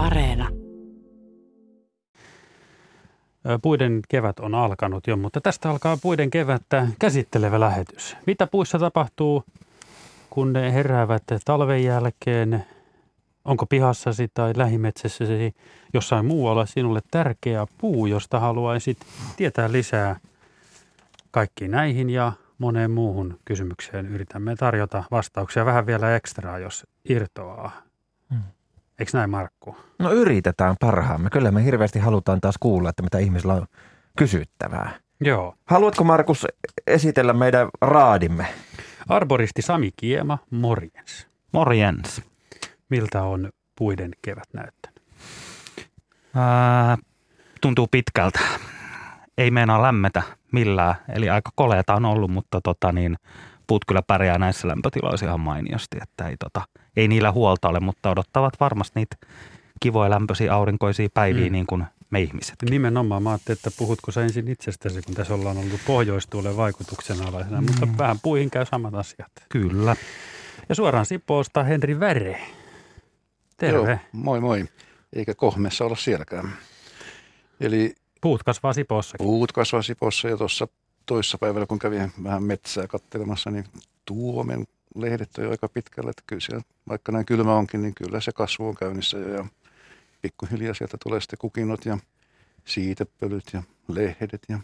Areena. Puiden kevät on alkanut jo, mutta tästä alkaa puiden kevättä käsittelevä lähetys. Mitä puissa tapahtuu, kun ne heräävät talven jälkeen? Onko pihassasi tai lähimetsässäsi jossain muualla sinulle tärkeä puu, josta haluaisit tietää lisää? Kaikki näihin ja moneen muuhun kysymykseen yritämme tarjota vastauksia vähän vielä ekstraa, jos irtoaa. Eikö näin, Markku? No yritetään parhaamme. Kyllä me hirveästi halutaan taas kuulla, että mitä ihmisillä on kysyttävää. Joo. Haluatko Markus esitellä meidän raadimme? Arboristi Sami Kiema, morjens. Morjens. Miltä on puiden kevät näyttänyt? Ää, tuntuu pitkältä. Ei meinaa lämmetä millään, eli aika koleeta on ollut, mutta tota niin, puut kyllä pärjää näissä lämpötiloissa ihan mainiosti, että ei, tota, ei niillä huolta ole, mutta odottavat varmasti niitä kivoja lämpöisiä aurinkoisia päiviä mm. niin kuin me ihmiset. Nimenomaan. Mä ajattelin, että puhutko sä ensin itsestäsi, kun tässä ollaan ollut pohjoistuulen vaikutuksen alaisena, mm. mutta vähän puihin käy samat asiat. Kyllä. Ja suoraan Sipoosta Henri Väre. Terve. Joo, moi moi. Eikä kohmessa olla sielläkään. Eli Puut kasvaa Sipoossa. Puut kasvaa Sipoossa ja tuossa toissa päivällä, kun kävin vähän metsää katselemassa, niin tuomen lehdet on jo aika pitkällä. Että kyllä siellä, vaikka näin kylmä onkin, niin kyllä se kasvu on käynnissä jo. Ja pikkuhiljaa sieltä tulee sitten kukinot ja siitepölyt ja lehdet ja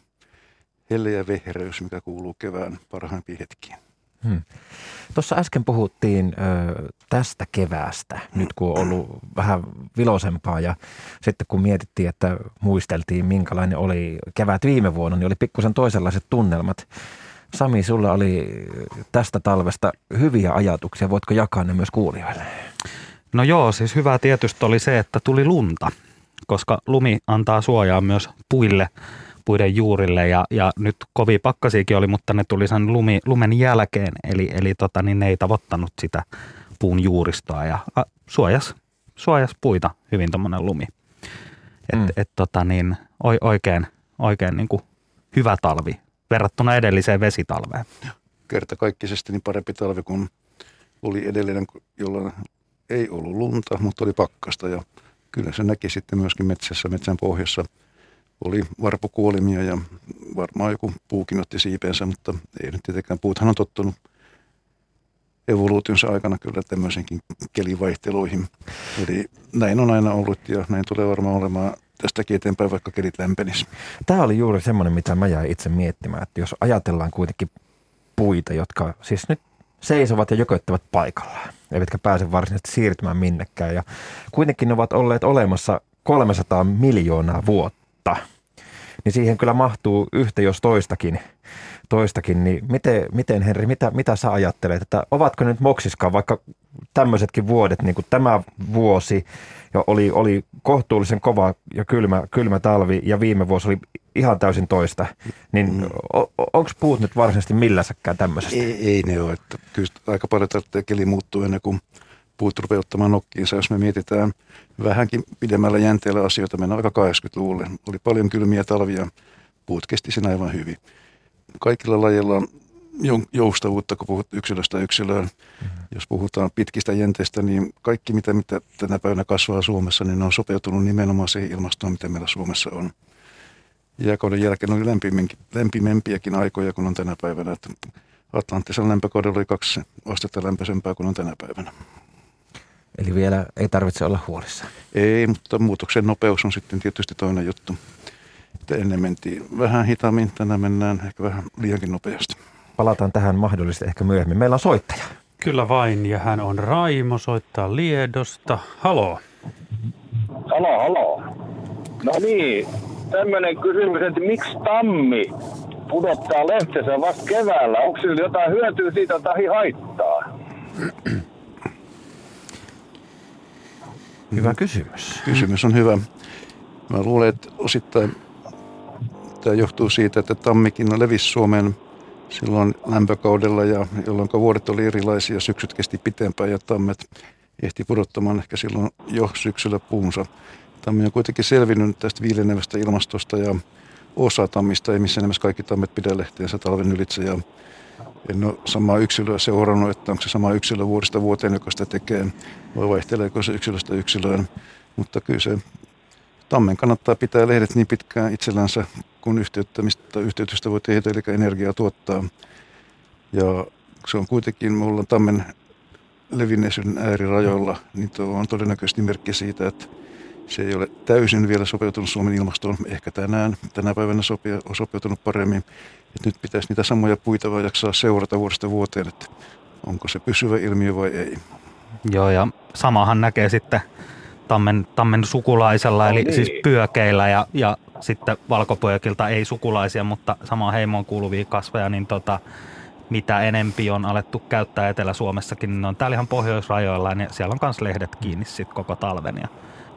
helle ja vehreys, mikä kuuluu kevään parhaimpiin hetkiin. Hmm. Tuossa äsken puhuttiin ö, tästä keväästä, nyt kun on ollut vähän vilosempaa ja sitten kun mietittiin, että muisteltiin minkälainen oli kevät viime vuonna, niin oli pikkusen toisenlaiset tunnelmat. Sami, sulla oli tästä talvesta hyviä ajatuksia. Voitko jakaa ne myös kuulijoille? No joo, siis hyvä tietysti oli se, että tuli lunta, koska lumi antaa suojaa myös puille – puiden juurille ja, ja nyt kovin pakkasiakin oli, mutta ne tuli sen lumi, lumen jälkeen, eli, eli tota, niin ne ei tavoittanut sitä puun juuristoa ja a, suojas, suojas puita hyvin tuommoinen lumi. Et, mm. et, tota, niin, oikein, oikein niin kuin hyvä talvi verrattuna edelliseen vesitalveen. Kertakaikkisesti niin parempi talvi kuin oli edellinen, jolloin ei ollut lunta, mutta oli pakkasta ja kyllä se näki sitten myöskin metsässä, metsän pohjassa – oli varpukuolimia ja varmaan joku puukin otti siipeensä, mutta ei nyt tietenkään. Puuthan on tottunut evoluutionsa aikana kyllä tämmöisenkin kelivaihteluihin. Eli näin on aina ollut ja näin tulee varmaan olemaan tästäkin eteenpäin, vaikka kelit lämpenis. Tämä oli juuri semmoinen, mitä mä jäin itse miettimään, että jos ajatellaan kuitenkin puita, jotka siis nyt seisovat ja jokoittavat paikallaan, eivätkä pääse varsinaisesti siirtymään minnekään. Ja kuitenkin ne ovat olleet olemassa 300 miljoonaa vuotta vuotta, niin siihen kyllä mahtuu yhtä jos toistakin. toistakin niin miten, miten Henri, mitä, mitä sä ajattelet, että ovatko nyt moksiskaan vaikka tämmöisetkin vuodet, niin kuin tämä vuosi jo oli, oli kohtuullisen kova ja kylmä, kylmä talvi ja viime vuosi oli ihan täysin toista, niin mm. onko puut nyt varsinaisesti milläsäkään tämmöisestä? Ei, ei ne ole, että kyllä aika paljon tarvitsee keli muuttuu ennen kuin puut rupeaa ottamaan nokkiinsa, jos me mietitään vähänkin pidemmällä jänteellä asioita, mennään aika 80-luvulle. Oli paljon kylmiä talvia, puut kesti sen aivan hyvin. Kaikilla lajeilla on joustavuutta, kun puhut yksilöstä yksilöön. Mm-hmm. Jos puhutaan pitkistä jänteistä, niin kaikki mitä, mitä tänä päivänä kasvaa Suomessa, niin ne on sopeutunut nimenomaan siihen ilmastoon, mitä meillä Suomessa on. Jääkauden jälkeen oli lämpimempiäkin aikoja kuin on tänä päivänä. Että Atlanttisella lämpökaudella oli kaksi astetta lämpöisempää kuin on tänä päivänä. Eli vielä ei tarvitse olla huolissa. Ei, mutta muutoksen nopeus on sitten tietysti toinen juttu. Että ennen mentiin vähän hitaammin, tänään mennään ehkä vähän liiankin nopeasti. Palataan tähän mahdollisesti ehkä myöhemmin. Meillä on soittaja. Kyllä vain, ja hän on Raimo, soittaa Liedosta. Halo. Halo, halo. No niin, tämmöinen kysymys, että miksi tammi pudottaa lehtensä vasta keväällä? Onko sillä jotain hyötyä siitä tai haittaa? Hyvä kysymys. Kysymys on hyvä. Mä luulen, että osittain tämä johtuu siitä, että tammikin levisi Suomeen silloin lämpökaudella, ja jolloin vuodet oli erilaisia, syksyt kesti pitempään ja tammet ehti pudottamaan ehkä silloin jo syksyllä puunsa. Tammi on kuitenkin selvinnyt tästä viilenevästä ilmastosta ja osa tammista ei missään nimessä kaikki tammet pidä lehteensä talven ylitse ja en ole samaa yksilöä seurannut, että onko se sama yksilö vuodesta vuoteen, joka sitä tekee, vai vaihteleeko se yksilöstä yksilöön. Mutta kyllä se tammen kannattaa pitää lehdet niin pitkään itsellänsä, kun yhteyttämistä, yhteytystä voi tehdä, eli energiaa tuottaa. Ja se on kuitenkin, me ollaan tammen levinneisyyden äärirajoilla, niin tuo on todennäköisesti merkki siitä, että se ei ole täysin vielä sopeutunut Suomen ilmastoon. Ehkä tänään, tänä päivänä sopia, on sopeutunut paremmin. Et nyt pitäisi niitä samoja puita vaan jaksaa seurata vuodesta vuoteen, että onko se pysyvä ilmiö vai ei. Joo, ja samahan näkee sitten tammen, tammen sukulaisella, No eli niin. siis pyökeillä ja, ja sitten valkopyökiltä ei sukulaisia, mutta samaan heimoon kuuluvia kasveja, niin tota, mitä enempi on alettu käyttää Etelä-Suomessakin, niin ne on täällä ihan pohjoisrajoilla, ja siellä on myös lehdet kiinni sit koko talven ja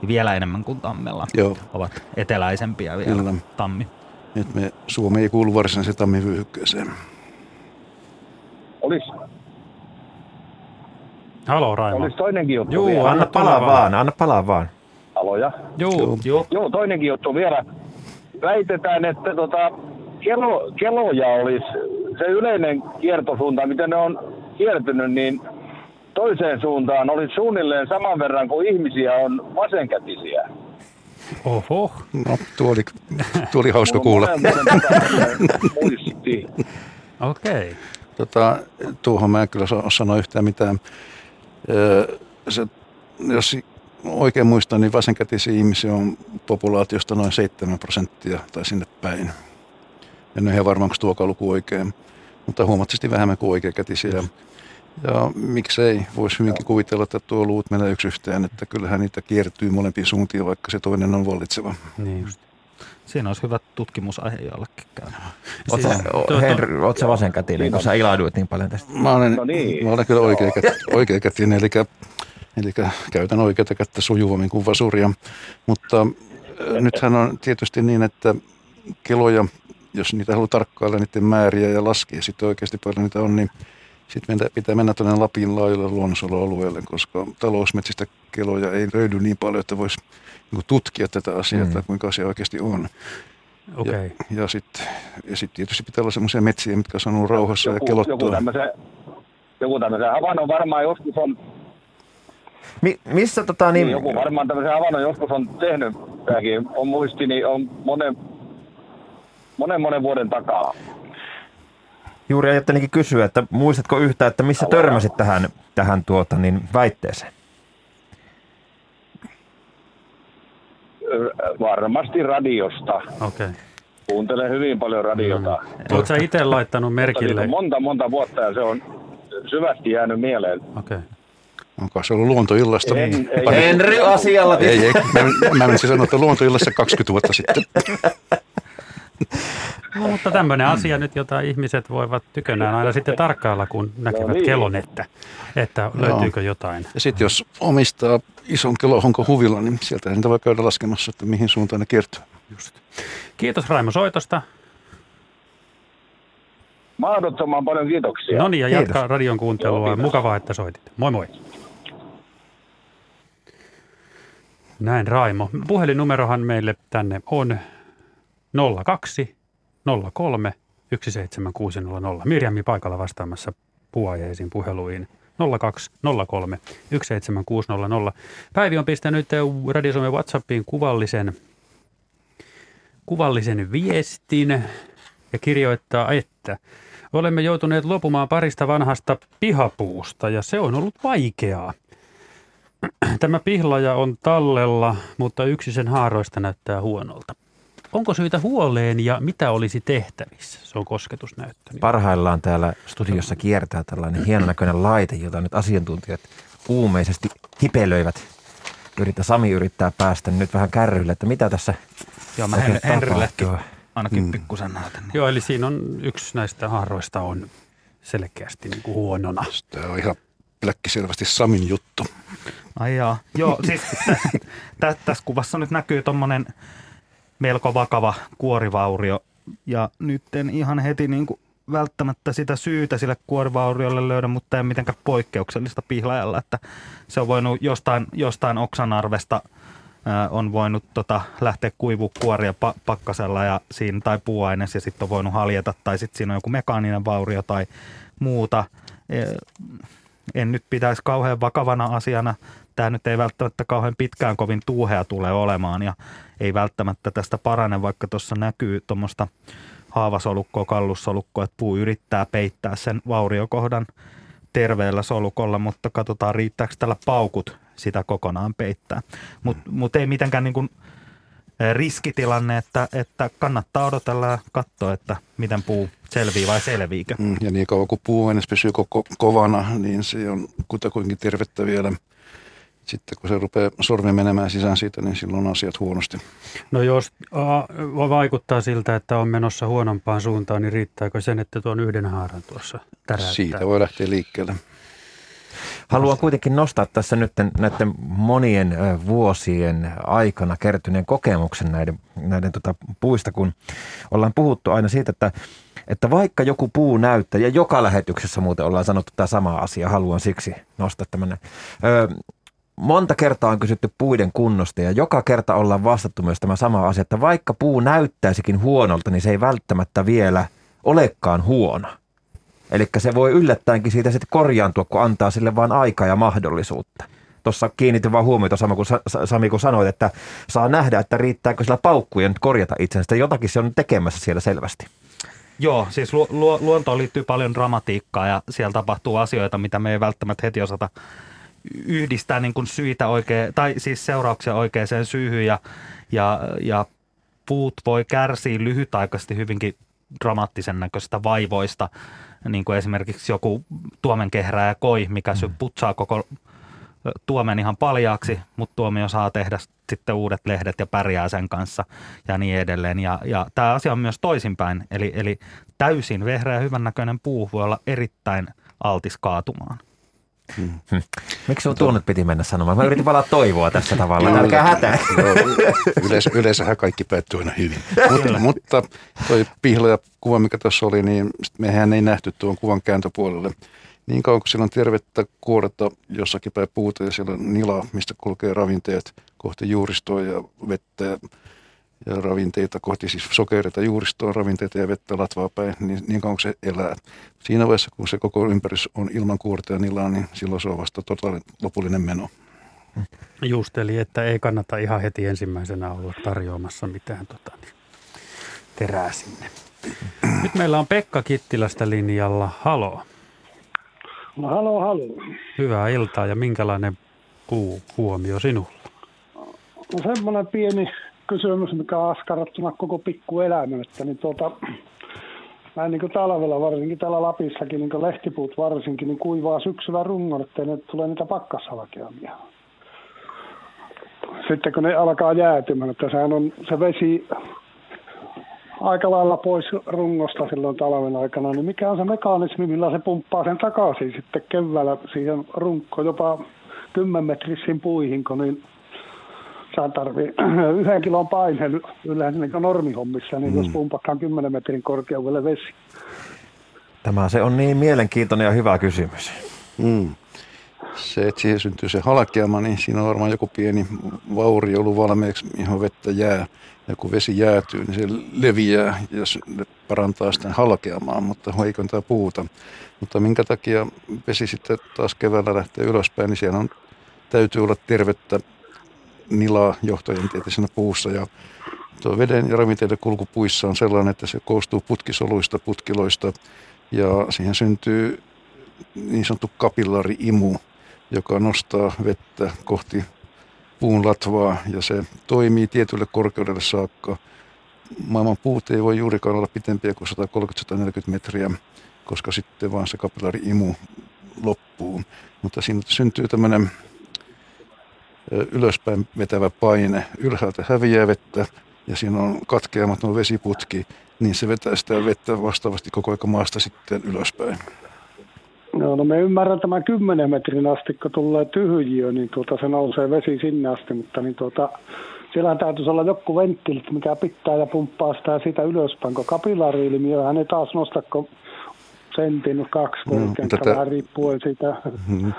vielä enemmän kuin tammella Joo, ovat eteläisempiä vielä Kyllä. tammi. Nyt me, Suomi ei kuulu varsinaiseen tammivyöhykkeeseen. Olis, Halo Raimo. olis toinenkin juttu Juu, vielä. Anna palaa vaan, anna palaa vaan. Aloja. Juu, Joo. Joo, toinenkin juttu vielä. Väitetään, että tota, kelo, keloja olisi se yleinen kiertosuunta, miten ne on kiertynyt, niin toiseen suuntaan olisi suunnilleen saman verran kuin ihmisiä on vasenkätisiä. Oho. No, tuo oli, tuo oli hauska kuulla. Muisti. Okei. Tota, tuohon mä en kyllä saa sanoa yhtään mitään. Öö, se, jos oikein muistan, niin vasenkätisiä ihmisiä on populaatiosta noin 7 prosenttia tai sinne päin. En ole ihan varma, onko tuokaan luku oikein, mutta huomattavasti vähemmän kuin oikeakätisiä. Ja miksei, voisi hyvinkin kuvitella, että tuo luvut menee yksi yhteen, että kyllähän niitä kiertyy molempiin suuntiin, vaikka se toinen on vallitseva. Niin just. Siinä olisi hyvä tutkimusaihe jollekin käydä. Oot Siis- sä, tuo- tuo- Henry, oot sä vasenkätinen, kun sä ilahduit niin paljon tästä? Mä olen, No niin. mä olen kyllä oikeakätinen, eli, eli käytän oikeata kättä sujuvammin kuin vasuria. Mutta nythän on tietysti niin, että keloja, jos niitä haluaa tarkkailla niiden määriä ja laskea sitten oikeasti paljon niitä on, niin sitten pitää mennä tuonne Lapin laajalle luonnonsuojelualueelle, koska talousmetsistä keloja ei löydy niin paljon, että voisi niin tutkia tätä asiaa, Mm. mm. kuinka asia oikeasti on. Okei. Ja, ja sitten ja sit tietysti pitää olla sellaisia metsiä, mitkä on sanonut rauhassa ja Joku, kelottua. joku tämmöisen joku tämmöisen havainnon varmaan joskus on, Mi, missä tota niin, niin, joku varmaan tämmöisen havainnon joskus on tehnyt, tämäkin on muisti, niin on monen, monen monen vuoden takaa. Juuri ajattelinkin kysyä, että muistatko yhtä, että missä törmäsit tähän, tähän tuota, niin väitteeseen? Varmasti radiosta. Okei. Kuuntelen hyvin paljon radiota. Oletko sä itse laittanut merkille? on monta, monta vuotta ja se on syvästi jäänyt mieleen. Okei. Onko se ollut luontoillasta? En, ei, Pari- Henry asialla. Ei, ei. Mä, mä menisin sanoa, että luontoillassa 20 vuotta sitten. No, mutta tämmöinen asia nyt, jota ihmiset voivat tykönään aina sitten tarkkailla, kun näkevät niin. kellon, että, että löytyykö jotain. Ja sitten jos omistaa ison kelohonko huvilla, niin sieltä niitä voi käydä laskemassa, että mihin suuntaan ne kiertyy. Just. Kiitos Raimo soitosta. Mahdottoman paljon kiitoksia. No niin, ja Kiitos. jatka radion kuuntelua. Joo, kiitos. Mukavaa, että soitit. Moi moi. Näin Raimo. Puhelinnumerohan meille tänne on 02 03 17600. Mirjami paikalla vastaamassa puuaiheisiin puheluihin 02 03 17600. Päivi on pistänyt Radio Suomen WhatsAppiin kuvallisen, kuvallisen viestin ja kirjoittaa, että olemme joutuneet luopumaan parista vanhasta pihapuusta ja se on ollut vaikeaa. Tämä pihlaja on tallella, mutta yksi sen haaroista näyttää huonolta. Onko syytä huoleen ja mitä olisi tehtävissä? Se on kosketusnäyttö. Parhaillaan täällä studiossa kiertää tällainen hienon laite, jota nyt asiantuntijat uumeisesti hipelöivät. Yrittä, Sami yrittää päästä nyt vähän kärrylle, että mitä tässä Joo, mä oikein Hen- Henrillekin tapahtuu. ainakin Mm. pikkusen näytän. Niin. Joo, eli siinä on yksi näistä haaroista on selkeästi niin kuin huonona. Tämä on ihan pläkkiselvästi Samin juttu. Ai jaa. Joo, siis tä- tä- tässä kuvassa nyt näkyy tuommoinen melko vakava kuorivaurio. Ja nyt en ihan heti niin kuin välttämättä sitä syytä sille kuorivauriolle löydä, mutta en mitenkään poikkeuksellista pihlajalla, että se on voinut jostain, jostain oksanarvesta ää, on voinut tota, lähteä kuivua kuoria pa- pakkasella ja siinä, tai puuaines ja sitten on voinut haljeta tai sitten siinä on joku mekaaninen vaurio tai muuta. En nyt pitäisi kauhean vakavana asiana. Tämä nyt ei välttämättä kauhean pitkään kovin tuuhea tule olemaan ja ei välttämättä tästä parane, vaikka tuossa näkyy tuommoista haavasolukkoa, kallussolukkoa, että puu yrittää peittää sen vauriokohdan terveellä solukolla, mutta katsotaan riittääkö tällä paukut sitä kokonaan peittää. Mutta mut ei mitenkään niin kuin riskitilanne, että, että kannattaa odotella ja katsoa, että miten puu selvii vai selviikö. Mm, ja niin kauan kuin puu edes pysyy koko, kovana, niin se on kutakuinkin tervettä vielä. Sitten kun se rupeaa sormi menemään sisään siitä, niin silloin on asiat huonosti. No jos a, vaikuttaa siltä, että on menossa huonompaan suuntaan, niin riittääkö sen, että tuon yhden haaran tuossa täräyttää? Siitä voi lähteä liikkeelle. Haluan kuitenkin nostaa tässä nyt näiden monien vuosien aikana kertyneen kokemuksen näiden, näiden tota puista, kun ollaan puhuttu aina siitä, että, että vaikka joku puu näyttää, ja joka lähetyksessä muuten ollaan sanottu tämä sama asia, haluan siksi nostaa tämmöinen. monta kertaa on kysytty puiden kunnosta ja joka kerta ollaan vastattu myös tämä sama asia, että vaikka puu näyttäisikin huonolta, niin se ei välttämättä vielä olekaan huono. Eli se voi yllättäenkin siitä sitten korjaantua, kun antaa sille vain aikaa ja mahdollisuutta. Tuossa kiinnitin vaan huomiota sama kuin Sami, kun sanoit, että saa nähdä, että riittääkö sillä paukkujen nyt korjata itsensä. Jotakin se on tekemässä siellä selvästi. Joo, siis lu- lu- luontoon liittyy paljon dramatiikkaa ja siellä tapahtuu asioita, mitä me ei välttämättä heti osata yhdistää niin kuin syitä oikein, tai siis seurauksia oikeaan syyhyn ja, ja, ja puut voi kärsiä lyhytaikaisesti hyvinkin dramaattisen näköistä vaivoista niin kuin esimerkiksi joku tuomenkehrää koi, mikä mm. putsaa koko tuomen ihan paljaaksi, mutta tuomio saa tehdä sitten uudet lehdet ja pärjää sen kanssa ja niin edelleen. Ja, ja tämä asia on myös toisinpäin, eli, eli täysin vehreä ja hyvännäköinen puu voi olla erittäin altis kaatumaan. Hmm. Miksi sun tuon nyt piti mennä sanomaan? Mä yritin valaa toivoa tässä tavalla. Älkää hätää. Yleensä, yleensähän kaikki päättyy aina hyvin. mutta, mutta toi pihla ja kuva, mikä tässä oli, niin mehän ei nähty tuon kuvan kääntöpuolelle. Niin kauan kuin siellä on tervettä kuoretta jossakin päin puuta ja siellä on nila, mistä kulkee ravinteet kohti juuristoa ja vettä ja ravinteita kohti, siis sokereita, juuristoa, ravinteita ja vettä latvaa päin, niin, niin kauan kuin se elää. Siinä vaiheessa, kun se koko ympärys on ilman kuorta ja nilaa, niin silloin se on vasta totaali, lopullinen meno. Just, eli että ei kannata ihan heti ensimmäisenä olla tarjoamassa mitään tota, niin, terää sinne. Nyt meillä on Pekka Kittilästä linjalla. Halo. No halo, halo. Hyvää iltaa ja minkälainen kuu huomio sinulla? No semmoinen pieni kysymys, mikä on askarrattuna koko pikkuelämän, niin tuota, näin niin kuin talvella, varsinkin täällä Lapissakin, niin kuin lehtipuut varsinkin, niin kuivaa syksyllä rungon, ettei ne tule niitä pakkashalkeamia. Sitten kun ne alkaa jäätymään, että sehän on se vesi aika lailla pois rungosta silloin talven aikana, niin mikä on se mekanismi, millä se pumppaa sen takaisin sitten keväällä siihen runkkoon jopa 10 metrisin puihin, kun niin sä tarvii yhden kilon paineen yleensä niin normihommissa, niin mm. jos pumpataan 10 metrin korkeudelle vesi. Tämä se on niin mielenkiintoinen ja hyvä kysymys. Mm. Se, että siihen syntyy se halkeama, niin siinä on varmaan joku pieni vauri ollut valmiiksi, johon vettä jää. Ja kun vesi jäätyy, niin se leviää ja parantaa sitten halkeamaan, mutta heikontaa puuta. Mutta minkä takia vesi sitten taas keväällä lähtee ylöspäin, niin siellä on, täytyy olla tervettä nilaa johtojen tietysti puussa ja tuo veden ja ravinteiden kulku puissa on sellainen, että se koostuu putkisoluista, putkiloista ja siihen syntyy niin sanottu kapillari-imu, joka nostaa vettä kohti puun latvaa ja se toimii tietylle korkeudelle saakka. Maailman puut ei voi juurikaan olla pitempiä kuin 130-140 metriä, koska sitten vaan se kapillari-imu loppuu. Mutta siinä syntyy tämmöinen ylöspäin vetävä paine. Ylhäältä häviää vettä ja siinä on katkeamaton vesiputki, niin se vetää sitä vettä vastaavasti koko ajan maasta sitten ylöspäin. No, no me ymmärrän tämän 10 metrin asti, kun tulee tyhjiö, niin tuota, se nousee vesi sinne asti, mutta niin tuota, siellä täytyisi olla joku venttiilit, mikä pitää ja pumppaa sitä siitä ylöspäin, kun kapillaari hän ei taas nosta, kun sentin, kaksi korkeinta, no, vähän riippuen siitä. Mm,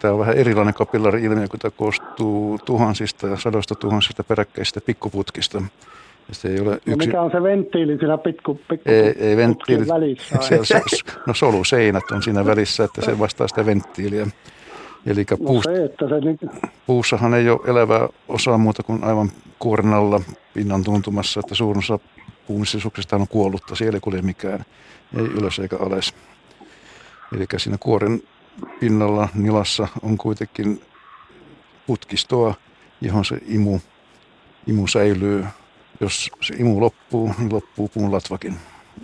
tämä on vähän erilainen kapillari-ilmiö, kun tämä koostuu tuhansista ja sadoista tuhansista peräkkäisistä pikkuputkista. Se ei ole No yksi, mikä on se venttiili siinä pikku, pikku ei, ei venttiili, välissä? se, se, no soluseinät on siinä välissä, että se vastaa sitä venttiiliä. Eli No puusta, se, että se niin, puussahan ei ole elävää osaa muuta kuin aivan kuoren alla pinnan tuntumassa, että suurin osa puun on kuollutta, siellä ei kulje mikään, ei ylös eikä alas. Eli siinä kuoren pinnalla nilassa on kuitenkin putkistoa, johon se imu, imu säilyy. Jos se imu loppuu, niin loppuu puun latvakin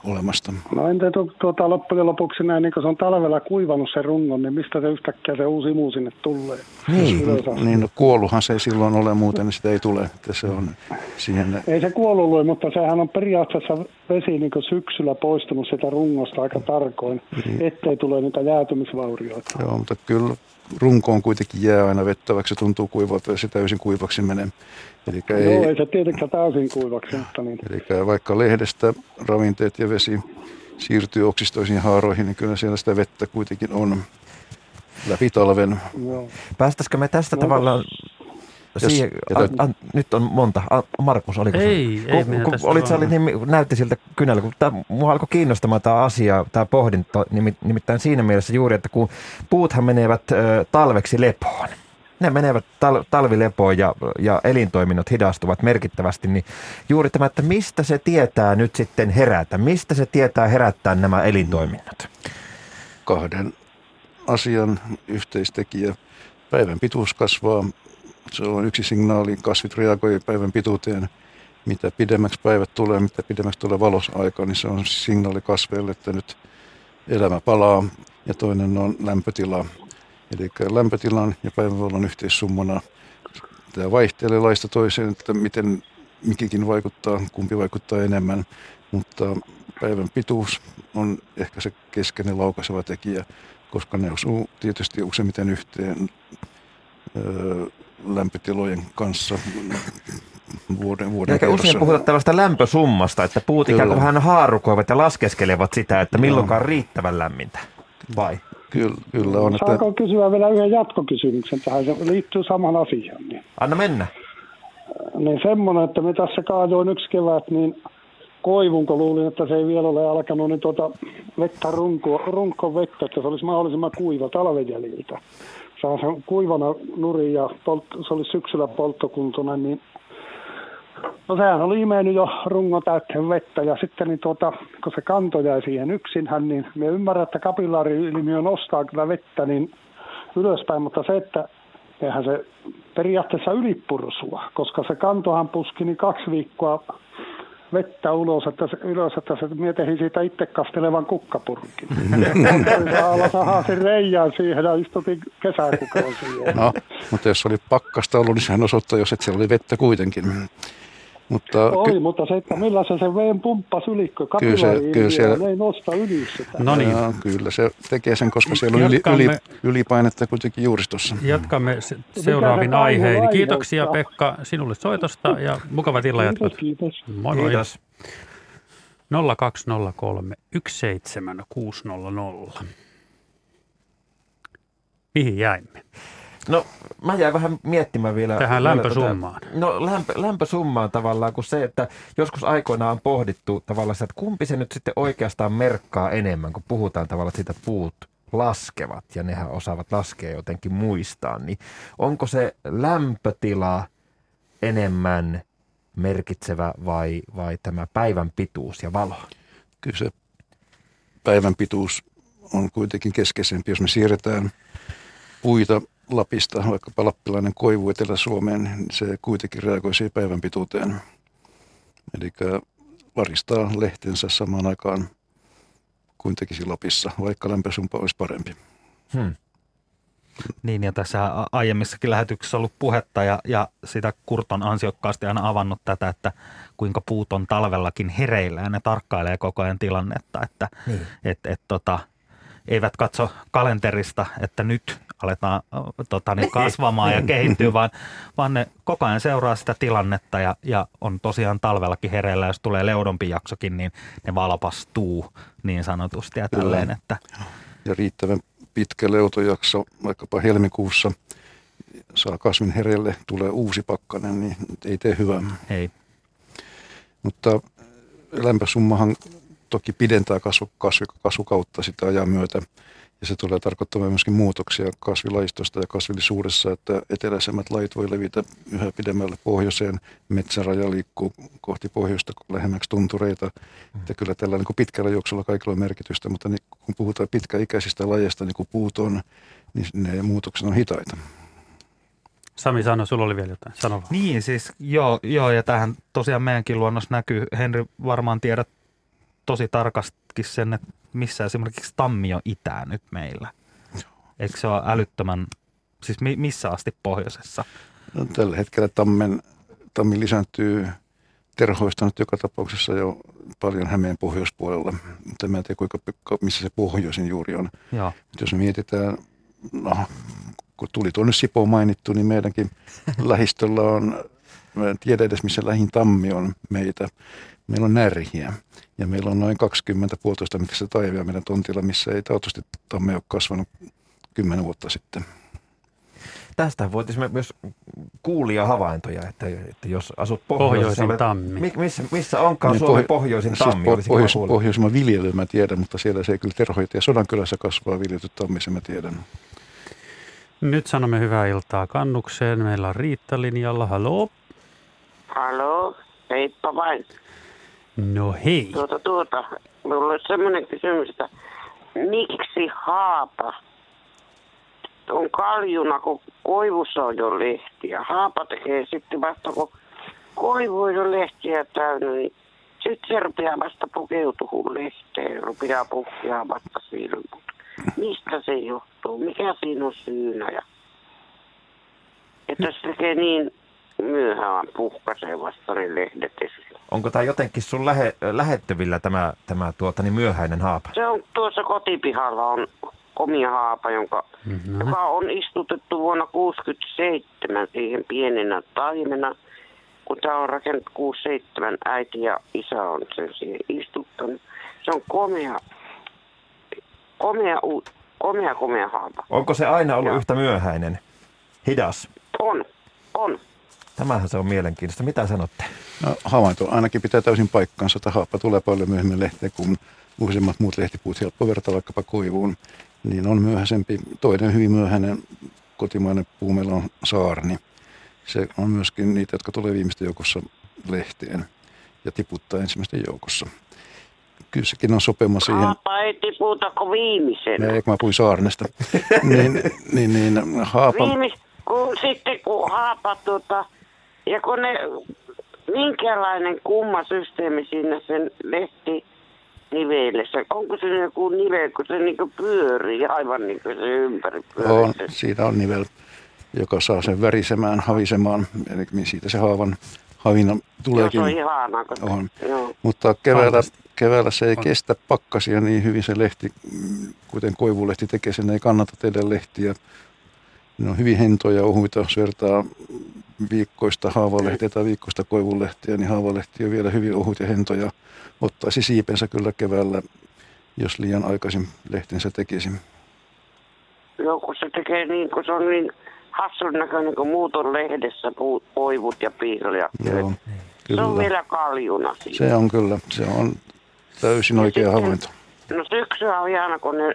olemasta. no entä tu, tuota, loppujen lopuksi näin, niin kun se on talvella kuivannut se rungon, niin mistä se yhtäkkiä se uusi imu sinne tulee? Niin. Niin no, kuolluhan se ei silloin ole muuten, niin sitä ei tule. Että se on siihen Ei se kuollut mutta sehän on periaatteessa vesi niin syksyllä poistunut sitä rungosta aika tarkoin, Niin. ettei tule niitä jäätymisvaurioita. Joo, mutta kyllä runkoon kuitenkin jää aina vettä, vaikka se tuntuu kuivalta ja se täysin kuivaksi menee. Eli Ei. Joo, ei, ei se tietenkään täysin kuivaksi, mutta niin. eli vaikka lehdestä ravinteet ja vesi siirtyy oksistoisiin haaroihin, niin kyllä siellä sitä vettä kuitenkin on läpi talven. Joo. Päästäisikö me tästä No, tavallaan Jos- siihen, ja an, täyt- an, nyt on monta. An, Markus, oliko se? Ei, ei, kun, minä kun olit, sä olit, niin, näytti siltä kynällä, kun tää, mua alkoi kiinnostamaan tämä asia, tämä pohdinta, nimi- nimittäin siinä mielessä juuri, että kun puuthan menevät ö, talveksi lepoon, ne menevät tal- talvilepoon ja, ja elintoiminnot hidastuvat merkittävästi, niin juuri tämä, että mistä se tietää nyt sitten herätä, mistä se tietää herättää nämä elintoiminnot? kahden asian yhteistekijä. Päivän pituus kasvaa. Se on yksi signaali. Kasvit reagoi päivän pituuteen. Mitä pidemmäksi päivät tulee, mitä pidemmäksi tulee valosaika, niin se on signaali kasveille, että nyt elämä palaa. Ja toinen on lämpötila. Eli lämpötilan ja päivänvalon yhteissummana tämä vaihtelee laista toiseen, että miten mikikin vaikuttaa, kumpi vaikuttaa enemmän. Mutta päivän pituus on ehkä se keskeinen laukaiseva tekijä, koska ne osuu tietysti useimmiten yhteen lämpötilojen kanssa vuoden, vuoden Eikä usein kerrassa. puhuta tällaista lämpösummasta, että puut ikään kuin vähän haarukoivat ja laskeskelevat sitä, että milloinkaan riittävän lämmintä. Vai? Kyllä, kyllä on, että Saanko kysyä vielä yhden jatkokysymyksen tähän? Se liittyy samaan asiaan. Niin, Anna mennä. niin semmoinen, että me tässä kaadoin yksi kevät, niin koivun, kun luulin, että se ei vielä ole alkanut, niin tuota vettä runko, runko vettä, että se olisi mahdollisimman kuiva talven jäljiltä. Saa sen kuivana nurin ja polt, se oli syksyllä polttokuntoinen, niin No sehän oli imennyt jo rungon täyteen vettä ja sitten niin tuota, kun se kanto jäi siihen yksinhän, niin me ymmärrän, että kapillaari-ilmiö nostaa kyllä vettä niin ylöspäin, mutta se, että eihän se periaatteessa ylipursua, koska se kantohan puski niin kaksi viikkoa vettä ulos, että ylös, että se mietehin siitä itse kastelevan kukkapurkin. Alla sahasin reijään siihen ja istutin kesäkukoon siihen. no, mutta jos oli pakkasta ollut, niin sehän osoittaa, jos että siellä oli vettä kuitenkin. Mutta Oli, ky- mutta se, että millä se sen veen pumppasi yli, kun Kyllä se- kyllä siellä- ei nosta yli sitä. No niin, Jaa, kyllä se tekee sen, koska siellä on yli, Jatkamme. yli, ylipainetta kuitenkin juuristossa. jatkamme se- seuraavin kaivu aiheen. Kiitoksia Pekka sinulle soitosta ja mukavat illanjatkot. Kiitos, kiitos. Moi moi. Kiitos. 0203 17600. Mihin jäimme? No mä jäin vähän miettimään vielä. Tähän vielä lämpösummaan. Tätä, no lämpö, lämpösummaan tavallaan, kun se, että joskus aikoinaan on pohdittu tavallaan sitä, että kumpi se nyt sitten oikeastaan merkkaa enemmän, kun puhutaan tavallaan että siitä puut laskevat ja nehän osaavat laskea jotenkin muistaa, niin onko se lämpötila enemmän merkitsevä vai, vai tämä päivän pituus ja valo? Kyllä se päivän pituus on kuitenkin keskeisempi, jos me siirretään puita Lapista, vaikkapa lappilainen koivu Etelä-Suomeen, niin se kuitenkin reagoi siihen päivän pituuteen. Eli varistaa lehtensä samaan aikaan kuin tekisi Lapissa, vaikka lämpösumpa olisi parempi. Hmm. Niin, ja tässä aiemmissakin lähetyksissä on ollut puhetta, ja, ja sitä Kurt on ansiokkaasti aina avannut tätä, että kuinka puut on talvellakin hereillä, ja ne tarkkailee koko ajan tilannetta, että Niin. et, et, tota, eivät katso kalenterista, että nyt aletaan tota, niin kasvamaan ja kehittyä, vaan, vaan ne koko ajan seuraa sitä tilannetta ja, ja on tosiaan talvellakin hereillä, jos tulee leudompi jaksokin, niin ne valpastuu niin sanotusti ja tälleen, että Ja riittävän pitkä leutojakso, vaikkapa helmikuussa, saa kasvin hereille, tulee uusi pakkanen, niin ei tee hyvää. ei. Mutta lämpösummahan toki pidentää kasvu, kasvu, kasvukautta sitä ajan myötä. Ja se tulee tarkoittamaan myöskin muutoksia kasvilajistosta ja kasvillisuudessa, että eteläisemmät lajit voi levitä yhä pidemmälle pohjoiseen. Metsäraja liikkuu kohti pohjoista lähemmäksi tuntureita. Mm. Että kyllä tällä niin kuin pitkällä juoksulla kaikilla on merkitystä, mutta niin, kun puhutaan pitkäikäisistä lajeista, niin kuin puut on, niin ne muutokset on hitaita. Sami sano, sulla oli vielä jotain. Sano vaan. Niin, siis joo, joo ja tähän tosiaan meidänkin luonnossa näkyy. Henri varmaan tiedät tosi tarkastikin sen, että missä esimerkiksi tammi on itää nyt meillä. Eikö se ole älyttömän, siis mi- missä asti pohjoisessa? No, tällä hetkellä tammen, tammi lisääntyy terhoista nyt joka tapauksessa jo paljon Hämeen pohjoispuolella, mutta mä en tiedä kuinka, missä se pohjoisin juuri on. Joo. Jos me mietitään, no, kun tuli tuonne Sipo mainittu, niin meidänkin lähistöllä on, mä en tiedä edes missä lähin tammi on meitä. Meillä on närhiä ja meillä on noin 20 puolitoista metrissä taivia meidän tontilla, missä ei taatusti tamme ole kasvanut kymmenen vuotta sitten. Tästä voitaisiin myös kuulia havaintoja, että, että jos asut Pohjoisin tammi. Mi, missä, missä onkaan Niin, Suomen pohjo- pohjoisin Siis tammi? olisi pohjois, pohjoismaa viljely mä tiedän, mutta siellä se ei kyllä terhoita. Ja Sodankylässä kasvaa viljelyt tammi, sen mä tiedän. Nyt sanomme hyvää iltaa kannukseen. Meillä on Riitta linjalla. Haloo. Haloo, heippa vain. No hei. Tuota, tuota, minulla olisi semmoinen kysymys, että miksi haapa on kaljuna, kun koivussa on jo lehtiä. Haapa tekee sitten vasta, kun koivu on jo lehtiä täynnä, niin sitten se rupeaa vasta pukeutumaan lehteen, rupeaa puhkeaa vasta silmut. Mistä se johtuu? Mikä siinä on syynä? Ja... Että se tekee niin myöhään puhkaisee vasta ne lehdet esille. Onko tämä jotenkin sun lähe, lähettävillä tämä, tämä tuota, niin myöhäinen haapa? Se on tuossa kotipihalla on komia haapa, jonka, Mhm. joka on istutettu vuonna 67 siihen pienenä taimena. Kun tämä on rakennettu 67, äiti ja isä on sen siihen istuttanut. Se on komea, komea, u- komea, komea haapa. Onko se aina ollut Joo. yhtä myöhäinen? Hidas? On, on. Tämähän se on mielenkiintoista. Mitä sanotte? No, havainto ainakin pitää täysin paikkansa, että haappa tulee paljon myöhemmin lehteen kuin useimmat muut lehtipuut. Helppo verrata vaikkapa koivuun, niin on myöhäisempi. Toinen hyvin myöhäinen kotimainen puu meillä on saarni. Se on myöskin niitä, jotka tulee viimeisten joukossa lehteen ja tiputtaa ensimmäisten joukossa. Kyllä sekin on sopema siihen. Haapa ei tiputa kuin viimeisenä. Ei, kun mä puhuin saarnesta. niin, niin, niin, haapa, Viimis, kun, sitten kun haapa tuota, ja kun ne, minkälainen kumma systeemi siinä sen lehti nivelessä, onko se joku nivel, kun se niinku pyörii aivan niin kuin se ympäri pyörii. on, siinä on nivel, joka saa sen värisemään, havisemaan, eli siitä se haavan havina Joo, tuleekin. se on ihanaa. Kun On. Joo. Mutta keväällä, keväällä se ei On. kestä pakkasia niin hyvin se lehti, kuten koivulehti tekee, sen ei kannata tehdä lehtiä. Ne on hyvin hentoja ja ohuita, jos vertaa viikkoista haavalehtiä tai viikkoista koivulehtiä, niin haavalehti on vielä hyvin ohut ja hentoja. Ottaisi siipensä kyllä keväällä, jos liian aikaisin lehtensä tekisi. Joo, kun se tekee niin, kun se on niin hassun näköinen, kun muut on lehdessä, puut, koivut ja piiloja. Joo, Se on kyllä. vielä kaljuna siinä. Se on kyllä, se on täysin oikea sitten- havainto. No syksyä on ihana, kun ne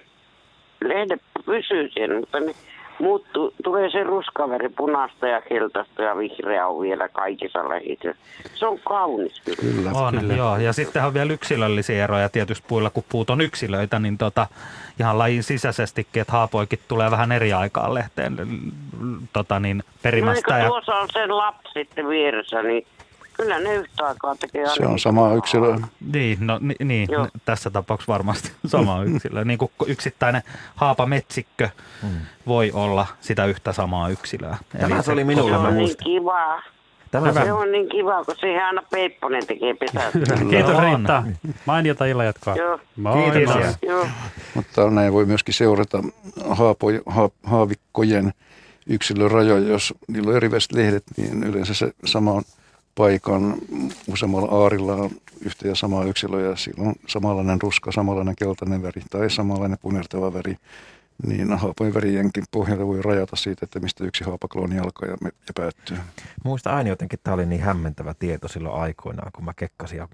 lehdet pysyy siellä, mutta ne muuttuu, tulee se ruskaväri punaista ja keltaista ja vihreä on vielä kaikissa lehdissä. Se on kaunis kyllä. Kyllä. On, Kyllä. joo. Ja sitten on vielä yksilöllisiä eroja tietysti puilla, kun puut on yksilöitä, niin tota, ihan lajin sisäisestikin, että haapoikin tulee vähän eri aikaan lehteen tota, niin No niin, perimästä. kun Ja, tuossa on sen lapsi sitten vieressä, niin kyllä ne yhtä aikaa tekee Se on sama yksilö. niin, no, ni, niin Joo. tässä tapauksessa varmasti sama yksilö. Niin kuin yksittäinen haapametsikkö Hmm. voi olla sitä yhtä samaa yksilöä. Tämä se oli minulle, Se on niin muistan. kiva. Tämä Se on niin kiva, kun siihen aina Peipponen tekee pesää. Kiitos On. Riitta. Mainiota illanjatkoa. Joo. Moi Kiitos. Joo. Mutta näin voi myöskin seurata haapo, ha, haavikkojen yksilörajoja. Jos niillä on eriväiset lehdet, niin yleensä se saman paikan useammalla aarilla on yhtä ja samaa yksilöä. Ja silloin samanlainen ruska, samanlainen keltainen väri tai samanlainen punertava väri. niin haapojen värijenkin pohjalta voi rajata siitä, että mistä yksi haapaklooni alkaa ja, ja päättyy. Muista aina jotenkin, tämä oli niin hämmentävä tieto silloin aikoinaan, kun mä kekkasin ja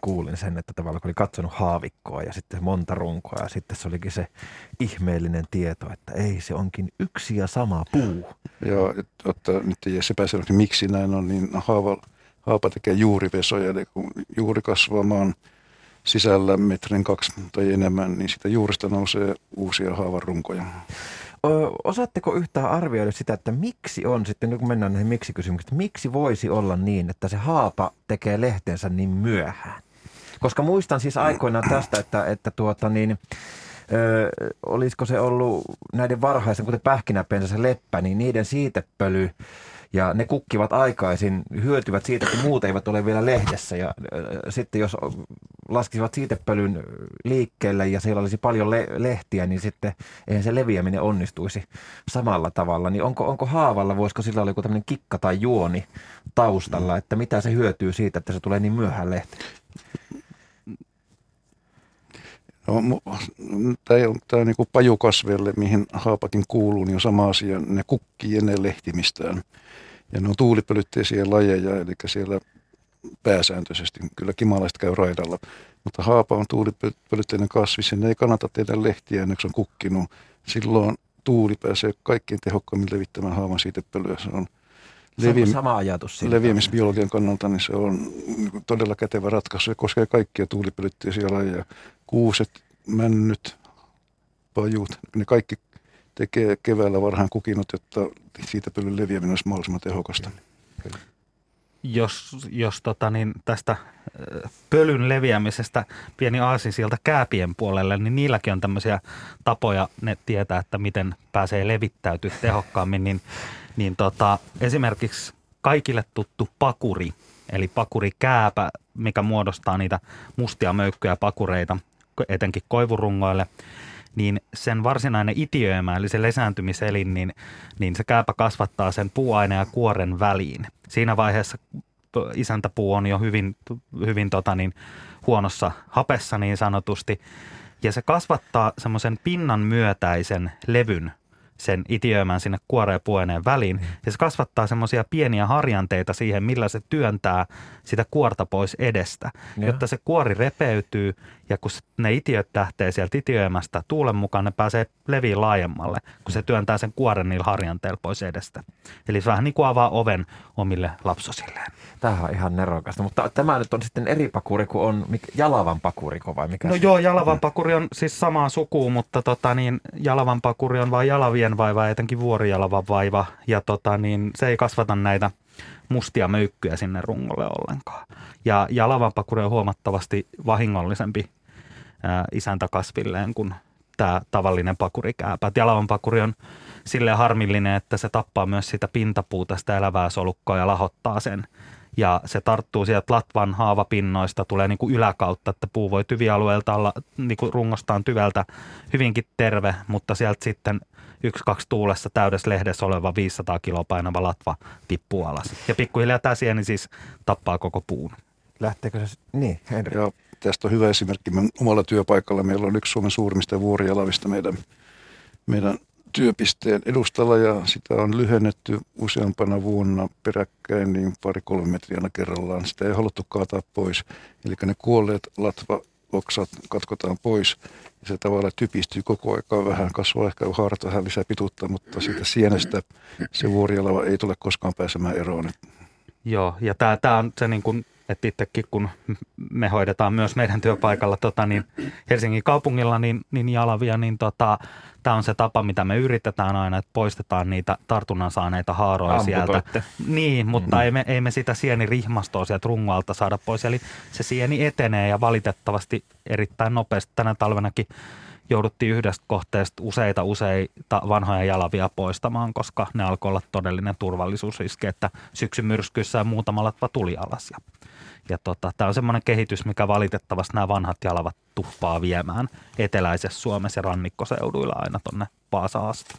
kuulin sen, että tavallaan kun oli katsonut haavikkoa ja sitten monta runkoa ja sitten se olikin se ihmeellinen tieto, että ei, se onkin yksi ja sama puu. Joo, että nyt ei se pääse, miksi näin on, niin haava, haapa tekee juurivesoja, eli kun juuri kasvaa maan sisällä metrin kaksi tai enemmän, niin sitä juurista nousee uusia haavarunkoja. Osaatteko yhtään arvioida sitä, että miksi on sitten, kun mennään näihin miksi-kysymyksiin, miksi voisi olla niin, että se haapa tekee lehtensä niin myöhään? Koska muistan siis aikoinaan tästä, että, että tuota niin, ö, olisiko se ollut näiden varhaisen, kuten pähkinäpensä se leppä, niin niiden siitepöly ja ne kukkivat aikaisin, hyötyvät siitä, että muut eivät ole vielä lehdessä. Ja sitten jos laskisivat siitepölyn liikkeelle ja siellä olisi paljon le- lehtiä, niin sitten eihän se leviäminen onnistuisi samalla tavalla. Niin onko, onko haavalla, voisiko sillä olla joku tämmöinen kikka tai juoni taustalla, että mitä se hyötyy siitä, että se tulee niin myöhään lehti? No, tämä on, tämä on niin pajukasvelle, mihin haapakin kuuluu, niin on sama asia. Ne kukkii ennen lehtimistään. Ja ne on tuulipölytteisiä lajeja, eli siellä pääsääntöisesti kyllä kimalaiset käy raidalla. Mutta haapa on tuulipölytteinen kasvis ja ne ei kannata tehdä lehtiä ennen kuin se on kukkinut. Silloin tuuli pääsee kaikkein tehokkaammin levittämään haavan siitepölyä. Se on levi- sama ajatus siitä. leviämisbiologian kannalta, niin se on todella kätevä ratkaisu. Se koskee kaikkia tuulipölytteisiä lajeja. Kuuset, männyt, pajut, ne kaikki tekee keväällä varhaan kukinut, jotta siitä pölyn leviäminen olisi mahdollisimman tehokasta. Jos, jos tota, niin tästä pölyn leviämisestä pieni aasi sieltä kääpien puolelle, niin niilläkin on tämmöisiä tapoja, ne tietää, että miten pääsee levittäytyä tehokkaammin, niin, niin tota, esimerkiksi kaikille tuttu pakuri, eli pakurikääpä, mikä muodostaa niitä mustia möykkyjä pakureita, etenkin koivurungoille – niin sen varsinainen itiöimä, eli se lesääntymiselin, niin, niin se kääpä kasvattaa sen puuaineen ja kuoren väliin. Siinä vaiheessa isäntäpuu on jo hyvin, hyvin tota niin, huonossa hapessa niin sanotusti, ja se kasvattaa semmoisen pinnan myötäisen levyn sen itiöimän sinne kuoreen pueneen väliin. Mm. Ja se kasvattaa semmoisia pieniä harjanteita siihen, millä se työntää sitä kuorta pois edestä, ja. jotta se kuori repeytyy ja kun ne itiöt lähtee sieltä itiöimästä tuulen mukaan, ne pääsee leviin laajemmalle, kun se työntää sen kuoren niillä harjanteilla pois edestä. Eli se vähän niin kuin avaa oven omille lapsosilleen. Tämä on ihan nerokasta, mutta tämä nyt on sitten eri pakuri kuin on Jalavan pakuriko vai mikä? No se? joo, Jalavan pakuri on siis samaa sukua, mutta tota niin, Jalavan pakuri on vain jalavien vaiva, etenkin vuorijalavan vaiva, ja tota niin, se ei kasvata näitä mustia möykkyjä sinne rungolle ollenkaan. Ja, ja lavapakuri on huomattavasti vahingollisempi ää, isäntäkasvilleen kuin tämä tavallinen pakurikääpä. Ja lavanpakuri on silleen harmillinen, että se tappaa myös sitä pintapuuta, sitä elävää solukkoa ja lahottaa sen. Ja se tarttuu sieltä latvan haavapinnoista, tulee niin kuin yläkautta, että puu voi tyvialueelta olla niin kuin rungostaan tyveltä hyvinkin terve, mutta sieltä sitten – yksi, kaksi tuulessa täydessä lehdessä oleva 500 kiloa painava latva tippuu alas. Ja pikkuhiljaa tämä sieni siis tappaa koko puun. Lähteekö se? Niin, Henri. Ja tästä on hyvä esimerkki. Me omalla työpaikalla meillä on yksi Suomen suurimmista vuorialavista meidän, meidän työpisteen edustalla ja sitä on lyhennetty useampana vuonna peräkkäin niin pari-kolme metriä kerrallaan. Sitä ei haluttu kaataa pois. Eli ne kuolleet latva oksat katkotaan pois ja se tavallaan typistyy koko aika vähän, kasvaa ehkä haarat vähän lisää pituutta, mutta siitä sienestä se vuorialava ei tule koskaan pääsemään eroon. Joo, ja tämä on se niin kuin että itsekin kun me hoidetaan myös meidän työpaikalla tota, niin Helsingin kaupungilla niin, niin jalavia, niin tota, tämä on se tapa, mitä me yritetään aina, että poistetaan niitä tartunnan saaneita haaroja sieltä. Niin, mutta mm. ei, me, ei me sitä sienirihmastoa sieltä rungoalta saada pois. Eli se sieni etenee ja valitettavasti erittäin nopeasti tänä talvenakin jouduttiin yhdestä kohteesta useita useita vanhoja jalavia poistamaan, koska ne alkoi olla todellinen turvallisuusriski, että syksyn myrskyissä ja muutamalla tuli alas. Ja ja tota, tämä on semmoinen kehitys, mikä valitettavasti nämä vanhat jalavat tuppaa viemään eteläisessä Suomessa ja rannikkoseuduilla aina tuonne Vaasaan asti.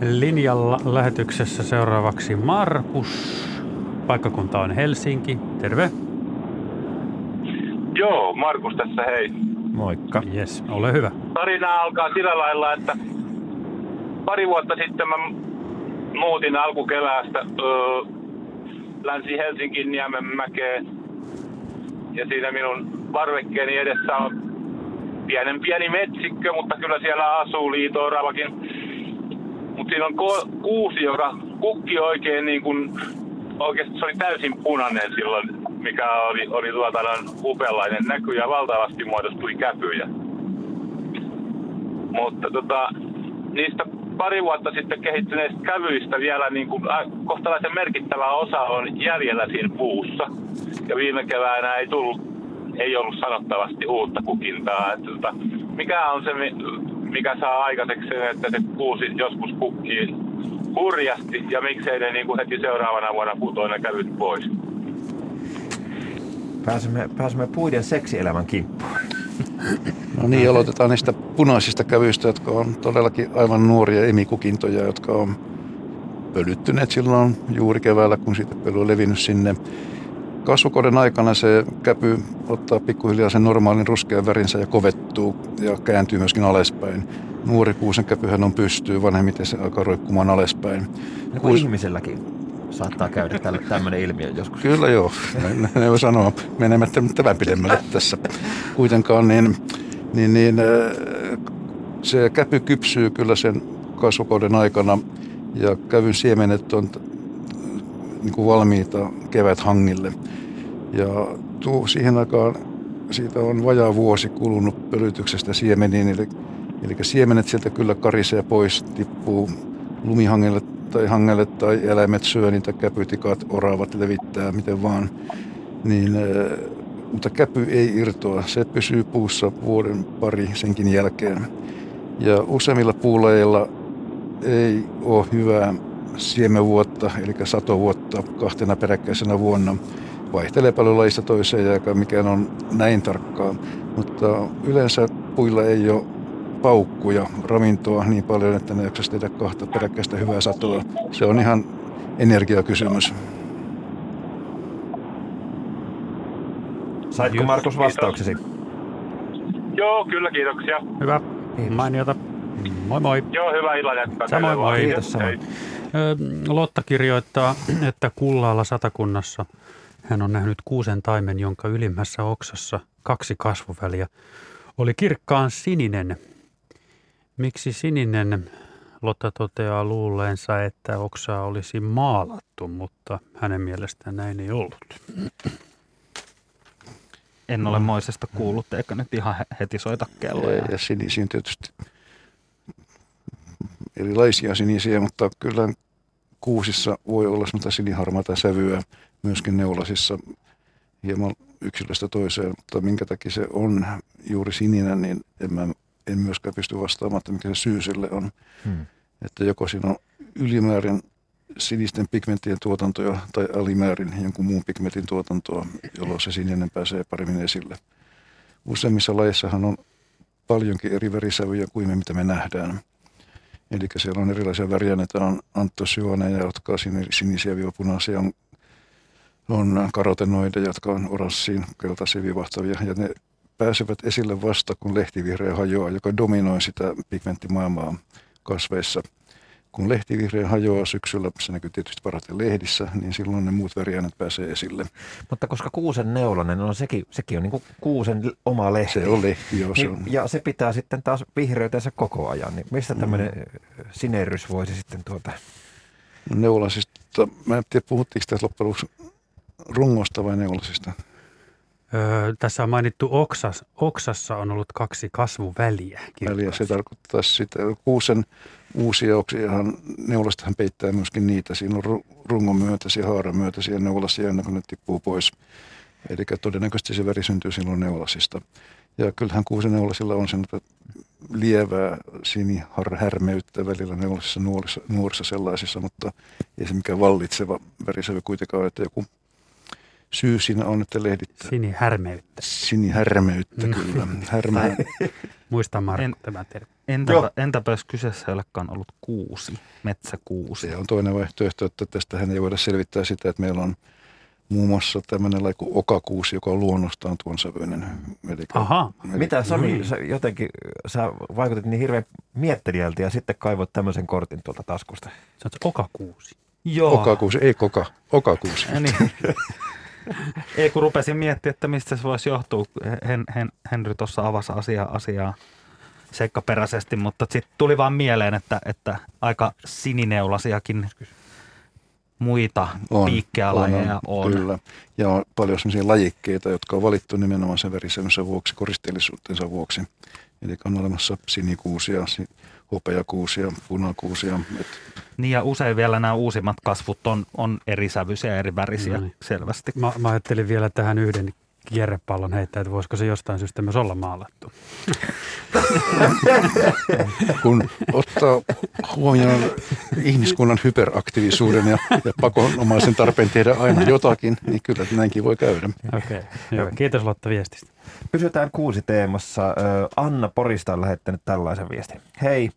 Linjalla lähetyksessä seuraavaksi Markus. Paikkakunta on Helsinki. Terve. Joo, Markus tässä hei. Moikka. Yes, ole hyvä. Tarina alkaa sillä lailla, että pari vuotta sitten mä muutin alkukeväästä öö, Länsi-Helsingin Niemenmäkeen. Ja siinä minun parvekkeeni edessä on pienen pieni metsikkö, mutta kyllä siellä asuu liito-oravakin. Mutta siinä on ko- kuusi, joka kukki oikein niin kuin, oikeasti se oli täysin punainen silloin, mikä oli, oli tuota upealainen näky ja valtavasti muodostui käpyjä. Mutta tota, niistä pari vuotta sitten kehittyneistä kävyistä vielä niin kuin, äh, kohtalaisen merkittävä osa on jäljellä siinä puussa. Ja viime keväänä ei tullut, ei ollut sanottavasti uutta kukintaa. Että, tota, mikä on se, mikä saa aikaiseksi sen, että se kuusi joskus kukkii hurjasti ja miksei ne niin kuin heti seuraavana vuonna putoa ne kävyt pois. Pääsemme, pääsemme puiden seksielämän kimppuun. No niin, aloitetaan niistä punaisista kävyistä, jotka on todellakin aivan nuoria emikukintoja, jotka on pölyttyneet silloin juuri keväällä, kun siitä pöly on levinnyt sinne. Kasvukauden aikana se käpy ottaa pikkuhiljaa sen normaalin ruskean värinsä ja kovettuu ja kääntyy myöskin alaspäin. Nuori kuusen käpyhän on pystyy, vanhemmiten se alkaa roikkumaan alaspäin. No kun ihmiselläkin saattaa käydä tämmöinen ilmiö joskus. Kyllä joo, ne, voi sanoa menemättä tämän pidemmälle tässä. Kuitenkaan niin, niin, niin se käpy kypsyy kyllä sen kasvukauden aikana ja kävyn siemenet on niin kuin valmiita keväthangille. Ja tuu, siihen aikaan siitä on vajaa vuosi kulunut pölytyksestä siemeniin, eli, eli siemenet sieltä kyllä karisee pois, tippuu lumihangelle tai hangelle tai eläimet syö niitä käpytikat, oravat levittää, miten vaan. Niin, mutta käpy ei irtoa, se pysyy puussa vuoden pari senkin jälkeen. Ja useimmilla puuleilla ei ole hyvää siemenvuotta, eli satovuotta kahtena peräkkäisenä vuonna. Vaihtelee paljon lajista toiseen, ja mikään on näin tarkkaa. Mutta yleensä puilla ei ole paukkuja, ravintoa niin paljon, että ne jaksaisi tehdä kahta peräkkäistä hyvää satoa. Se on ihan energiakysymys. Saitko Markus vastauksesi? Joo, kyllä, kiitoksia. Hyvä, mainiota. Moi moi. Joo, hyvä illan jatkaa. Samoin moi. Kiitos samoin. Lotta kirjoittaa, että kullaalla satakunnassa hän on nähnyt kuusen taimen, jonka ylimmässä oksassa kaksi kasvuväliä oli kirkkaan sininen Miksi sininen Lotta toteaa luulleensa, että oksaa olisi maalattu, mutta hänen mielestään näin ei ollut. En ole Moisesta kuullut, eikä nyt ihan heti soita kelloja. Ja sinisiä tietysti erilaisia sinisiä, mutta kyllä kuusissa voi olla semmoista siniharmaata sävyä myöskin neulasissa hieman yksilöstä toiseen, mutta minkä takia se on juuri sininen, niin en mä en myöskään pysty vastaamaan, että mikä se syy sille on. Hmm. Että joko siinä on ylimäärin sinisten pigmenttien tuotantoa tai alimäärin jonkun muun pigmentin tuotantoa, jolloin se sininen pääsee paremmin esille. Useimmissa lajeissahan on paljonkin eri värisävyjä kuin me, mitä me nähdään. Eli siellä on erilaisia väriaineita, on antosyooneja, jotka on sinisiä viivapunaisia, on, on karotenoideja, jotka on oranssiin keltaisia vivahtavia, ja ne pääsevät esille vasta, kun lehtivihreä hajoaa, joka dominoi sitä pigmenttimaailmaa kasveissa. Kun lehtivihreä hajoaa syksyllä, se näkyy tietysti parhaiten lehdissä, niin silloin ne muut väriaineet pääsee esille. Mutta koska kuusen neulanen no sekin, sekin on niin kuin kuusen oma lehti. Se on lehti, joo. Se niin, on. Ja se pitää sitten taas vihreytensä koko ajan. Niin mistä tämmöinen mm. sinerys voisi sitten tuota... Neulasista, mä en tiedä puhuttiinko tässä loppujen rungosta vai neulasista? Öö, tässä on mainittu oksas, oksassa on ollut kaksi kasvuväliä. Väliä, se tarkoittaa sitä. Kuusen uusia oksiahan, neulastahan peittää myöskin niitä. Siinä on rungon myötäisiä, haaran myötäisiä neulasia ennen kuin ne tippuu pois. Eli todennäköisesti se veri syntyy silloin neulasista. Ja kyllähän kuusen neulasilla on sen lievää sinihärmeyttä välillä neulasissa nuorissa, nuorissa sellaisissa, mutta ei se mikään vallitseva värisävy kuitenkaan, että joku syy siinä on, että lehdittää. Sinihärmeyttä. Sinihärmeyttä, mm. kyllä. Härmää. Muista Markku en, tämä termi. Entäpä, entäpä jos kyseessä ei olekaan ollut kuusi, metsäkuusi? Se on toinen vaihtoehto, että tästähän ei voida selvittää sitä, että meillä on muun muassa tämmöinen laji kuin okakuusi, joka on luonnostaan tuon sävyinen. Eli, Aha. eli, Mitä Sami, Niin. sä jotenkin, sä vaikutit niin hirveän miettelijältä ja sitten kaivoit tämmöisen kortin tuolta taskusta. Se on se okakuusi. Joo. Okakuusi, ei koka, okakuusi. Ja Niin. Ei kun rupesin miettimään, että mistä se voisi johtua. Hen, hen, Henry tuossa avasi asiaa, asiaa seikkaperäisesti, mutta sitten tuli vaan mieleen, että, että aika sinineulasiakin muita piikkejä lajeja on. Kyllä. Ja on paljon sellaisia lajikkeita, jotka on valittu nimenomaan sen värisemmensä vuoksi, koristeellisuutensa vuoksi. Eli on olemassa sinikuusia, si- hopeakuusia, punakuusia. Et Niin ja usein vielä nämä uusimmat kasvut on, on eri sävyisiä ja eri värisiä No niin. selvästi. Mä, mä ajattelin vielä tähän yhden kierrepallon heittää, että voisiko se jostain syystä myös olla maalattu. kun ottaa huomioon ihmiskunnan hyperaktiivisuuden ja, ja pakonomaisen tarpeen tehdä aina jotakin, niin kyllä näinkin voi käydä. Okei, okay. Joo. Kiitos Lotta viestistä. Pysytään kuusi teemassa. Anna Porista on lähettänyt tällaisen viestin. Hei,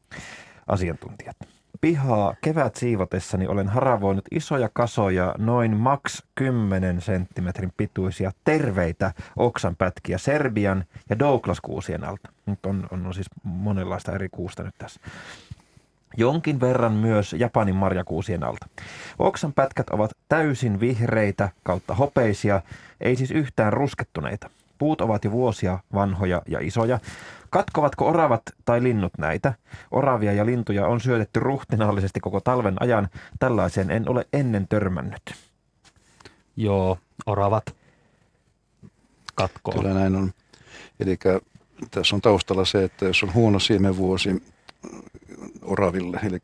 asiantuntijat. Pihaa kevät siivotessani olen haravoinut isoja kasoja, noin maks 10 senttimetrin pituisia terveitä oksanpätkiä Serbian ja Douglas-kuusien alta. Nyt on, on, on siis monenlaista eri kuusta nyt tässä. Jonkin verran myös Japanin marjakuusien alta. Oksan pätkät ovat täysin vihreitä kautta hopeisia, ei siis yhtään ruskettuneita. Puut ovat jo vuosia vanhoja ja isoja. Katkovatko oravat tai linnut näitä? Oravia ja lintuja on syötetty ruhtinaallisesti koko talven ajan. Tällaiseen en ole ennen törmännyt. Joo, oravat katkoo. Kyllä näin on. Eli tässä on taustalla se, että jos on huono siemenvuosi oraville, eli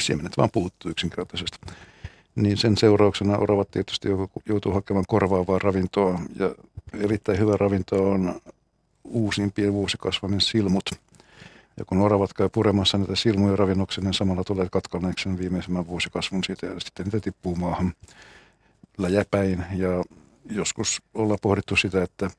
siemenet vaan puuttuu yksinkertaisesti, niin sen seurauksena oravat tietysti joutuu hakemaan korvaavaa ravintoa. Ja erittäin hyvä ravinto on uusimpien vuosikasvainen silmut. Ja kun oravat käy puremassa näitä silmuja ravinnoksena, niin samalla tulee katkoneeksi sen viimeisimmän vuosikasvun siitä ja sitten niitä tippuu maahan läjäpäin. Ja joskus ollaan pohdittu sitä, että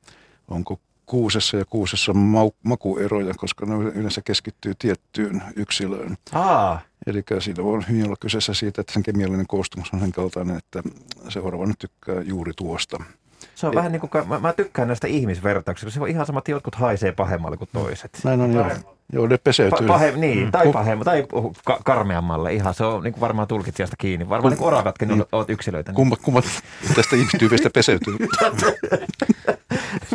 onko kuusessa ja kuusessa mau- makueroja, koska ne yleensä keskittyy tiettyyn yksilöön. Aa, Eli siinä voi hyvin olla kyseessä siitä, että sen kemiallinen koostumus on sen kaltainen, että se orava nyt tykkää juuri tuosta. se on vähän niin kuin, mä, mä tykkään näistä ihmisvertauksista. Se on ihan sama, että jotkut haisee pahemmalle kuin toiset. Näin on joo. Joo, ne peseytyy. Pa- pahe, niin, tai Ku- pahemmalle, tai ka- karmeammalle. Ihan se on niin kuin varmaan tulkitsijasta kiinni. Varmaan niin oravatkin niin. olet yksilöitä. Niin. Kummat, kummat tästä ihmistyypeistä peseytyy.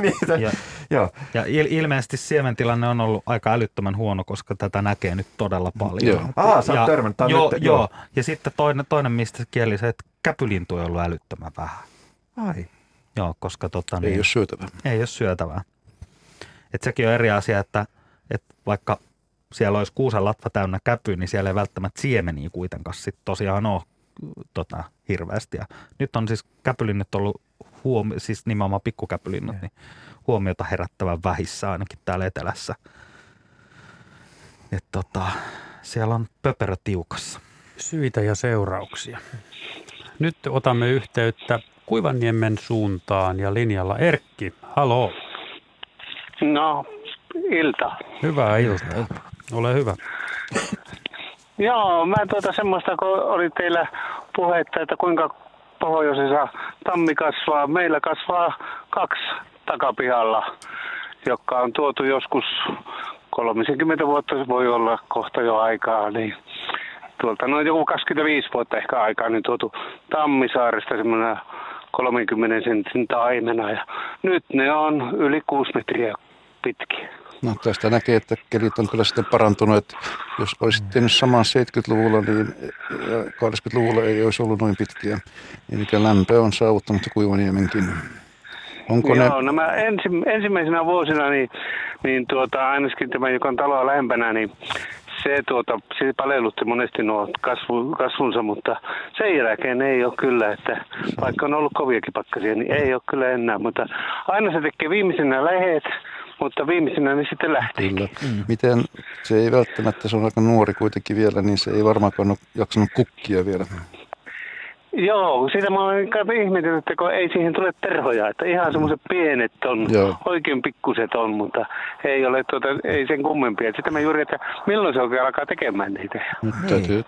niin, se, Ja- joo. Ja il- ilmeisesti siementilanne on ollut aika älyttömän huono, koska tätä näkee nyt todella paljon. Joo. Aa, sä oot ja, törmännyt. Joo, nyt, joo. ja sitten toinen, toinen mistä kieli se, että käpylintu on ollut älyttömän vähän. Ai. Joo, koska tota, Ei niin, ole syötävää. ei ole syötävää. Et sekin on eri asia, että, että vaikka siellä olisi kuusen latva täynnä käpyä, niin siellä ei välttämättä siemeniä kuitenkaan sit tosiaan ole tota, hirveästi. Ja nyt on siis käpylinnut ollut, huomi- siis nimenomaan pikkukäpylinnut, niin huomiota herättävän vähissä ainakin täällä etelässä. Et tota, siellä on pöperö tiukassa. Syitä ja seurauksia. Nyt otamme yhteyttä Kuivanniemen suuntaan ja linjalla Erkki. Halo. No, ilta. Hyvää iltaa. Ole hyvä. Joo, mä tuota semmoista, kun oli teillä puhetta, että kuinka pohjoisessa tammi kasvaa. Meillä kasvaa kaksi takapihalla, jotka on tuotu joskus 30 vuotta, se voi olla kohta jo aikaa, niin tuolta noin joku 25 vuotta ehkä aikaa, niin tuotu Tammisaaresta semmoinen 30 sentin taimena. Ja nyt ne on yli 6 metriä pitkiä. No, tästä näkee, että kelit on kyllä sitten parantunut. Että jos olisit tehnyt saman 70-luvulla niin, ja 80-luvulla ei olisi ollut noin pitkiä. Eli lämpö on saavuttanut Kuivaniemenkin. Onko ne, Joo, nämä ensi, ensimmäisenä vuosina, niin, niin tuota, ainakin tämä, joka on taloa lähempänä, niin se, tuota, se palellutti monesti nuo kasvu, kasvunsa, mutta sen jälkeen ei ole kyllä, että vaikka on ollut koviakin pakkasia, niin ei ole kyllä enää. Mutta aina se tekee viimeisenä lähet, mutta viimeisenä ne sitten lähtee. Kyllä. Miten se ei välttämättä, se on aika nuori kuitenkin vielä, niin se ei varmaankaan ole jaksanut kukkia vielä. Joo, sitä mä olen ihmetellyt, että kun ei siihen tule terhoja, että ihan semmoiset pienet on, Joo. oikein pikkuset on, mutta ei ole tuota, ei sen kummempia. Sitten mä juuri, että milloin se oikein alkaa tekemään niitä. Nyt täytyy,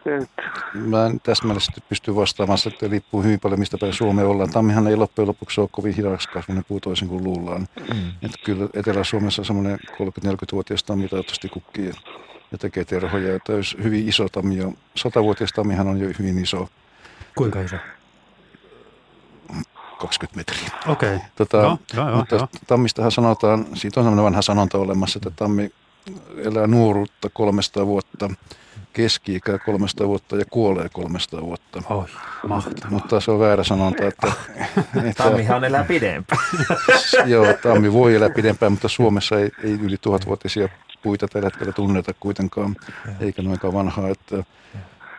mä en täsmällisesti pysty vastaamaan, että riippuu hyvin paljon mistä päin Suomea ollaan. Tammihan ei loppujen lopuksi ole kovin hidas kasvunen puu toisin kuin luullaan. Mm. Että kyllä Etelä-Suomessa semmoinen 30-40-vuotias tammi toivottavasti kukkii ja tekee terhoja. Ja täys hyvin iso tammi jo. 100-vuotias tammihan on jo hyvin iso, Kuinka iso? 20 metriä. Okei. Tota, Joo, joo, joo, mutta joo. tammistahan sanotaan, siitä on sellainen vanha sanonta olemassa, että tammi elää nuoruutta 300 vuotta, keski-ikää 300 vuotta ja kuolee 300 vuotta. Oi, mahtavaa. Mutta se on väärä sanonta, että, että Tammihan elää pidempään. joo, tammi voi elää pidempään, mutta Suomessa ei, ei yli tuhatvuotisia puita tällä hetkellä tunneta kuitenkaan, eikä noinkaan vanhaa. Että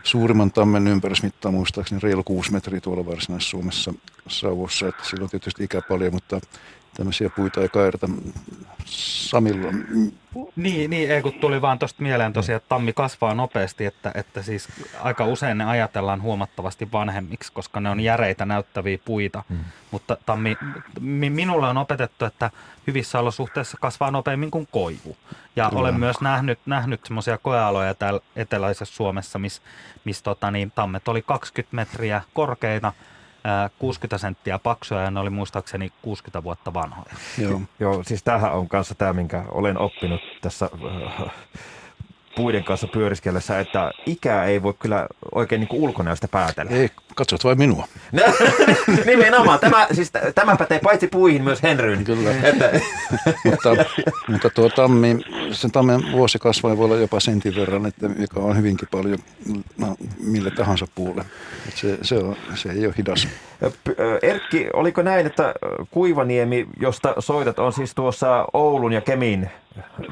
suurimman tammen ympärysmitta on muistaakseni reilu 6 metriä tuolla Varsinais-Suomessa Sauvossa, että sillä on tietysti ikä paljon, mutta tämmöisiä puita ei kairata. Samilla, Niin, niin ei kun tuli vaan tuosta mieleen tosiaan, että tammi kasvaa nopeasti, että, että siis aika usein ne ajatellaan huomattavasti vanhemmiksi, koska ne on järeitä näyttäviä puita. Mm. Mutta tammi, mi, minulle on opetettu, että hyvissä olosuhteissa kasvaa nopeammin kuin koivu. Ja Kyllä. olen myös nähnyt, nähnyt semmoisia koealoja täällä eteläisessä Suomessa, missä mis tota, niin, tammet oli 20 metriä korkeita, 60 senttiä paksuja ja ne oli muistaakseni 60 vuotta vanhoja. joo. Joo, siis tämähän on kanssa tämä, minkä olen oppinut tässä äh, puiden kanssa pyöriskellessä, että ikää ei voi kyllä oikein niin ulkonäöstä päätellä. Ei, katsot vain minua. Nimenomaan, tämä, siis t- tämä pätee paitsi puihin myös Henryyn. Kyllä. Että, mutta, mutta tuo tammi, sen tammen vuosikasvain voi olla jopa sentin verran, että mikä on hyvinkin paljon no, mille tahansa puulle. Et se, se, on, se ei ole hidas. Erkki, oliko näin, että Kuivaniemi, josta soitat, on siis tuossa Oulun ja Kemin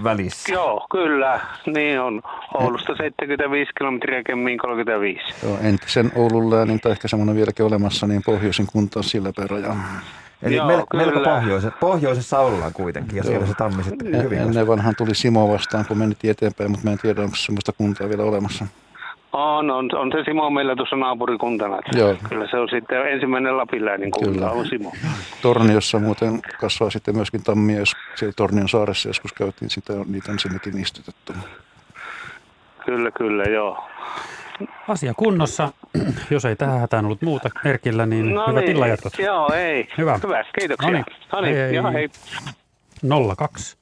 välissä? Joo, kyllä. Niin on. Oulusta 75 kilometriä, Kemmiin 35. Joo, entisen Oulun läänin tai ehkä semmoinen vieläkin olemassa, niin pohjoisin kunta on sillä rajaa. Eli Joo, mel- melko pohjoisessa, pohjoisessa ollaan kuitenkin, ja siellä se tammi sitten hyvin kasvaa. Ennen vanhan tuli Simo vastaan, kun menit eteenpäin, mutta mä en tiedä, onko semmoista kuntaa vielä olemassa. On, on, on se Simo meillä tuossa naapurikuntana. Joo. Kyllä se on sitten ensimmäinen Lapinläänin kunta Kyllä. on Simo. Torniossa muuten kasvaa sitten myöskin tammia, jos siellä Tornion saaressa joskus käytiin, sitä, niitä on sinnekin istutettu. Kyllä, kyllä, joo. Asia kunnossa. Jos ei tähän hätään ollut muuta Erkillä, niin hyvät illanjatkot. Joo, ei. Hyvä. Hyvä, kiitoksia. No niin, Hei, hei. joo, hei. 02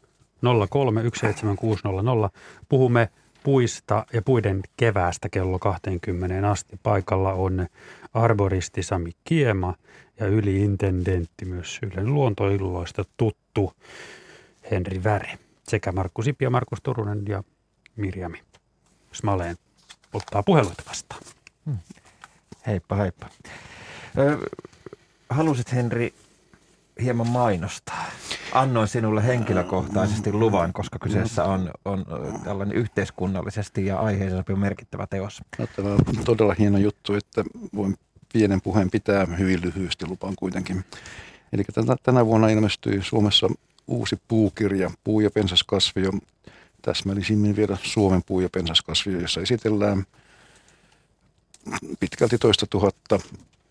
03 17600. Puhumme puista ja puiden keväästä kello 20 asti. Paikalla on arboristi Sami Kiema ja yliintendentti myös Ylen luontoilloista tuttu Henri Väre sekä Markku Sipi ja Markus Turunen ja Mirjami Smaleen ottaa puheluita vastaan. Heippa, heippa. Ö, halusit, Henri, hieman mainostaa. Annoin sinulle henkilökohtaisesti luvan, koska kyseessä on, on tällainen yhteiskunnallisesti ja aiheeseen merkittävä teos. No, tämä on todella hieno juttu, että voin pienen puheen pitää hyvin lyhyesti lupaan kuitenkin. Eli tänä, tänä vuonna ilmestyi Suomessa uusi puukirja, Puu- ja pensaskasvio, täsmällisimmin vielä Suomen puu- ja pensaskasvio, jossa esitellään pitkälti toista tuhatta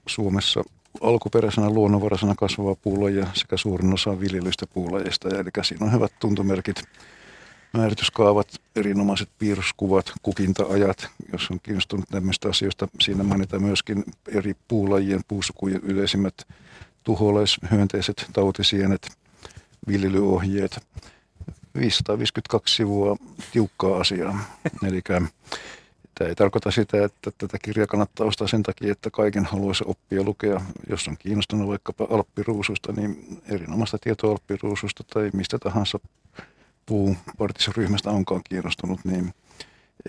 Suomessa alkuperäisenä luonnonvaraisena kasvavaa puulajia sekä suurin osa viljelyistä puulajeista. Ja eli siinä on hyvät tuntomerkit, määrityskaavat, erinomaiset piirroskuvat, kukinta-ajat, jos on kiinnostunut tämmöistä asioista. Siinä mainitaan myöskin eri puulajien, puusukujen yleisimmät tuholaishyönteiset tautisienet, viljelyohjeet. 552 sivua tiukkaa asiaa. Eli Tämä ei tarkoita sitä, että tätä kirjaa kannattaa ostaa sen takia, että kaiken haluaisi oppia lukea. Jos on kiinnostunut vaikkapa alppiruususta, niin erinomaista tietoa alppiruususta tai mistä tahansa puupartisryhmästä onkaan kiinnostunut, niin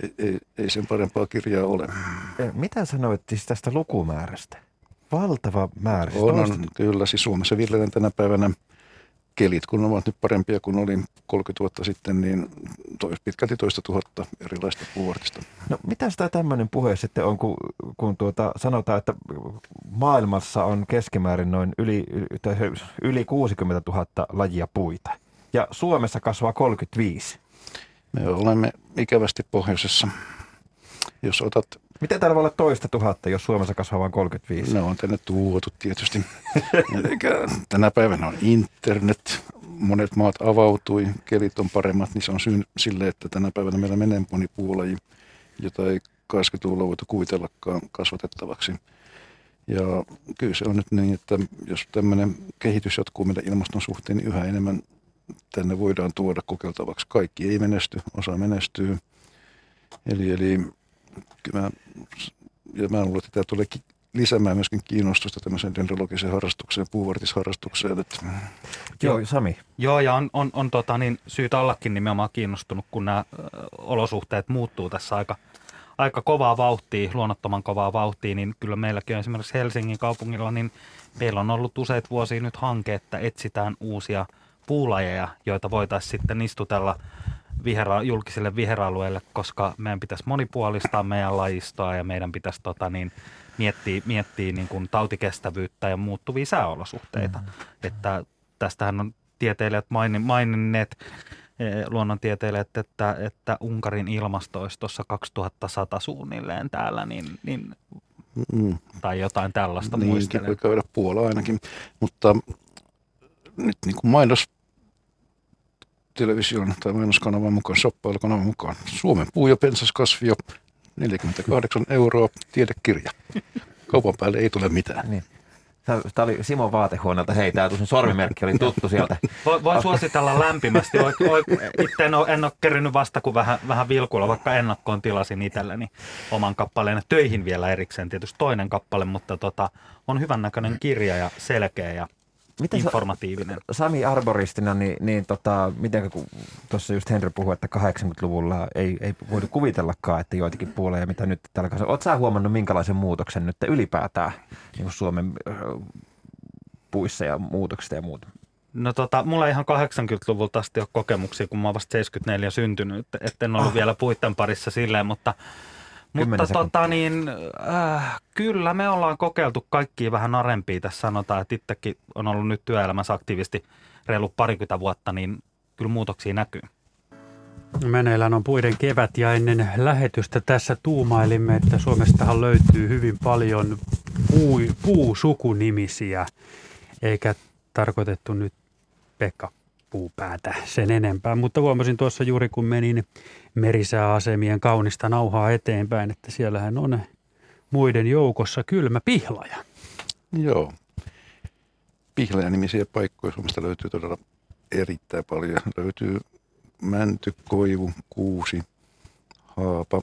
ei, ei, ei sen parempaa kirjaa ole. Ö, Mitä sanoit siis tästä lukumäärästä? Valtava määrä. On, on, kyllä, siis Suomessa viljellään tänä päivänä kelit, kun ovat nyt parempia kuin oli 30 vuotta sitten, niin tois, pitkälti toista tuhatta erilaista puuvartista. No mitä sitä tämmöinen puhe sitten on, kun, kun tuota, sanotaan, että maailmassa on keskimäärin noin yli, yli 60 000 lajia puita. Ja Suomessa kasvaa 35. Me olemme ikävästi pohjoisessa. Jos otat Miten täällä voi olla toista tuhatta, jos Suomessa kasvaa vain 35? Ne on tänne tuotu tietysti. Tänä päivänä on internet, monet maat avautui, kelit on paremmat, niin se on syy sille, että tänä päivänä meillä menee moni puulaji, jota ei 80-luvulla voitu kuvitellakaan kasvatettavaksi. Ja kyllä se on nyt niin, että jos tämmöinen kehitys jatkuu meidän ilmaston suhteen, niin yhä enemmän tänne voidaan tuoda kokeiltavaksi. Kaikki ei menesty, osa menestyy. Eli, eli mä, ja mä luulen, että tämä tulee lisäämään myöskin kiinnostusta tämmöiseen dendrologiseen harrastukseen, puuvartisharrastukseen. Että... Joo, Sami. Joo, ja on, on, on tota, niin, syytä ollakin nimenomaan kiinnostunut, kun nämä olosuhteet muuttuu tässä aika, aika kovaa vauhtia, luonnottoman kovaa vauhtia, niin kyllä meilläkin on esimerkiksi Helsingin kaupungilla, niin meillä on ollut useita vuosia nyt hanke, että etsitään uusia puulajeja, joita voitaisiin sitten istutella vihera, julkisille viheralueille, koska meidän pitäisi monipuolistaa meidän lajistoa ja meidän pitäisi tota, niin, miettiä, miettiä niin kuin tautikestävyyttä ja muuttuvia sääolosuhteita. Mm-hmm. Että tästähän on tieteilijät maininneet, eh, luonnontieteilijät, että, että Unkarin ilmasto olisi tuossa 2100 suunnilleen täällä, niin, niin mm. tai jotain tällaista niin, muistelen. voi käydä Puola ainakin, mutta nyt niin kuin mainos television tai mainoskanavan mukaan, shoppailukanavan mukaan. Suomen puu- ja pensaskasvio, 48 euroa, tiedekirja. Kaupan päälle ei tule mitään. Niin. Tämä oli Simon vaatehuoneelta. Hei, tämä sun sormimerkki oli tuttu sieltä. Voin voi suositella lämpimästi. Itse en ole, en ole kerännyt vasta kuin vähän, vähän vilkulla, vaikka ennakkoon tilasin itselleni oman kappaleen. Töihin vielä erikseen tietysti toinen kappale, mutta tota, on hyvän näköinen kirja ja selkeä ja Miten informatiivinen. Sami Arboristina, niin, niin tota, miten kun tuossa just Henry puhui, että 80-luvulla ei, ei voidu kuvitellakaan, että joitakin puoleja, mitä nyt tällä kanssa. Oletko sä huomannut minkälaisen muutoksen nyt ylipäätään niin kuin Suomen puissa ja muutoksista ja muuta? No tota, mulla ihan 80-luvulta asti ole kokemuksia, kun mä oon vasta 74 syntynyt, että en ollut oh. vielä puitten parissa silleen, mutta mutta tota niin, äh, kyllä me ollaan kokeiltu kaikkia vähän arempia tässä sanotaan, että itsekin on ollut nyt työelämässä aktiivisesti reilu parikymmentä vuotta, niin kyllä muutoksia näkyy. Meneillään on puiden kevät ja ennen lähetystä tässä tuumailimme, että Suomestahan löytyy hyvin paljon puu, puusukunimisiä, eikä tarkoitettu nyt Pekka puupäätä sen enempää. Mutta huomasin tuossa juuri kun menin merisääasemien kaunista nauhaa eteenpäin, että siellähän on muiden joukossa kylmä pihlaja. Joo. Pihlaja-nimisiä paikkoja Suomesta löytyy todella erittäin paljon. Löytyy mänty, koivu, kuusi, haapa.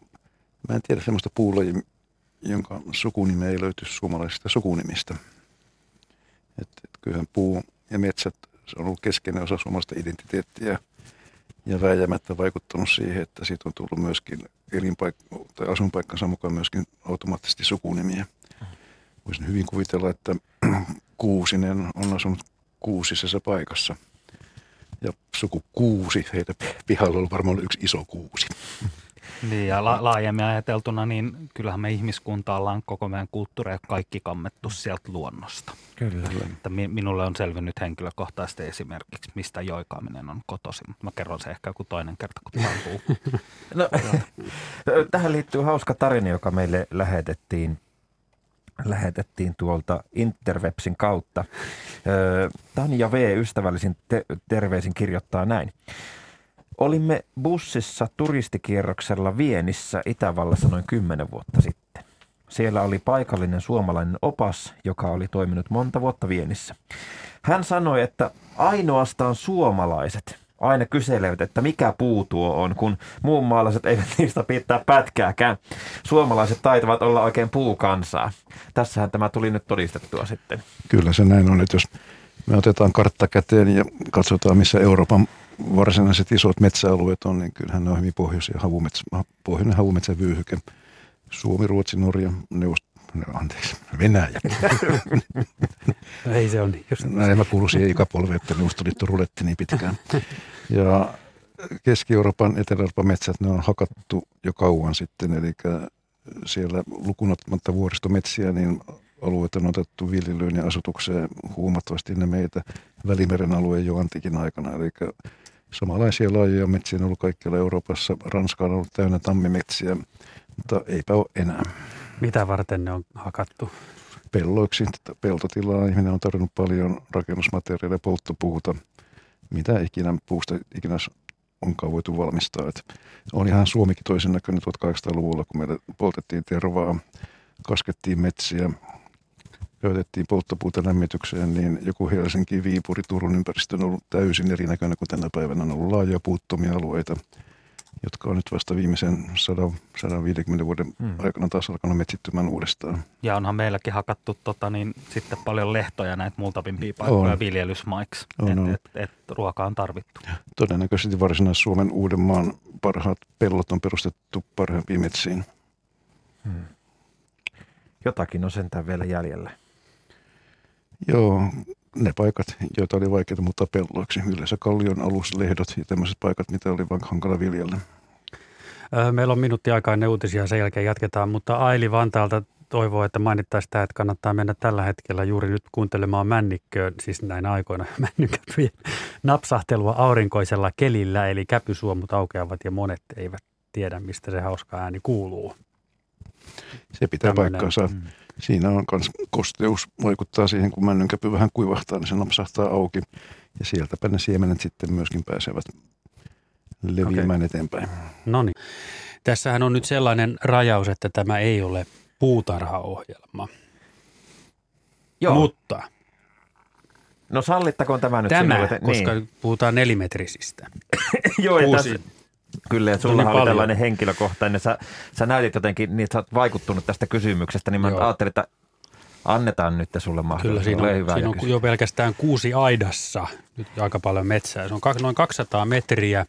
Mä en tiedä semmoista puulajia, jonka sukunime ei löyty suomalaisista sukunimistä. Et, et kyllähän puu ja metsät se on ollut keskeinen osa suomalaista identiteettiä ja vääjäämättä vaikuttanut siihen, että siitä on tullut myöskin elinpaik- tai asunpaikkansa mukaan myöskin automaattisesti sukunimiä. Voisin hyvin kuvitella, että Kuusinen on asunut kuusisessa paikassa. Ja suku Kuusi, heitä pihalla on varmaan yksi iso kuusi. Niin ja la- laajemmin ajateltuna, niin kyllähän me ihmiskunta ollaan koko meidän kulttuuri ja kaikki kammettu sieltä luonnosta. Kyllä. Että mi- minulle on selvinnyt henkilökohtaisesti esimerkiksi, mistä joikaaminen on kotosi. Mä kerron se ehkä joku toinen kerta, kun puhuu. no, tähän liittyy hauska tarina, joka meille lähetettiin lähetettiin tuolta Interwebsin kautta. Tanja V. ystävällisin te- terveisin kirjoittaa näin. Olimme bussissa turistikierroksella Vienissä Itävallassa noin kymmenen vuotta sitten. Siellä oli paikallinen suomalainen opas, joka oli toiminut monta vuotta Vienissä. Hän sanoi, että ainoastaan suomalaiset aina kyselevät, että mikä puu tuo on, kun muun maalaiset eivät niistä pitää pätkääkään. Suomalaiset taitavat olla oikein puukansaa. Tässähän tämä tuli nyt todistettua sitten. Kyllä se näin on, että jos me otetaan kartta käteen ja katsotaan, missä Euroopan varsinaiset isot metsäalueet on, niin kyllähän ne on hyvin pohjoisia havumetsä, pohjoinen havumetsänvyyhyke. Suomi, Ruotsi, Norja, Neuvost, anteeksi, Venäjä. No ei se on niin. Just Näin mä kuulun siihen ikäpolveen, että Neuvostoliitto ruletti niin pitkään. Ja Keski-Euroopan, Etelä-Euroopan metsät, ne on hakattu jo kauan sitten, eli siellä lukunottamatta vuoristometsiä, niin alueet on otettu viljelyyn ja asutukseen huomattavasti ne meitä Välimeren alueen jo antiikin aikana. Eli samanlaisia lajeja metsiä on ollut kaikkialla Euroopassa. Ranska on ollut täynnä tammimetsiä. mutta eipä ole enää. Mitä varten ne on hakattu? Pelloiksi tätä peltotilaa ihminen on tarvinnut paljon rakennusmateriaalia, polttopuuta, mitä ikinä puusta ikinä onkaan voitu valmistaa. Et on ihan Suomikin toisen näköinen 1800-luvulla, kun meillä poltettiin tervaa, kaskettiin metsiä, käytettiin polttopuuta lämmitykseen, niin joku Helsinki, Viipuri, Turun ympäristö on ollut täysin erinäköinen kuin tänä päivänä. On ollut laajoja puuttomia alueita, jotka on nyt vasta viimeisen 100, 150 vuoden hmm. aikana taas alkanut metsittymään uudestaan. Ja onhan meilläkin hakattu tota, niin, sitten paljon lehtoja näitä multavimpia paikkoja on. viljelysmaiksi, että et, et, ruoka on tarvittu. Todennäköisesti Varsinais-Suomen Uudenmaan parhaat pellot on perustettu parhaimpiin metsiin. Hmm. Jotakin on sentään vielä jäljellä. Joo, ne paikat, joita oli vaikeaa muuttaa pelloiksi. Yleensä kallion aluslehdot ja tämmöiset paikat, mitä oli vain hankala viljellä. Meillä on minuutti aikaa ennen uutisia, sen jälkeen jatketaan, mutta Aili Vantaalta toivoo, että mainittaisiin tämä, että kannattaa mennä tällä hetkellä juuri nyt kuuntelemaan männikköön, siis näin aikoina männykäpyjen napsahtelua aurinkoisella kelillä, eli käpysuomut aukeavat ja monet eivät tiedä, mistä se hauska ääni kuuluu. Se pitää Tämmönen, paikkaansa. Mm. Siinä on myös kosteus, vaikuttaa siihen, kun männynkäpy vähän kuivahtaa, niin se napsahtaa auki. Ja sieltäpä ne siemenet sitten myöskin pääsevät leviämään okay. eteenpäin. No niin. Tässähän on nyt sellainen rajaus, että tämä ei ole puutarhaohjelma. Joo. Mutta. No sallittakoon tämä nyt tämä, sinulle. koska niin. puhutaan nelimetrisistä. Joo, ja tässä, Kyllä, että sulla oli tällainen henkilökohtainen. Sä, sä näytit jotenkin, niin sä oot vaikuttunut tästä kysymyksestä, niin mä Joo. ajattelin, että annetaan nyt sulle mahdollisuus. Kyllä siinä on, hyvä siinä on jo pelkästään kuusi aidassa, nyt aika paljon metsää. Se on noin 200 metriä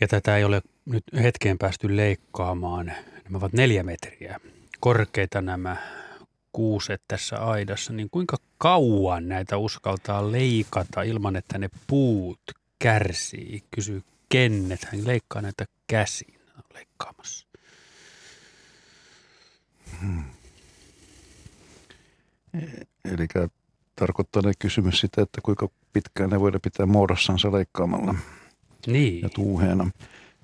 ja tätä ei ole nyt hetkeen päästy leikkaamaan. Nämä ovat neljä metriä korkeita nämä kuuset tässä aidassa, niin kuinka kauan näitä uskaltaa leikata ilman, että ne puut kärsii, kysyy Kennet, hän leikkaa näitä käsin leikkaamassa. Hmm. Eli tarkoittaa ne kysymys sitä, että kuinka pitkään ne voidaan pitää muodossansa leikkaamalla niin. ja tuuheena.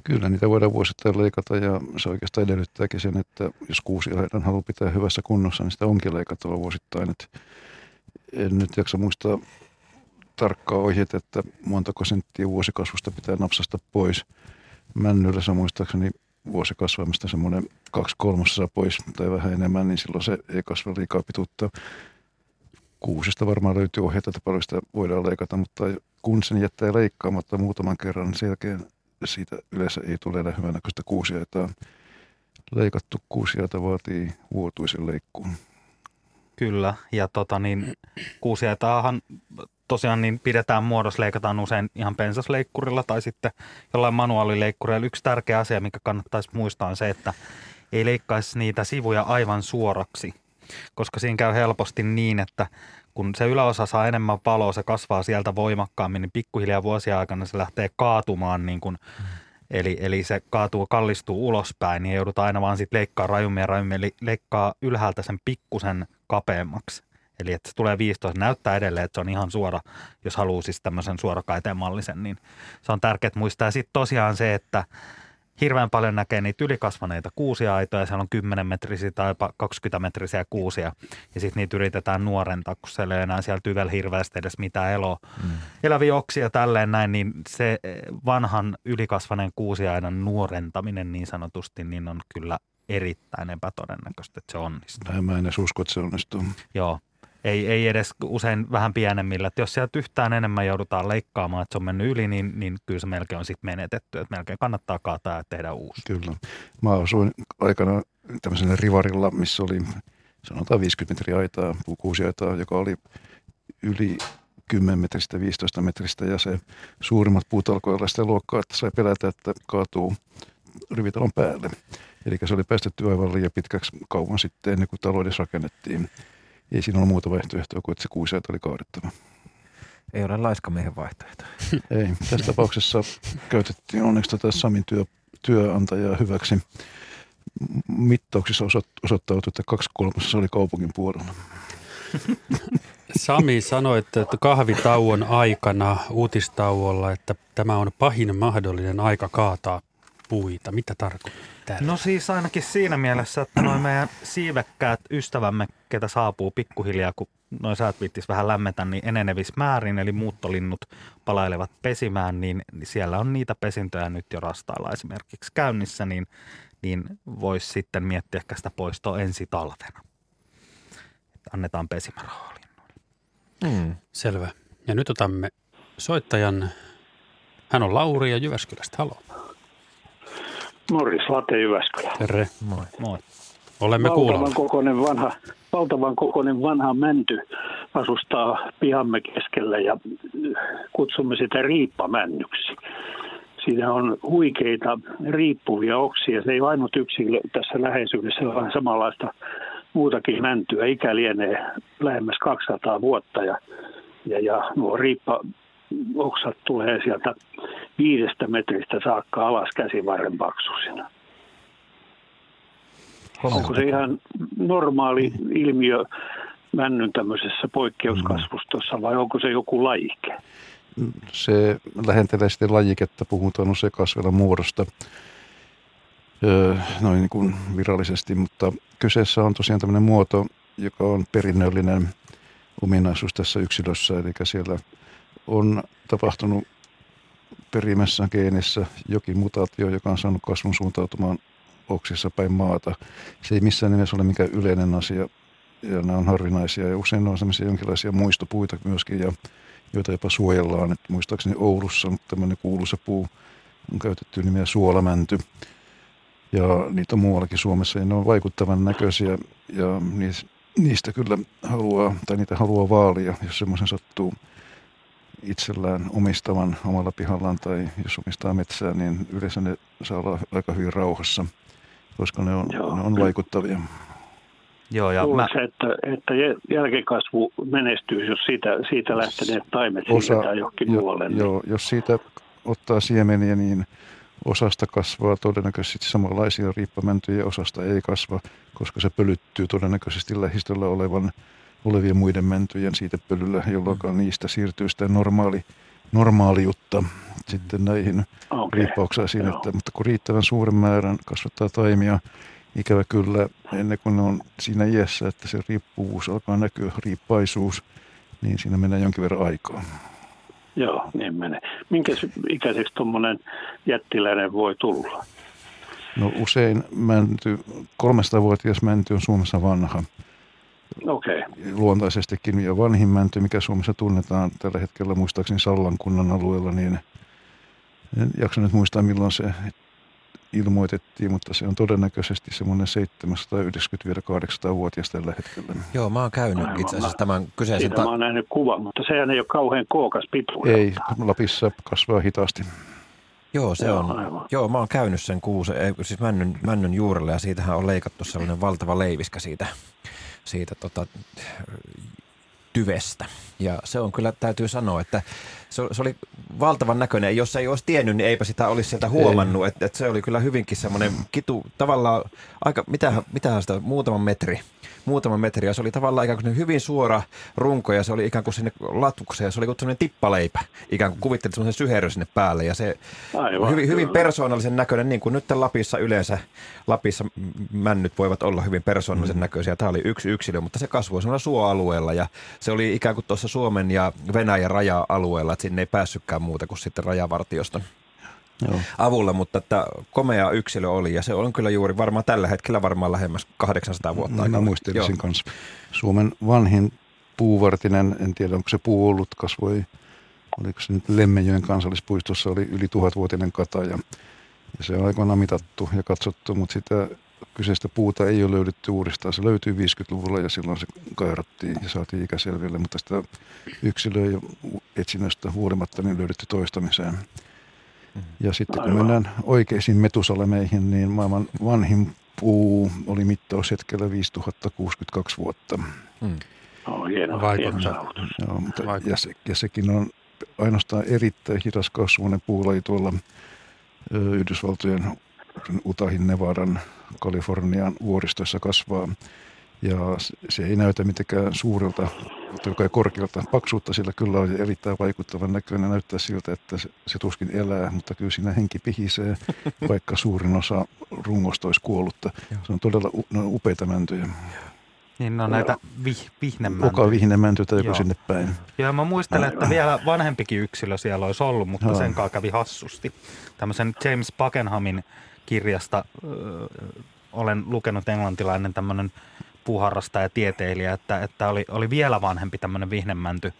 Kyllä niitä voidaan vuosittain leikata ja se oikeastaan edellyttääkin sen, että jos kuusi aidan haluaa pitää hyvässä kunnossa, niin sitä onkin leikattava vuosittain. Et en nyt jaksa muistaa tarkkaa ohjeet, että montako senttiä vuosikasvusta pitää napsasta pois. Männyllä se muistaakseni vuosikasvamista semmoinen kaksi kolmasosaa pois tai vähän enemmän, niin silloin se ei kasva liikaa pituutta. Kuusista varmaan löytyy ohjeita, että paljon sitä voidaan leikata, mutta kun sen jättää leikkaamatta muutaman kerran, niin sen jälkeen siitä yleensä ei tule enää hyvänäköistä kuusiaitaa. Leikattu kuusiaita vaatii vuotuisen leikkuun. Kyllä, ja tota niin, kuusiaitaahan tosiaan niin pidetään muodossa, leikataan usein ihan pensasleikkurilla tai sitten jollain manuaalileikkurilla. Yksi tärkeä asia, mikä kannattaisi muistaa on se, että ei leikkaisi niitä sivuja aivan suoraksi, koska siinä käy helposti niin, että kun se yläosa saa enemmän valoa, se kasvaa sieltä voimakkaammin, niin pikkuhiljaa vuosien aikana se lähtee kaatumaan niin kuin. Eli, eli se kaatuu, kallistuu ulospäin, niin joudutaan aina vaan sitten leikkaa rajummin ja rajummin, eli leikkaa ylhäältä sen pikkusen kapeammaksi. Eli että se tulee 15, näyttää edelleen, että se on ihan suora, jos haluaa siis tämmöisen suorakaiteen mallisen, niin se on tärkeää muistaa. Sitten tosiaan se, että hirveän paljon näkee niitä ylikasvaneita kuusia aitoja, siellä on 10 metrisiä tai jopa 20 metrisiä kuusia, ja sitten niitä yritetään nuorentaa, kun siellä ei enää siellä tyvel hirveästi edes mitään elo, mm. eläviä oksia tälleen näin, niin se vanhan ylikasvaneen kuusiaidan nuorentaminen niin sanotusti, niin on kyllä erittäin epätodennäköistä, että se onnistuu. Mä en edes usko, että se onnistuu. Joo, ei, ei edes usein vähän pienemmillä. Että jos sieltä yhtään enemmän joudutaan leikkaamaan, että se on mennyt yli, niin, niin kyllä se melkein on sitten menetetty. Että melkein kannattaa kaataa ja tehdä uusi. Kyllä. Mä asuin aikana tämmöisellä rivarilla, missä oli sanotaan 50 metriä aitaa, puukuusiaitaa, joka oli yli 10 metristä, 15 metristä ja se suurimmat puut alkoi olla sitä luokkaa, että sai pelätä, että kaatuu rivitalon päälle. Eli se oli päästetty aivan liian pitkäksi kauan sitten ennen kuin talo edes rakennettiin ei siinä ole muuta vaihtoehtoa kuin, että se kuusiaita oli kaadettava. Ei ole laiskamiehen vaihtoehto. Ei. Tässä tapauksessa käytettiin onneksi tätä Samin työ, työantajaa hyväksi. Mittauksissa osoittautui, että kaksi kolmasosa oli kaupungin puolella. Sami sanoi, että kahvitauon aikana uutistauolla, että tämä on pahin mahdollinen aika kaataa puita. Mitä tarkoittaa? Täällä? No siis ainakin siinä mielessä, että noin meidän siivekkäät ystävämme, ketä saapuu pikkuhiljaa, kun noin säät viittis vähän lämmetä, niin enenevis määrin, eli muuttolinnut palailevat pesimään, niin siellä on niitä pesintöjä nyt jo rastailla esimerkiksi käynnissä, niin, niin voisi sitten miettiä ehkä sitä poistoa ensi talvena. Että annetaan pesimärahaa Mm. Selvä. Ja nyt otamme soittajan. Hän on Lauri ja Jyväskylästä. Halo. Morris Late Jyväskylä. Terve. Moi. Moi. Olemme Valtavan kuulolla. kokoinen, vanha, valtavan kokoinen vanha mänty asustaa pihamme keskellä ja kutsumme sitä riippamännyksi. Siinä on huikeita riippuvia oksia. Se ei ole ainut yksilö tässä läheisyydessä, vaan samanlaista muutakin mäntyä. Ikä lienee lähemmäs 200 vuotta ja, ja, ja nuo riippaoksat tulee sieltä viidestä metristä saakka alas käsivarren paksuisina. Onko se ihan normaali ilmiö männyn tämmöisessä poikkeuskasvustossa vai onko se joku lajike? Se lähentelee sitten lajiketta, puhutaan usein kasvella muodosta öö, noin niin kuin virallisesti, mutta kyseessä on tosiaan tämmöinen muoto, joka on perinnöllinen ominaisuus tässä yksilössä, eli siellä on tapahtunut perimässä geenissä jokin mutaatio, joka on saanut kasvun suuntautumaan oksissa päin maata. Se ei missään nimessä ole mikään yleinen asia, ja nämä on harvinaisia, ja usein ne on sellaisia jonkinlaisia muistopuita myöskin, ja joita jopa suojellaan. Et muistaakseni Oulussa on tämmöinen kuuluisa puu, on käytetty nimeä suolamänty, ja niitä on muuallakin Suomessa, ja ne on vaikuttavan näköisiä, ja niis- niistä kyllä haluaa, tai niitä haluaa vaalia, jos semmoisen sattuu itsellään omistavan omalla pihallaan tai jos omistaa metsää, niin yleensä ne saa olla aika hyvin rauhassa, koska ne on, Joo. ne on vaikuttavia. Joo, ja mä, Luuletko, että, että jä- jälkikasvu menestyisi, jos siitä, siitä lähteneet taimet Osa- siirretään johonkin jo- muualle? niin- Joo, jos siitä ottaa siemeniä, niin osasta kasvaa todennäköisesti samanlaisia riippamäntyjä ja osasta ei kasva, koska se pölyttyy todennäköisesti lähistöllä olevan, olevien muiden mäntyjen siitä pölyllä, jolloin Mm. niistä siirtyy sitä normaali, normaaliutta sitten näihin Okei. riippauksaisiin, Joo. että, mutta kun riittävän suuren määrän kasvattaa taimia, ikävä kyllä, ennen kuin ne on siinä iässä, että se riippuvuus alkaa näkyä, riippaisuus, niin siinä menee jonkin verran aikaa. Joo, niin menee. Minkä ikäiseksi tuommoinen jättiläinen voi tulla? No usein mänty, 300-vuotias mänty on Suomessa vanha. Okei, okay. Luontaisestikin ja vanhin mänty, mikä Suomessa tunnetaan tällä hetkellä muistaakseni Sallan kunnan alueella, niin en jaksa nyt muistaa milloin se ilmoitettiin, mutta se on todennäköisesti semmoinen 790-800-vuotias tällä hetkellä. Joo, mä oon käynyt Aivan. itse asiassa tämän kyseisen... siitä Ta- mä oon nähnyt kuvan, mutta sehän ei ole kauhean kookas pituus. Ei, Lapissa kasvaa hitaasti. Joo, se Joo, on. aivan. Joo, mä oon käynyt sen kuusen, siis männyn, männyn juurelle ja siitähän on leikattu sellainen valtava leiviskä siitä, siitä tota, tyvestä. Ja se on kyllä, täytyy sanoa, että se, se oli valtavan näköinen. Jos ei olisi tiennyt, niin eipä sitä olisi sieltä huomannut. Että, että se oli kyllä hyvinkin semmoinen kitu, tavallaan aika, mitähän, mitähän sitä, muutaman metri. Muutaman metri ja se oli tavallaan ikään kuin hyvin suora runko ja se oli ikään kuin sinne latukseen. Se oli kuin semmoinen tippaleipä, ikään kuin kuvittelit semmoisen syherry sinne päälle ja se Aivan, hyvin, hyvin persoonallisen näköinen, niin kuin nyt Lapissa yleensä, Lapissa männyt voivat olla hyvin persoonallisen näköisiä. Tämä oli yksi yksilö, mutta se kasvoi semmoilla suoalueella ja se oli ikään kuin tuossa Suomen ja Venäjän raja-alueella, että sinne ei päässytkään muuta kuin sitten rajavartioston Joo. avulla, mutta että komea yksilö oli ja se on kyllä juuri varmaan tällä hetkellä varmaan lähemmäs 800 vuotta Mä aikaa. muistelisin kanssa. Suomen vanhin puuvartinen, en tiedä onko se puu ollut, kasvoi, oliko se nyt Lemmenjoen kansallispuistossa, oli yli tuhatvuotinen kata ja, ja se on aikoinaan mitattu ja katsottu, mutta sitä kyseistä puuta ei ole löydetty uudestaan. Se löytyi 50-luvulla ja silloin se kairattiin ja saatiin ikä selville, mutta sitä yksilöä ja etsinnöstä huolimatta niin löydetty toistamiseen. Ja sitten kun mennään oikeisiin metusalemeihin, niin maailman vanhin puu oli mittaushetkellä 5062 vuotta. Mm. Oh, hieno, Vaikuttaa. Joo, mutta, Vaikuttaa. ja, se, ja sekin on ainoastaan erittäin hidas kasvuinen puulaji tuolla ö, Yhdysvaltojen Utahin, Nevadan, Kalifornian vuoristoissa kasvaa. Ja se ei näytä mitenkään suurelta, joka korkealta paksuutta, sillä kyllä on erittäin vaikuttavan näköinen. Näyttää siltä, että se, se tuskin elää, mutta kyllä siinä henki pihisee, vaikka suurin osa rungosta olisi kuollutta. Se on todella ne on upeita mäntyjä. Niin no näitä vih, vihnemäntyjä. Kuka vihnemänty tai joku Joo. sinne päin. Joo, mä muistelen, että vielä vanhempikin yksilö siellä olisi ollut, mutta sen kanssa kävi hassusti. Tämmöisen James Buckenhamin kirjasta ö, olen lukenut englantilainen tämmöinen puuharrastaja ja tieteilijä, että, että oli, oli vielä vanhempi tämmöinen vihnemänty,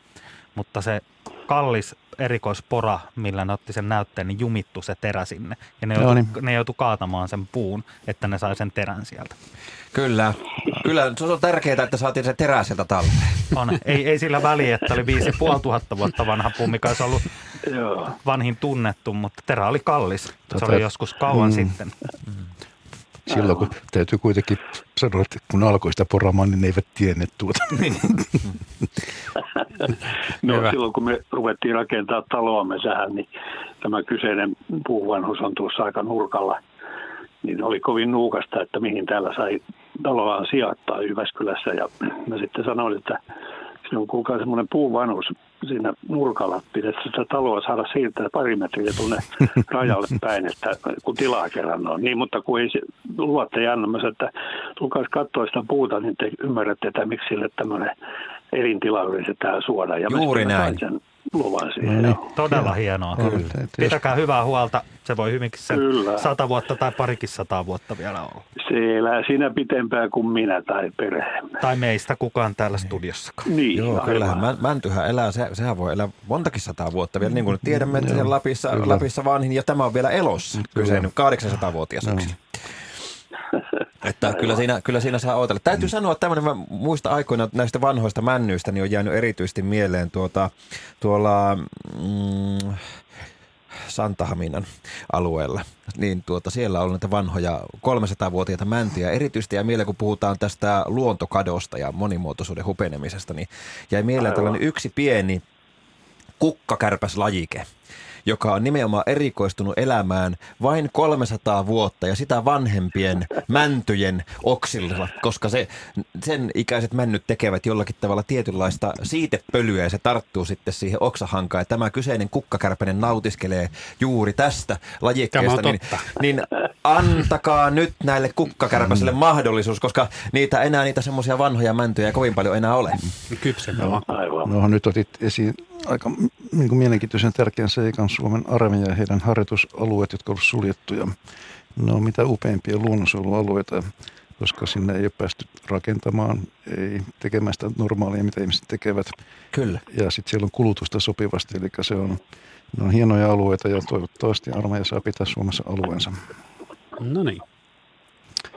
mutta se kallis erikoispora, millä ne otti sen näytteen, niin jumittu se terä sinne. Ja ne Joo, joutui, niin. ne joutui kaatamaan sen puun, että ne sai sen terän sieltä. Kyllä. Kyllä se on tärkeää, että saatiin se terä sieltä talteen. On. ei, ei sillä väliä, että oli 5500 vuotta vanha puu, mikä olisi ollut Joo. vanhin tunnettu, mutta terä oli kallis. Se oli joskus kauan mm. sitten. Silloin kun täytyy kuitenkin sanoa, että kun alkoi sitä poramaan, niin ne eivät tienneet tuota. No Hyvä. silloin kun me ruvettiin rakentaa taloamme sähän, niin tämä kyseinen puuvanhus on tuossa aika nurkalla. Niin oli kovin nuukasta, että mihin täällä sai taloaan sijoittaa Jyväskylässä. Ja mä sitten sanoin, että siinä on kuulkaa semmoinen puuvanhus siinä nurkalla. Pitäisi sitä taloa saada siirtää pari metriä tuonne rajalle päin, että kun tilaa kerran on. Niin, mutta kun ei se luotte ja anna, mä sanoin, että tulkaas katsoa sitä puuta, niin te ymmärrätte, että miksi sille tämmöinen elintila yritetään suoda. Ja Juuri näin. sen luvan siihen. No niin. Todella hienoa. Kyllä. Pitäkää hyvää huolta. Se voi hyvinkin sen Kyllä. sata vuotta tai parikin sataa vuotta vielä olla. Se elää siinä pitempään kuin minä tai perheemme. Tai meistä kukaan täällä studiossakaan. Niin, Joo, aivan. kyllähän mä- mäntyhän elää, se, sehän voi elää montakin sataa vuotta vielä, niin kuin tiedämme, että siellä Lapissa, Lapissa vanhin, ja tämä on vielä elossa, kyseinen 800-vuotias yksilö. Että kyllä siinä, kyllä siinä saa odotella. Täytyy sanoa tämmöinen, mä muista aikoina näistä vanhoista männyistä, niin on jäänyt erityisesti mieleen tuota, tuolla mm, Santahaminan alueella. Niin tuota, siellä on näitä vanhoja 300-vuotiaita mäntyjä. Erityisesti jäi mieleen, kun puhutaan tästä luontokadosta ja monimuotoisuuden hupenemisesta, niin jäi mieleen Aivan. tällainen yksi pieni kukkakärpäslajike, joka on nimenomaan erikoistunut elämään vain 300 vuotta ja sitä vanhempien mäntyjen oksilla, koska se, sen ikäiset männyt tekevät jollakin tavalla tietynlaista siitepölyä ja se tarttuu sitten siihen oksahankaan. Ja tämä kyseinen kukkakärpänen nautiskelee juuri tästä lajikkeesta. Niin, niin antakaa nyt näille kukkakärpäsille mahdollisuus, koska niitä enää niitä semmoisia vanhoja mäntyjä ei kovin paljon enää ole. Kypsempä maku. Aivan. No nyt otit esiin aika niin kuin mielenkiintoisen tärkeän seikan Suomen armeija ja heidän harjoitusalueet, jotka ovat suljettuja. Ne on mitä upeimpia luonnonsuojelualueita, koska sinne ei ole päästy rakentamaan, ei tekemään sitä normaalia, mitä ihmiset tekevät. Kyllä. Ja sitten siellä on kulutusta sopivasti, eli se on, ne on hienoja alueita ja toivottavasti armeija saa pitää Suomessa alueensa. No niin.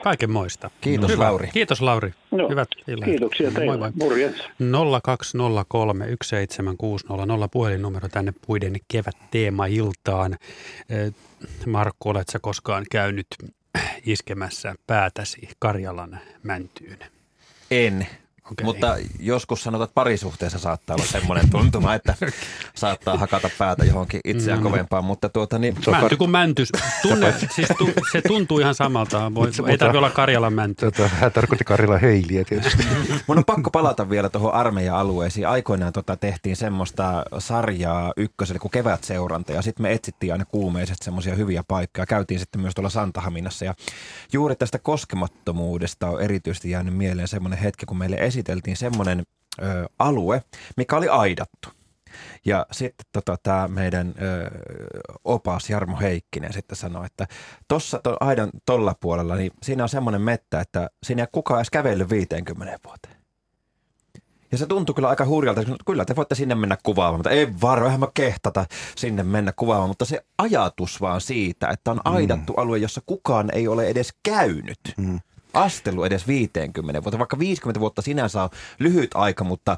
Kaiken moista. Kiitos, Hyvä. Lauri. Kiitos Lauri. Joo. Hyvät illat. Kiitoksia teille. Moi moi. Morjens. 0203 17600 puhelinnumero tänne puiden kevät-teema-iltaan. Eh, Markku, olet sä koskaan käynyt iskemässä päätäsi Karjalan mäntyyn? En. Okei. Mutta joskus sanotaan, että parisuhteessa saattaa olla semmoinen tuntuma, että saattaa hakata päätä johonkin itseään No. kovempaan, mutta tuota niin, Mänty kuin mänty. Tunne, siis tu, se tuntuu ihan samalta. Voi, Mutta- ei tarvitse olla Karjalan mänty. Tätä, hän tarkoitti Karilla Heiliä tietysti. mun on pakko palata vielä tuohon armeija-alueisiin. Aikoinaan tota tehtiin semmoista sarjaa ykköselle kuin kevätseuranta ja sitten me etsittiin aina kuumeisesti semmoisia hyviä paikkoja. Käytiin sitten myös tuolla Santahaminassa ja juuri tästä koskemattomuudesta on erityisesti jäänyt mieleen semmoinen hetki, kun meille esiteltiin semmoinen ö, alue, mikä oli aidattu. Ja sitten tota, tämä meidän ö, opas Jarmo Heikkinen sitten sanoi, että tuossa to, aidan tolla puolella, niin siinä on semmoinen mettä, että siinä ei kukaan edes kävellyt 50 vuoteen. Ja se tuntui kyllä aika hurjalta, että kyllä te voitte sinne mennä kuvaamaan, mutta ei vaan vähän mä kehtata sinne mennä kuvaamaan. Mutta se ajatus vaan siitä, että on aidattu alue, jossa kukaan ei ole edes käynyt. Mm. Astelu edes 50 vuotta, vaikka 50 vuotta sinänsä on lyhyt aika, mutta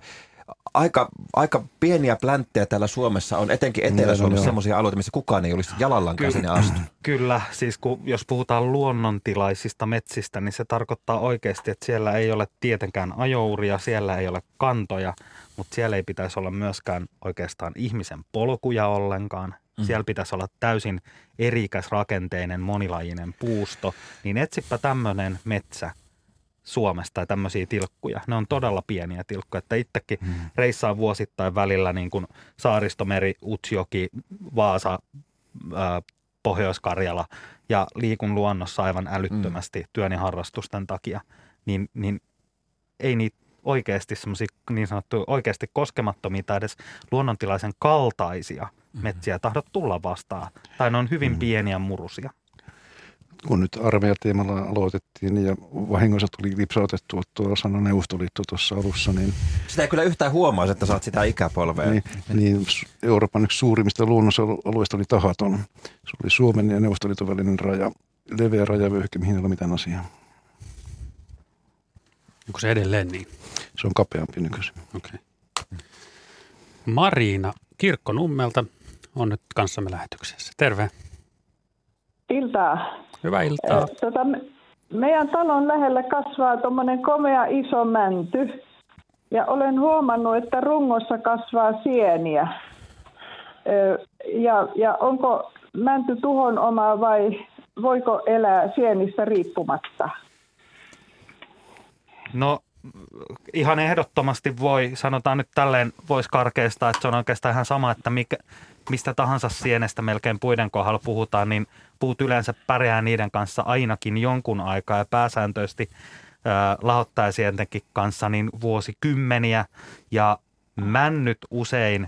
aika, aika pieniä plänttejä täällä Suomessa on, etenkin Etelä-Suomessa joo. semmoisia alueita, missä kukaan ei olisi jalallankaan sinne astunut. Kyllä, siis kun, jos puhutaan luonnontilaisista metsistä, niin se tarkoittaa oikeasti, että siellä ei ole tietenkään ajouria, siellä ei ole kantoja, mutta siellä ei pitäisi olla myöskään oikeastaan ihmisen polkuja ollenkaan. Mm. Siellä pitäisi olla täysin erikäs rakenteinen monilajinen puusto. Niin etsipä tämmöinen metsä Suomesta tai tämmöisiä tilkkuja. Ne on todella pieniä tilkkuja, että itsekin mm. reissaan vuosittain välillä niin kuin Saaristomeri, Utsjoki, Vaasa, ää, Pohjois-Karjala ja liikun luonnossa aivan älyttömästi mm. työn ja harrastusten takia, niin, niin ei niitä oikeasti semmoisia niin sanottuja oikeasti koskemattomia tai edes luonnontilaisen kaltaisia mm. Metsiä tahdot tulla vastaan. Tai ne on hyvin mm. pieniä murusia kun nyt armeijateemalla aloitettiin ja vahingossa tuli lipsautettua tuo sana Neuvostoliitto tuossa alussa, niin... Sitä ei kyllä yhtään huomaa, että saat sitä ikäpolvea. Niin, niin Euroopan yksi suurimmista luonnosalueista oli Tahaton. Se oli Suomen ja Neuvostoliiton välinen raja, leveä rajavyöhyke, mihin ei ole mitään asiaa. Onko se edelleen niin? Se on kapeampi nykyisin. Okei. Okay. Mariina Kirkkonummelta on nyt kanssamme lähetyksessä. Terve. Iltaa. Hyvää iltaa. Tota, meidän talon lähellä kasvaa tuommoinen komea iso mänty. Ja olen huomannut, että rungossa kasvaa sieniä. Ja, ja onko mänty tuhon oma vai voiko elää sienistä riippumatta? No ihan ehdottomasti voi, sanotaan nyt tälleen, voisi karkeista, että se on oikeastaan ihan sama, että mikä, mistä tahansa sienestä melkein puiden kohdalla puhutaan, niin puut yleensä pärjää niiden kanssa ainakin jonkun aikaa ja pääsääntöisesti lahottajasientenkin kanssa niin vuosikymmeniä ja männyt usein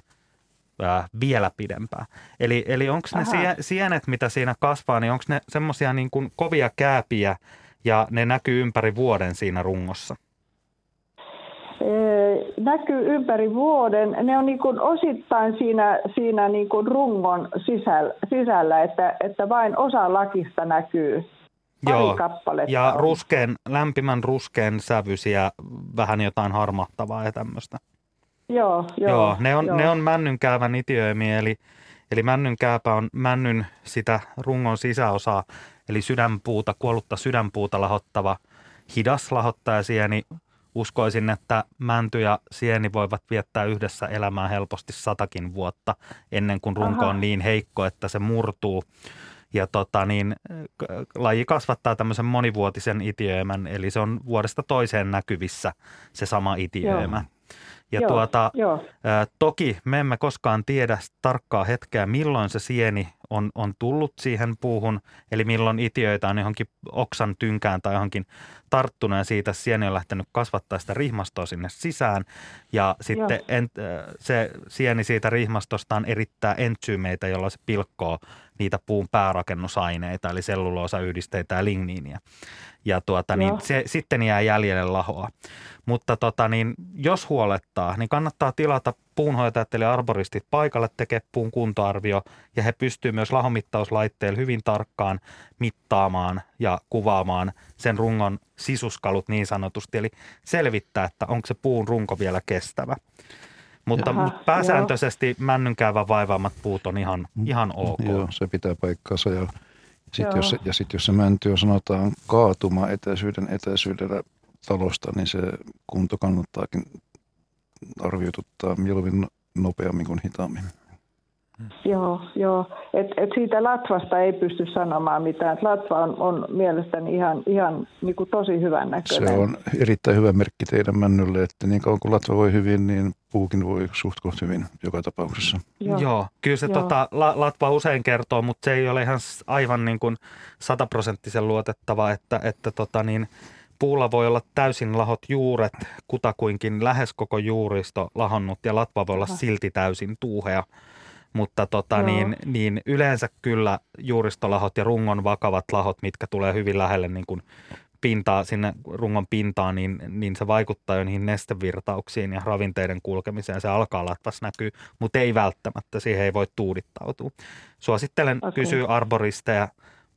ää, vielä pidempään. Eli, eli onko ne sie, sienet, mitä siinä kasvaa, niin onko ne semmoisia niin kovia kääpiä ja ne näkyy ympäri vuoden siinä rungossa? Näkyy ympäri vuoden. Ne on niin kuin osittain siinä, siinä niin kuin rungon sisällä, sisällä että, että vain osa lakista näkyy. Pari Joo, ja ruskeen, lämpimän ruskeen sävyisiä, vähän jotain harmahtavaa ja tämmöistä. Joo, joo, joo, ne on, joo. Ne on männynkäävän itiöimiä, eli, eli männynkääpä on männyn sitä rungon sisäosaa, eli sydänpuuta, kuollutta sydänpuuta lahottava hidas lahottajasieni, uskoisin, että mänty ja sieni voivat viettää yhdessä elämää helposti satakin vuotta ennen kuin runko Aha. on niin heikko, että se murtuu. Ja tota, niin, laji kasvattaa tämmöisen monivuotisen itiöimän, eli se on vuodesta toiseen näkyvissä se sama itiöimä. Joo. Ja joo, tuota, joo. Ä, toki me emme koskaan tiedä tarkkaa hetkeä, milloin se sieni on, on tullut siihen puuhun, eli milloin itiöitä on johonkin oksan tynkään tai johonkin tarttunut ja siitä sieni on lähtenyt kasvattaa sitä rihmastoa sinne sisään. Ja sitten en, se sieni siitä rihmastostaan erittää entsyymeitä, jolla se pilkkoo niitä puun päärakennusaineita, eli selluloosayhdisteitä ja ligniiniä ja tuota, niin se sitten jää jäljelle lahoa. Mutta tota, niin, jos huolettaa, niin kannattaa tilata puunhoitajat eli arboristit paikalle tekee puun kuntoarvio ja he pystyvät myös lahomittauslaitteella hyvin tarkkaan mittaamaan ja kuvaamaan sen rungon sisuskalut niin sanotusti, eli selvittää, että onko se puun runko vielä kestävä. Mutta Jaha, pääsääntöisesti joo. männynkäävän vaivaamat puut on ihan, ihan ok. Joo, se pitää paikkaansa ja sitten jos, ja sitten jos se mänty on sanotaan kaatuma etäisyyden etäisyydellä talosta, niin se kunto kannattaakin arvioituttaa mieluummin nopeammin kuin hitaammin. Joo, joo. Et, et siitä latvasta ei pysty sanomaan mitään. Latva on, on mielestäni ihan, ihan niin kuin tosi hyvän näköinen. Se on erittäin hyvä merkki teidän männylle, että niin kauan kuin latva voi hyvin, niin puukin voi suht koht hyvin joka tapauksessa. Joo, joo kyllä se joo. Tota, latva usein kertoo, mutta se ei ole ihan aivan niin kuin sataprosenttisen luotettava, että, että tota niin, puulla voi olla täysin lahot juuret, kutakuinkin lähes koko juuristo lahonnut ja latva voi olla silti täysin tuuhea mutta tota, niin, niin yleensä kyllä juuristolahot ja rungon vakavat lahot, mitkä tulee hyvin lähelle niin kuin pintaa, sinne rungon pintaan, niin, niin se vaikuttaa jo niihin nestevirtauksiin ja ravinteiden kulkemiseen. Se alkaa latvas näkyy, mutta ei välttämättä, siihen ei voi tuudittautua. Suosittelen okay. kysyä arboristeja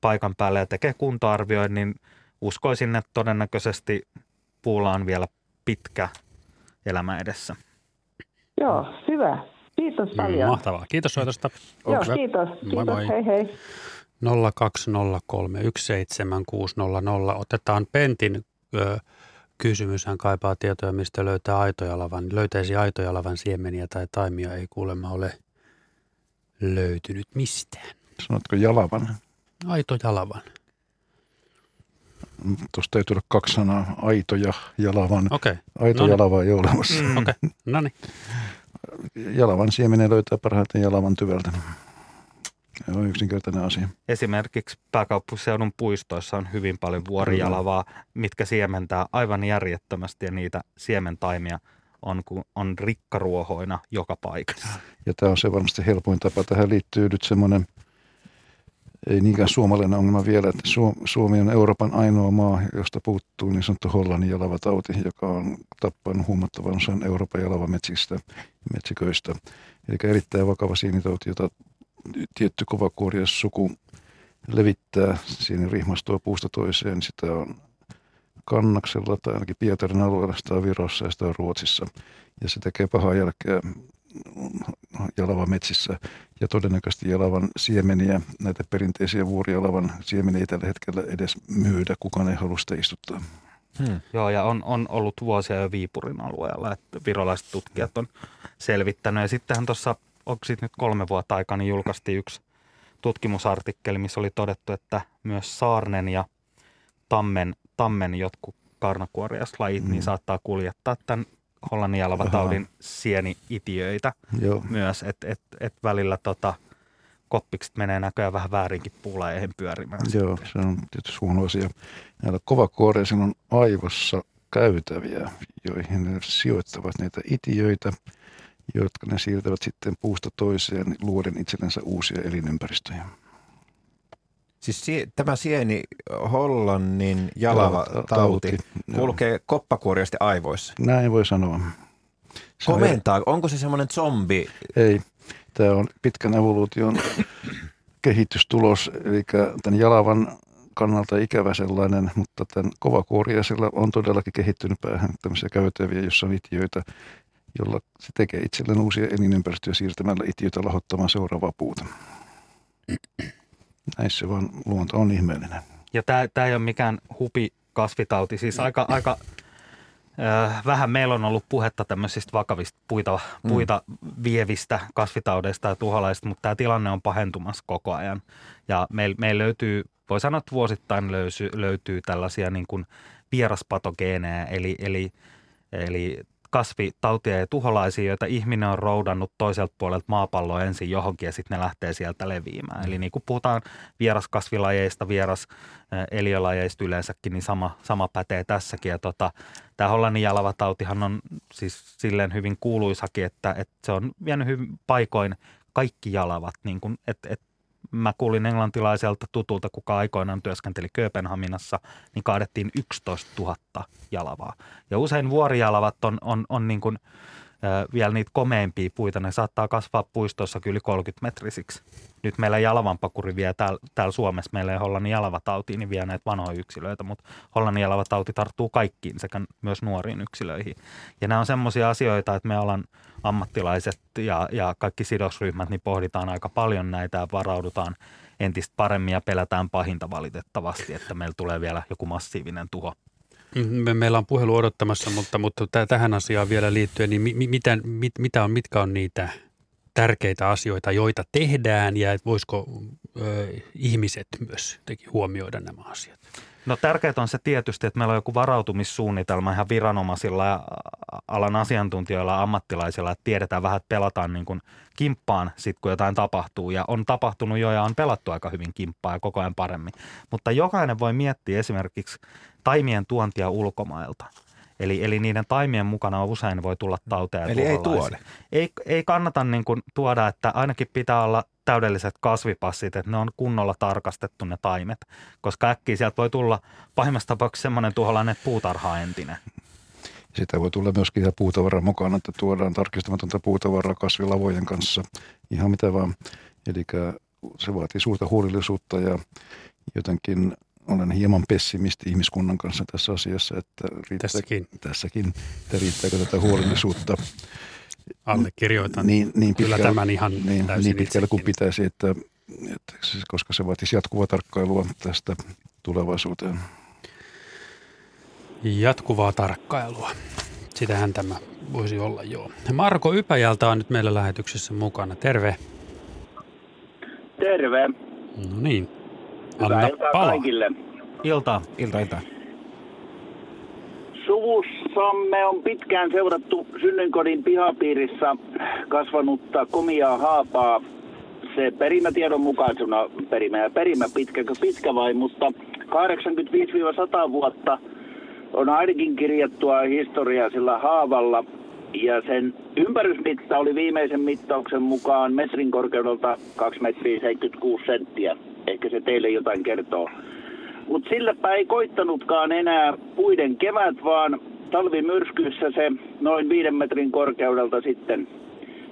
paikan päälle ja tekee kuntoarvioin, niin uskoisin, että todennäköisesti puulla on vielä pitkä elämä edessä. Joo, hyvä. Kiitos mm, paljon. Mahtavaa. Kiitos soitosta. Joo, kiitos. kiitos. Moi moi. Hei hei. 020317600. Otetaan Pentin ö, kysymys. Hän kaipaa tietoja, mistä löytää aitojalavan. Löytäisi aitojalavan siemeniä tai taimia ei kuulemma ole löytynyt mistään. Sanotko jalavan? Aitojalavan. Tuosta täytyy olla kaksi sanaa, aito ja jalavan. Okei. Aito No niin. jalava ei ole olemassa. Mm. Okei, no niin. Jalavan siemenen löytää parhaiten jalavan tyvältä. Se on yksinkertainen asia. Esimerkiksi pääkaupunkiseudun puistoissa on hyvin paljon vuorijalavaa, mitkä siementää aivan järjettömästi ja niitä siementaimia on, kun on rikkaruohoina joka paikassa. Ja tämä on se varmasti helpoin tapa. Tähän liittyy nyt semmoinen, ei niinkään suomalainen ongelma vielä, että Suo- Suomi on Euroopan ainoa maa, josta puuttuu niin sanottu Hollannin jalavatauti, joka on tappanut huomattavan osan Euroopan jalavametsistä metsiköistä. Eli erittäin vakava sienitauti, jota tietty kovakuorias suku levittää. Siinä rihmastua puusta toiseen. Sitä on Kannaksella tai ainakin Pietarin alueella, sitä on Virossa ja sitä on Ruotsissa. Ja se tekee pahaa jälkeä Jalavan metsissä ja todennäköisesti Jalavan siemeniä, näitä perinteisiä vuorijalavan siemeniä ei tällä hetkellä edes myydä, kukaan ei halua sitä istuttaa. Hmm. Joo, ja on, on ollut vuosia jo Viipurin alueella, että virolaiset tutkijat on selvittänyt. Ja sittenhän tuossa, onko nyt kolme vuotta aikaa, niin julkaistiin yksi tutkimusartikkeli, missä oli todettu, että myös saarnen ja tammen, tammen jotkut karnakuoriaslajit, mm. niin saattaa kuljettaa tämän Hollannin jalavataudin sieni-itiöitä Joo. myös, että et, et välillä tota, koppikset menee näköjään vähän väärinkin puulajeihin pyörimään. Joo, se on tietysti huono asia. Näillä kovakuoreisilla on aivossa käytäviä, joihin ne sijoittavat näitä itiöitä, jotka ne siirtävät sitten puusta toiseen luoden itsellensä uusia elinympäristöjä. Siis sie, tämä sieni Hollannin jalava tauti kulkee koppakuoriasti aivoissa. Näin voi sanoa. Se on Komentaa, onko se semmoinen zombi? Ei. Tämä on pitkän evoluution kehitystulos, eli tämän jalavan kannalta ikävä sellainen, mutta tämän kovakuoriaisella on todellakin kehittynyt päähän tämmöisiä käytäviä, jossa on itiöitä, jolla se tekee itselleen uusia elinympäristöjä siirtämällä itiöitä lahottamaan seuraavaa puuta. Näissä vaan luonto on ihmeellinen. Ja tämä ei ole mikään hupi kasvitauti, siis aika, aika äh, vähän meillä on ollut puhetta tämmöisistä vakavista puita, puita vievistä kasvitaudeista ja tuholaisista, mutta tämä tilanne on pahentumassa koko ajan. Ja meillä meil löytyy, voi sanoa, että vuosittain löysy, löytyy tällaisia niin kuin vieraspatogeenejä, eli, eli, eli kasvitautia ja tuholaisia, joita ihminen on roudannut toiselta puolelta maapalloa ensin johonkin ja sitten ne lähtee sieltä leviämään. Eli niin kuin puhutaan vieraskasvilajeista, vieras eliölajeista yleensäkin, niin sama, sama pätee tässäkin. Ja tota, tämä Hollannin jalavatautihan on siis silleen hyvin kuuluisakin, että, että se on vienyt hyvin paikoin kaikki jalavat. Niin kuin, että, että mä kuulin englantilaiselta tutulta, kuka aikoinaan työskenteli Kööpenhaminassa, niin kaadettiin 11 000 jalavaa. Ja usein vuorijalavat on, on, on niin kuin, vielä niitä komeimpia puita. Ne saattaa kasvaa puistossa kyllä 30 metrisiksi. Nyt meillä jalavanpakuri vie täällä, täällä Suomessa, meillä ei Hollannin jalavatauti, niin vie näitä vanhoja yksilöitä, mutta Hollannin jalavatauti tarttuu kaikkiin sekä myös nuoriin yksilöihin. Ja nämä on semmoisia asioita, että me alan ammattilaiset ja, ja kaikki sidosryhmät, niin pohditaan aika paljon näitä ja varaudutaan entistä paremmin ja pelätään pahinta valitettavasti, että meillä tulee vielä joku massiivinen tuho. Me, meillä on puhelu odottamassa, mutta, mutta tä- tähän asiaan vielä liittyen, niin mi, mi- mitä, mit, mitä on, mitkä on niitä tärkeitä asioita, joita tehdään ja voisiko ö, ihmiset myös huomioida nämä asiat? No tärkeää on se tietysti, että meillä on joku varautumissuunnitelma ihan viranomaisilla alan asiantuntijoilla ammattilaisilla, että tiedetään vähän, että pelataan niin kuin kimppaan sit, kun jotain tapahtuu. Ja on tapahtunut jo ja on pelattu aika hyvin kimppaa ja koko ajan paremmin. Mutta jokainen voi miettiä esimerkiksi taimien tuontia ulkomailta. Eli, eli niiden taimien mukana usein voi tulla tauteja ja Eli ei tuoda. Ei, ei kannata niin kuin tuoda, että ainakin pitää olla täydelliset kasvipassit, että ne on kunnolla tarkastettu ne taimet, koska äkkiä sieltä voi tulla pahimmassa tapauksessa semmoinen tuholainen puutarha entinen. Sitä voi tulla myöskin ihan puutavaraa mukana, että tuodaan tarkistamatonta puutavaraa kasvilavojen kanssa, ihan mitä vaan. Eli se vaatii suurta huolellisuutta ja jotenkin olen hieman pessimisti ihmiskunnan kanssa tässä asiassa, että riittää, Tässäkin. tässäkin että riittääkö tätä huolellisuutta Allekirjoitan niin, niin kyllä pitkälle, tämän ihan niin, niin pitkälle kuin pitäisi, että, että se- koska se vaatisi jatkuvaa tarkkailua tästä tulevaisuuteen. Jatkuvaa tarkkailua. Sitähän tämä voisi olla, joo. Marko Ypäjältä on nyt meillä lähetyksessä mukana. Terve. Terve. No niin. Hyvää Anna iltaa palaa. kaikille. Iltaa. Ilta, ilta. Suvussamme on pitkään seurattu synnynkodin pihapiirissä kasvanutta komiaa haapaa. Se perimätiedon mukaisena perimä ja perimä pitkä, pitkä vai, mutta 85-100 vuotta on ainakin kirjattua historiaa sillä haavalla. Ja sen ympärysmitta oli viimeisen mittauksen mukaan metrin korkeudelta 2 metriä 76 senttiä. Ehkä se teille jotain kertoo. Mutta silläpä ei koittanutkaan enää puiden kevät, vaan talvimyrskyissä se noin viiden metrin korkeudelta sitten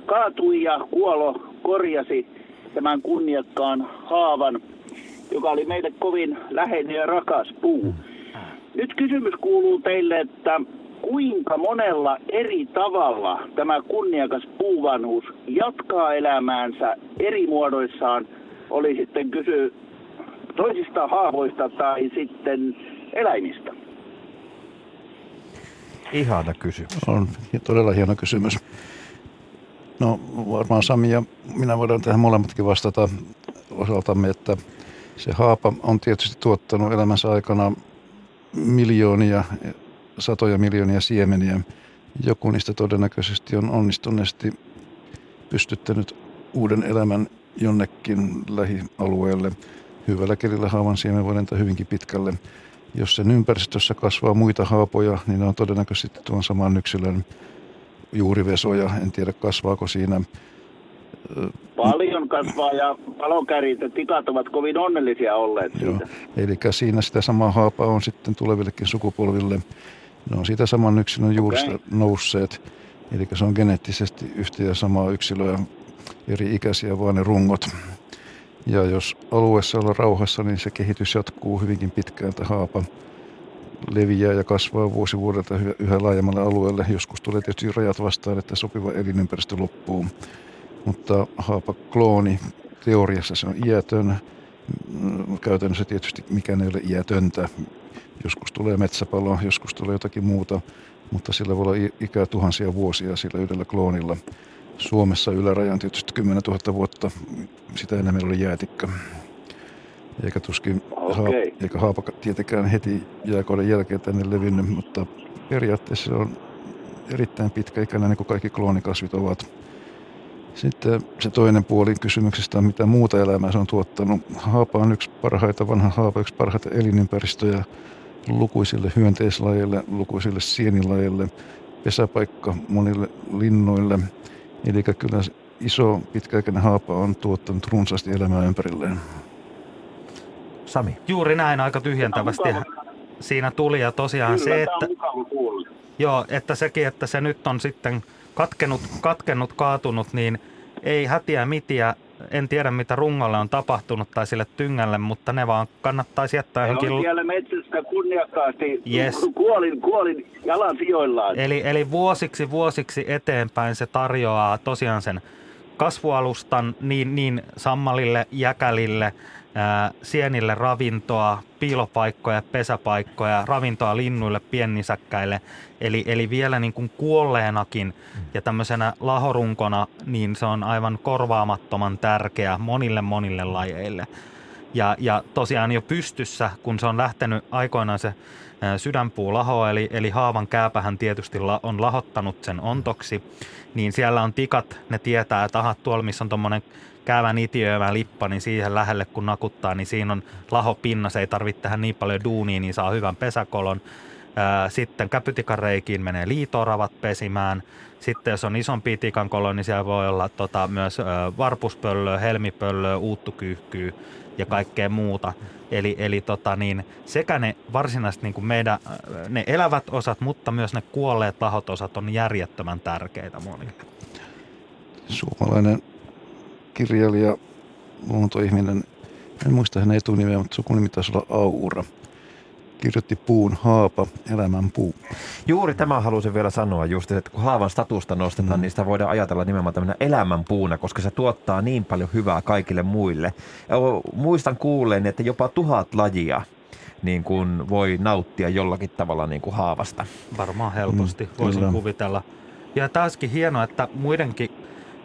kaatui ja kuolo korjasi tämän kunniakkaan haavan, joka oli meille kovin läheinen ja rakas puu. Nyt kysymys kuuluu teille, että kuinka monella eri tavalla tämä kunniakas puuvanhus jatkaa elämäänsä eri muodoissaan, oli sitten kysy toisista haavoista tai sitten eläimistä? Ihana kysymys. On todella hieno kysymys. No varmaan Sami ja minä voidaan tähän molemmatkin vastata osaltamme, että se haapa on tietysti tuottanut elämänsä aikana miljoonia, satoja miljoonia siemeniä. Joku niistä todennäköisesti on onnistuneesti pystyttänyt uuden elämän jonnekin lähialueelle. Hyvällä kelillä haavan siemen voi lentää hyvinkin pitkälle. Jos sen ympäristössä kasvaa muita haapoja, niin ne on todennäköisesti tuon saman yksilön juurivesoja. En tiedä kasvaako siinä Paljon kasvaa ja palokärit ja tikat ovat kovin onnellisia olleet Joo. siitä. Eli siinä sitä samaa haapaa on sitten tulevillekin sukupolville. Ne on siitä saman yksilön juurista Okei. nousseet. Eli se on geneettisesti yhtä ja samaa yksilöä, eri ikäisiä vaan ne rungot. Ja jos alueessa ollaan rauhassa, niin se kehitys jatkuu hyvinkin pitkään, että haapa leviää ja kasvaa vuosi vuodelta yhä, laajemmalle alueelle. Joskus tulee tietysti rajat vastaan, että sopiva elinympäristö loppuu. Mutta haapa klooni teoriassa se on iätön. Mm, Käytännössä tietysti mikään ei ole iätöntä. Joskus tulee metsäpalo, joskus tulee jotakin muuta, mutta sillä voi olla ikää tuhansia vuosia sillä yhdellä kloonilla. Suomessa yläraja on tietysti 10 000 vuotta, sitä ennen meillä oli jäätikkö. Eikä tuskin Okei. haa, eikä haapa tietenkään heti jääkauden jälkeen tänne levinnyt, mutta periaatteessa se on erittäin pitkäikäinen, niin kuin kaikki kloonikasvit ovat. Sitten se toinen puoli kysymyksestä on, mitä muuta elämää se on tuottanut. Haapa on yksi parhaita, vanha haapa, yksi parhaita elinympäristöjä lukuisille hyönteislajeille, lukuisille sienilajeille, pesäpaikka monille linnoille. Eli kyllä iso pitkäikäinen haapa on tuottanut runsaasti elämää ympärilleen. Sami. Juuri näin aika tyhjentävästi siinä tuli ja tosiaan Kyllä, se, että. Joo, että sekin, että se nyt on sitten katkenut, katkenut kaatunut, niin ei hätiä mitiä. En tiedä, mitä rungolle on tapahtunut tai sille tyngälle, mutta ne vaan kannattaisi jättää Ne johonkin... on siellä metsästä kunniakkaasti. Yes. Kuolin, kuolin jalan sijoillaan. Eli, eli vuosiksi vuosiksi eteenpäin se tarjoaa tosiaan sen kasvualustan niin, niin sammalille, jäkälille, sienille ravintoa, piilopaikkoja, pesäpaikkoja, ravintoa linnuille, piennisäkkäille. Eli, eli vielä niin kuin kuolleenakin ja tämmöisenä lahorunkona, niin se on aivan korvaamattoman tärkeä monille monille lajeille. Ja, ja tosiaan jo pystyssä, kun se on lähtenyt aikoinaan se ää, sydänpuulaho, eli, eli haavan kääpähän tietysti la, on lahottanut sen ontoksi, niin siellä on tikat, ne tietää, että aha, tuolla missä on tuommoinen käyvän itiöivä lippa, niin siihen lähelle kun nakuttaa, niin siinä on lahopinna, se ei tarvitse tehdä niin paljon duunia, niin saa hyvän pesäkolon. Sitten käpytikan reikiin menee liitoravat pesimään. Sitten jos on isompi tikankolo, niin siellä voi olla tota, myös varpuspöllöä, helmipöllöä, uuttukyyhkyä ja kaikkea muuta. Eli, eli tota, niin, sekä ne varsinaiset niin kuin meidän, ne elävät osat, mutta myös ne kuolleet lahot osat on järjettömän tärkeitä monille. Suomalainen kirjailija, luontoihminen, en muista hänen etunimeä, mutta sukunimi taisi olla Aura. Kirjoitti puun haapa, elämän puu. Juuri tämä halusin vielä sanoa just, että kun haavan statusta nostetaan, mm. niin sitä voidaan ajatella nimenomaan tämmöinen elämänpuuna, koska se tuottaa niin paljon hyvää kaikille muille. Ja muistan kuulleen, että jopa tuhat lajia niin kuin voi nauttia jollakin tavalla niin kuin haavasta. Varmaan helposti, Mm, voisin kyllä. kuvitella. Ja taaskin hienoa, että muidenkin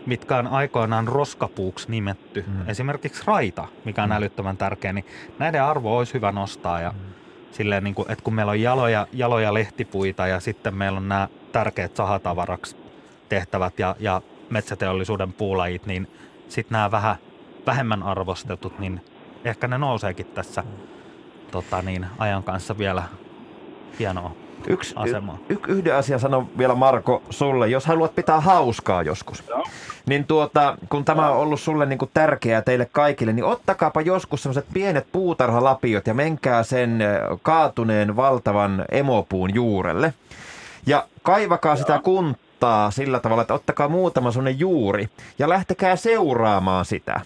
mitkä on aikoinaan roskapuuksi nimetty, mm. esimerkiksi raita, mikä on mm. älyttömän tärkeä, niin näiden arvo olisi hyvä nostaa ja mm. silleen, niin kuin, että kun meillä on jaloja, jaloja lehtipuita ja sitten meillä on nämä tärkeät sahatavaraksi tehtävät ja, ja metsäteollisuuden puulajit, niin sitten nämä vähän vähemmän arvostetut, niin ehkä ne nouseekin tässä mm. tota niin, ajan kanssa vielä hienoa Yksi, y, yhden asian sanon vielä Marko sulle. Jos haluat pitää hauskaa joskus, no. niin tuota, kun tämä on ollut sulle niin kuin tärkeää teille kaikille, niin ottakaapa joskus sellaiset pienet puutarhalapiot ja menkää sen kaatuneen valtavan emopuun juurelle. Ja kaivakaa no. sitä kuntaa sillä tavalla, että ottakaa muutama sellainen juuri ja lähtekää seuraamaan sitä.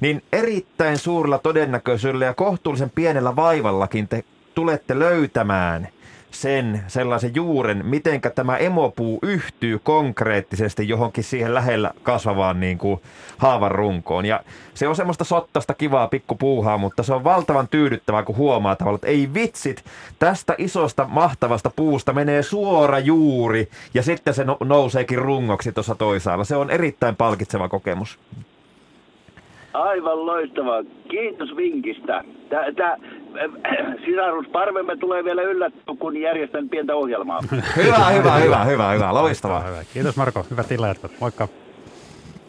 Niin erittäin suurella todennäköisyydellä ja kohtuullisen pienellä vaivallakin te tulette löytämään – sen sellaisen juuren, mitenkä tämä emopuu yhtyy konkreettisesti johonkin siihen lähellä kasvavaan niin kuin haavan runkoon. Ja se on semmoista sottasta kivaa pikkupuuhaa, mutta se on valtavan tyydyttävää, kun huomaa tavallaan, että ei vitsit, tästä isosta mahtavasta puusta menee suora juuri ja sitten se nouseekin rungoksi tuossa toisaalla. Se on erittäin palkitseva kokemus. Aivan loistavaa. Kiitos vinkistä. Tää, tää, sisarusparvemme tulee vielä yllättyä, kun järjestän pientä ohjelmaa. hyvä, hyvä, hyvä, hyvä, hyvä. Loistavaa. Hyvä. Kiitos Marko. Hyvät illanjatkot. Moikka.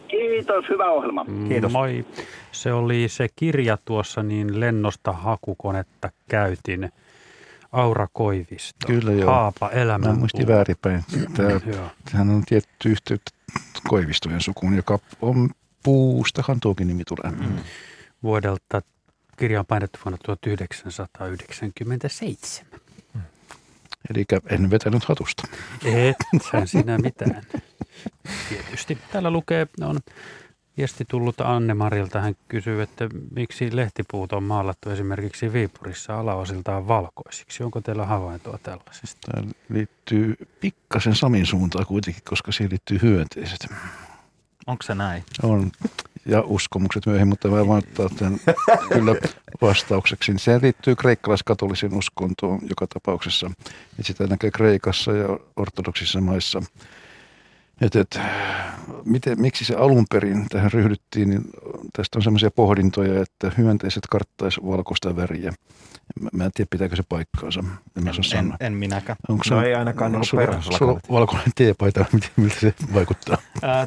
Kiitos, hyvä ohjelma. Mm, Kiitos. Moi. Se oli se kirja tuossa, niin lennosta hakukonetta käytin. Aura Koivisto. Kyllä joo. Haapa elämän. Mä muistin väärinpäin. Tämä, on tietty yhteyttä Koivistojen sukuun, joka on puustahan tuokin nimi tulee. Mm. Vuodelta kirja on painettu vuonna 1997. Mm. Eli en vetänyt hatusta. Et sä sinä mitään. Tietysti. Täällä lukee, on viesti tullut Anne-Marilta. Hän kysyy, että miksi lehtipuut on maalattu esimerkiksi Viipurissa alaosiltaan valkoisiksi. Onko teillä havaintoa tällaisesta? Tämä liittyy pikkasen Samin suuntaan kuitenkin, koska siihen liittyy hyönteiset. Onko se näin? On. Ja uskomukset myöhemmin, mutta mä voin ottaa tämän kyllä vastaukseksi. Se liittyy kreikkalaiskatolisiin uskontoon joka tapauksessa. Et sitä näkee Kreikassa ja ortodoksissa maissa – et, et, miten, miksi se alun perin tähän ryhdyttiin, niin tästä on sellaisia pohdintoja, että hyönteiset karttaisi valkoista väriä. Mä, en tiedä, pitääkö se paikkaansa. En, en, en, en minäkään. Onko no ei ainakaan ollut sulla, sulla valkoinen teepaita, miltä se vaikuttaa?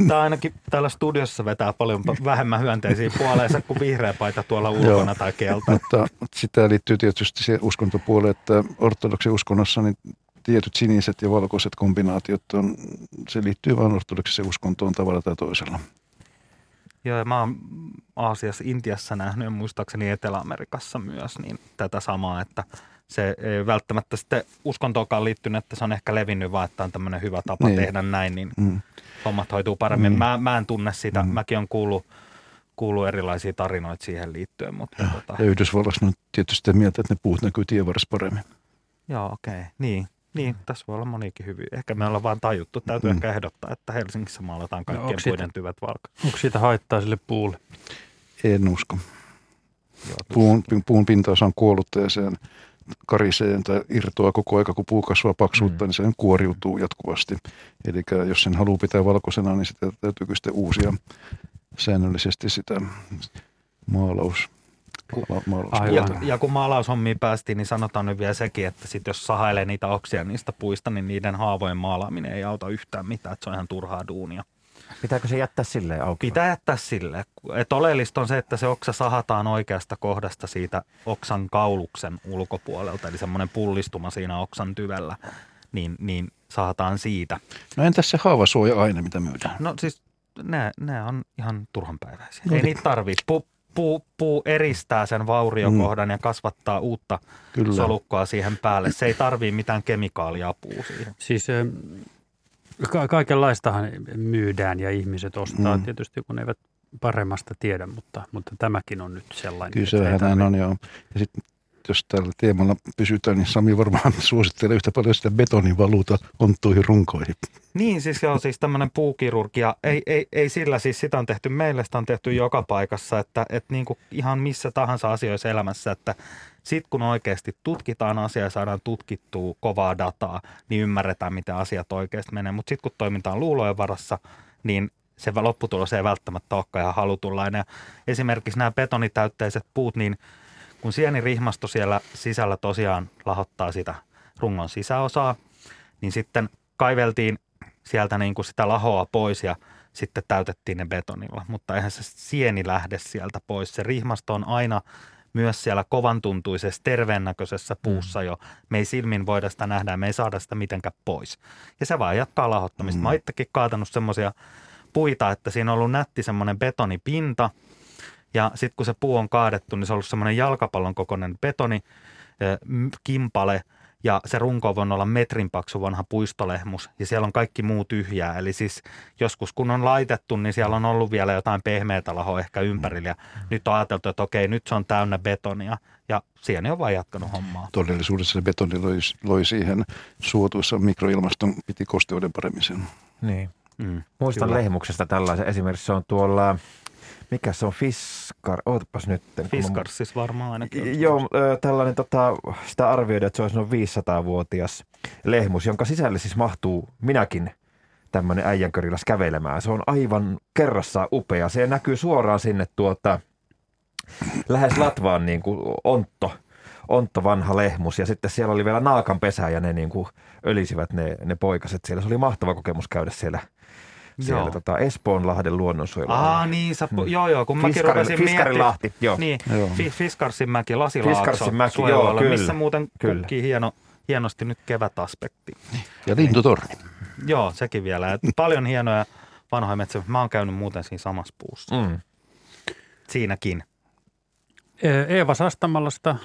Tämä ainakin täällä studiossa vetää paljon vähemmän hyönteisiä puoleensa kuin vihreä paita tuolla ulkona tai kieltä. Mutta sitä liittyy tietysti siihen uskontopuoleen, että ortodoksi uskonnossa niin tietyt siniset ja valkoiset kombinaatiot, on, se liittyy vain ortodoksiseen uskontoon tavalla tai toisella. Joo, ja mä oon Aasiassa, Intiassa nähnyt ja muistaakseni Etelä-Amerikassa myös niin tätä samaa, että se ei välttämättä sitten uskontoakaan liittynyt, että se on ehkä levinnyt vaan, että on tämmöinen hyvä tapa niin. tehdä näin, niin mm. hommat hoituu paremmin. Mm. Mä, mä en tunne sitä, mm. mäkin on kuullut, kuullut erilaisia tarinoita siihen liittyen. Mutta ja, tota... ja Yhdysvalloissa on tietysti sitä mieltä, että ne puut näkyy tievarassa paremmin. Joo, okei. Okay. Niin, niin, tässä voi olla monikin hyvin. Ehkä me ollaan vaan tajuttu. Täytyy mm. ehkä ehdottaa, että Helsingissä maalataan kaikkien no, puiden tyvät valko. Onko siitä haittaa sille puulle? En usko. Joo, puun, puun pintaosa on kuollutta ja sen karisee tai irtoaa koko aika, kun puu kasvaa paksuutta, mm. niin se kuoriutuu jatkuvasti. Eli jos sen haluaa pitää valkoisena, niin sitä täytyy sitten uusia säännöllisesti sitä maalaus ja, ja kun maalaushommiin päästiin, niin sanotaan nyt vielä sekin, että sit jos sahailee niitä oksia niistä puista, niin niiden haavojen maalaaminen ei auta yhtään mitään, että se on ihan turhaa duunia. Pitääkö se jättää silleen auki? Pitää jättää silleen. Et oleellista on se, että se oksa sahataan oikeasta kohdasta siitä oksan kauluksen ulkopuolelta, eli semmoinen pullistuma siinä oksan tyvellä, niin, niin sahataan siitä. No entäs se haavasuoja-aine, mitä myydään? No siis ne, ne on ihan turhanpäiväisiä. No, Ei niitä tarvitse. Pu, puu, puu eristää sen vauriokohdan mm. ja kasvattaa uutta Kyllä. solukkoa siihen päälle. Se ei tarvii mitään kemikaaliapua siihen. Siis ka- kaikenlaistahan myydään ja ihmiset ostaa mm. tietysti, kun eivät paremmasta tiedä, mutta, mutta tämäkin on nyt sellainen. Kyllä se vähän on, joo. Ja sitten jos tällä teemalla pysytään, niin Sami varmaan suosittelee yhtä paljon sitä betonin valuuta onttuihin runkoihin. Niin, siis joo, siis tämmöinen puukirurgia, ei, ei, ei sillä siis sitä on tehty meille, sitä on tehty joka paikassa, että, että niin kuin ihan missä tahansa asioissa elämässä, että sitten kun oikeasti tutkitaan asiaa ja saadaan tutkittua kovaa dataa, niin ymmärretään, miten asiat oikeasti menee. Mutta sitten kun toimitaan luulojen varassa, niin se lopputulos ei välttämättä olekaan ihan halutunlainen. Ja esimerkiksi nämä betonitäytteiset puut, niin kun sienirihmasto siellä sisällä tosiaan lahottaa sitä rungon sisäosaa, niin sitten kaiveltiin sieltä niin kuin sitä lahoa pois ja sitten täytettiin ne betonilla. Mutta eihän se sieni lähde sieltä pois. Se rihmasto on aina myös siellä kovan tuntuisessa, terveennäköisessä puussa jo. Me ei silmin voida sitä nähdä, me ei saada sitä mitenkään pois. Ja se vaan jatkaa lahottamista. Mm. Mä oon itsekin kaatanut semmoisia puita, että siinä on ollut nätti semmoinen betonipinta. Ja sitten kun se puu on kaadettu, niin se on ollut semmoinen jalkapallon kokoinen betoni, kimpale – ja se runko voi olla metrin paksu vanha puistolehmus ja siellä on kaikki muu tyhjää. Eli siis joskus kun on laitettu, niin siellä on ollut vielä jotain pehmeätä lahoa ehkä ympärillä ja nyt on ajateltu, että okei, nyt se on täynnä betonia ja sieni on vain jatkanut hommaa. Todellisuudessa se betoni loi, loi siihen suotuissa mikroilmaston, piti kosteuden paremmin sen. Niin. Mm, Muistan kyllä. lehmuksesta tällaisen. Esimerkiksi se on tuolla mikä se on, Fiskar, ootapas nyt. Fiskar siis varmaan ainakin. Joo, tällainen tota, sitä arvioidaan, että se olisi noin 500-vuotias lehmus, jonka sisälle siis mahtuu minäkin tämmöinen äijänköriläs kävelemään. Se on aivan kerrassaan upea. Se näkyy suoraan sinne tuota, lähes Latvaan niin kuin ontto, ontto vanha lehmus. Ja sitten siellä oli vielä naakan pesä ja ne niin kuin ölisivät ne, ne poikaset siellä. Se oli mahtava kokemus käydä siellä – siellä tota Espoonlahden luonnonsuojelu. Ah niin, sä, hmm. joo joo, kun mäkin Fiskari, rupesin miettimään. Lahti, joo. Niin, joo. Fiskarsin mäki, Lasilaakso Fiskarsin mäki, joo, kyllä. missä muuten kyllä. kukkii hieno, hienosti nyt kevätaspekti. Ja lintutorni. Joo, sekin vielä. Et paljon hienoja vanhoja metsiä. Mä oon käynyt muuten siinä samassa puussa. Mm. Siinäkin. E- Eeva Sastamalasta.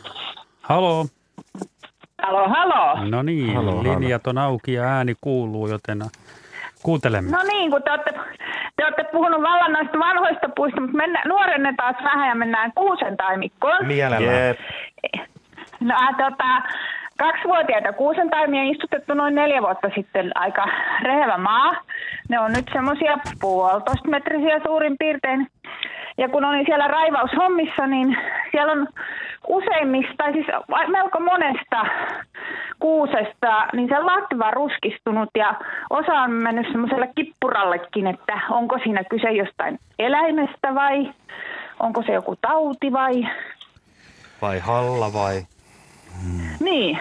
Haloo. Halo, halo. No niin, halo, linjat on auki ja ääni kuuluu, joten Kuuntelemme. No niin, kun te olette, te olette puhunut vallan noista vanhoista puista, mutta mennä, nuorennetaan vähän ja mennään kuusen taimikkoon. Mielellään. Yep. No äh, tota, kaksivuotiaita kuusentaimia istutettu noin neljä vuotta sitten aika rehevä maa. Ne on nyt semmoisia puolitoista metrisiä suurin piirtein. Ja kun olin siellä raivaushommissa, niin siellä on useimmista, tai siis melko monesta kuusesta, niin se latva ruskistunut ja osa on mennyt semmoiselle kippurallekin, että onko siinä kyse jostain eläimestä vai onko se joku tauti vai... Vai halla vai... Hmm. Niin.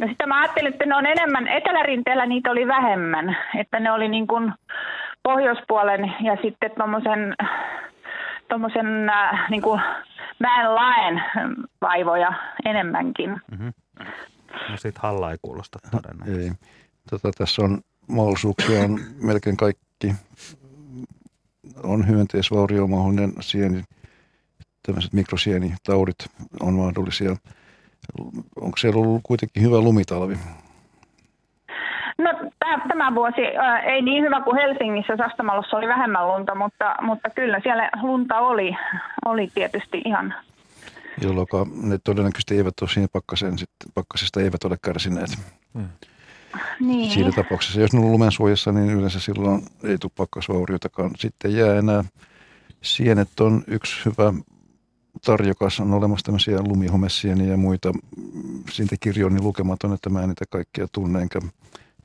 No sitten mä ajattelin, että ne on enemmän, etelärinteellä niitä oli vähemmän, että ne oli niin kuin pohjoispuolen ja sitten tuommoisen tommosen, äh, niin kuin mäen laen vaivoja enemmänkin. Mm-hmm. No sit halla ei kuulosta todennäköisesti. Ei. Tota, tässä on mahdollisuuksia, on melkein kaikki. On hyönteisvauriomahoinen sieni, tämmöiset mikrosienitaudit on mahdollisia. Onko siellä ollut kuitenkin hyvä lumitalvi? No tämä vuosi ei niin hyvä kuin Helsingissä, Sastamalossa oli vähemmän lunta, mutta, mutta kyllä siellä lunta oli, oli tietysti ihan jolloin ne todennäköisesti eivät ole siinä pakkasen, sitten, pakkasesta eivät ole kärsineet. Hmm. Niin. Siinä tapauksessa, jos ne on lumen suojassa, niin yleensä silloin ei tule pakkasvaurioitakaan. Sitten jää enää sienet on yksi hyvä tarjokas. On olemassa tämmöisiä lumihomesieniä ja muita. Siitä kirjo on niin lukematon, että mä en niitä kaikkia tunne, enkä,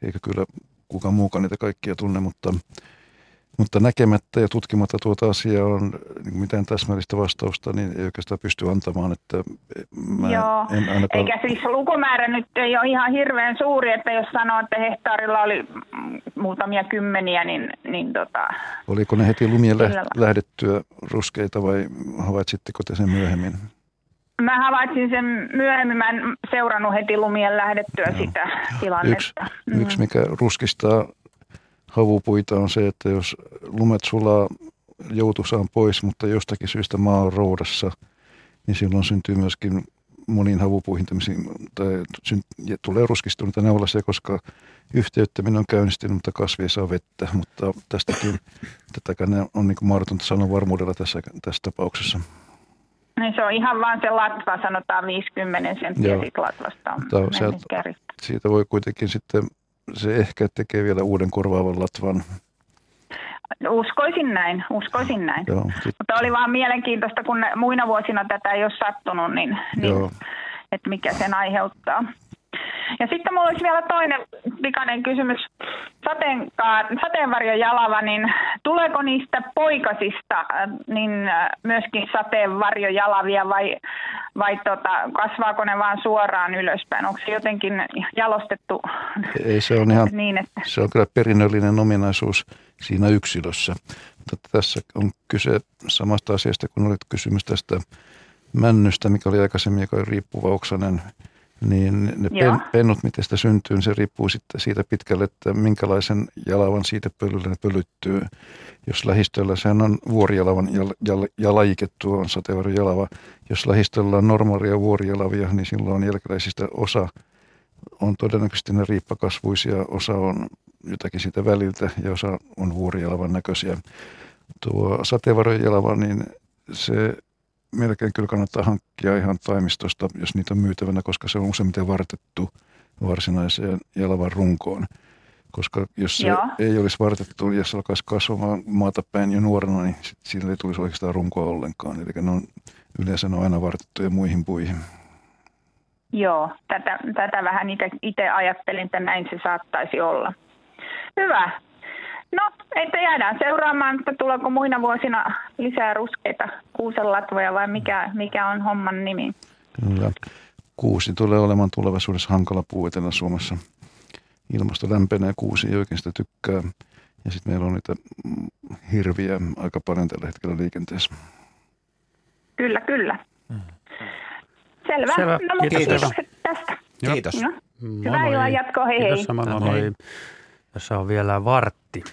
eikä kyllä kukaan muukaan niitä kaikkia tunne, mutta mutta näkemättä ja tutkimatta tuota asiaa on niin mitään täsmällistä vastausta, niin ei oikeastaan pysty antamaan. Että mä Joo, en ainakaan... eikä siis lukumäärä nyt ei ole ihan hirveän suuri, että jos sanoo, että hehtaarilla oli muutamia kymmeniä, niin, niin tota... Oliko ne heti lumien Kyllä. lähdettyä ruskeita vai havaitsitteko te sen myöhemmin? Mä havaitsin sen myöhemmin, mä en seurannut heti lumien lähdettyä Joo. sitä tilannetta. Yksi, mm. yksi, mikä ruskistaa havupuita on se, että jos lumet sulaa joutusaan pois, mutta jostakin syystä maa on roudassa, niin silloin syntyy myöskin moniin havupuihin tai tulee ruskistuneita neulasia, koska yhteyttäminen on käynnistynyt, mutta kasvi ei saa vettä. Mutta tästäkin tätäkään on niin mahdotonta sanoa varmuudella tässä, tässä tapauksessa. Niin se on ihan vaan se latva, sanotaan 50 senttiä siitä latvasta on sieltä, Siitä voi kuitenkin sitten se ehkä tekee vielä uuden korvaavan latvan. Uskoisin näin, uskoisin näin. Joo, sit... Mutta oli vaan mielenkiintoista, kun muina vuosina tätä ei ole sattunut, niin, niin että mikä sen aiheuttaa. Ja sitten mulla olisi vielä toinen pikainen kysymys. Sateenkaa, sateenvarjojalava, niin tuleeko niistä poikasista äh, niin äh, myöskin sateenvarjojalavia vai, vai tota, kasvaako ne vaan suoraan ylöspäin? Onko se jotenkin jalostettu Ei se on ihan, niin, että... se on kyllä perinnöllinen ominaisuus siinä yksilössä. Mutta tässä on kyse samasta asiasta, kun olit kysymys tästä männystä, mikä oli aikaisemmin, joka oli riippuva oksanen, niin ne Joo. pen, pennut, miten sitä syntyy, niin se riippuu sitten siitä pitkälle, että minkälaisen jalavan siitä pölyllä ne pölyttyy. Jos lähistöllä sehän on vuorijalavan jal, jal, ja lajikettu on sateenvarjojalava. Jos lähistöllä on normaalia vuorijalavia, niin silloin jälkeläisistä osa on todennäköisesti ne riippakasvuisia, osa on jotakin siitä väliltä ja osa on vuorijalavan näköisiä. Tuo sateenvarjojalava, niin se melkein kyllä kannattaa hankkia ihan taimistosta, jos niitä on myytävänä, koska se on useimmiten vartettu varsinaiseen jalavan runkoon. Koska jos se Joo. ei olisi vartettu ja se alkaisi kasvamaan maata päin jo nuorena, niin sillä ei tulisi oikeastaan runkoa ollenkaan. Eli ne on yleensä ne on aina vartettuja muihin puihin. Joo, tätä, tätä vähän itse ajattelin, että näin se saattaisi olla. Hyvä. Että jäädään seuraamaan, että tuleeko muina vuosina lisää ruskeita kuusenlatvoja vai mikä, mikä on homman nimi. Kyllä. Kuusi tulee olemaan tulevaisuudessa hankala puu Etelä-Suomessa. Ilmasto lämpenee, kuusi ei oikein sitä tykkää. Ja sitten meillä on niitä hirviä aika paljon tällä hetkellä liikenteessä. Kyllä, kyllä. Selvä. Selvä. No, mutta Kiitos. kiitokset tästä. Kiitos. No, hyvää illan jatkoa, hei Kiitos hei. moi. Tässä on vielä vartti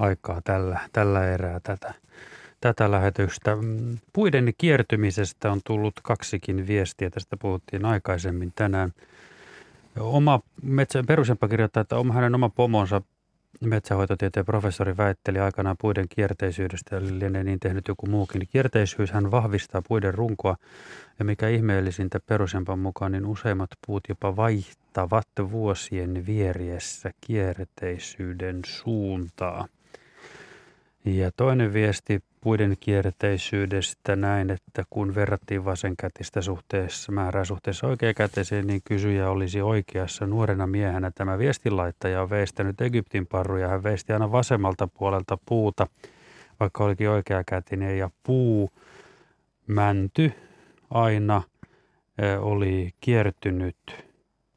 aikaa tällä, tällä erää tätä, tätä lähetystä. Mm, Puiden kiertymisestä on tullut kaksikin viestiä. Tästä puhuttiin aikaisemmin tänään. Oma metsä, perusjampa kirjoittaa, että oma, hänen oma pomonsa metsähoitotieteen professori väitteli aikanaan puiden kierteisyydestä ja lienee niin tehnyt joku muukin. Kierteisyys hän vahvistaa puiden runkoa ja mikä ihmeellisintä perusjampan mukaan, niin useimmat puut jopa vaihtavat vuosien vieriessä kierteisyyden suuntaa. Ja toinen viesti puiden kierteisyydestä näin, että kun verrattiin vasenkätistä suhteessa, määrää suhteessa oikeakäteiseen, niin kysyjä olisi oikeassa. Nuorena miehenä tämä viestinlaittaja on veistänyt Egyptin parruja. Hän veisti aina vasemmalta puolelta puuta, vaikka olikin oikeakätinen. Ja puu, mänty aina eh, oli kiertynyt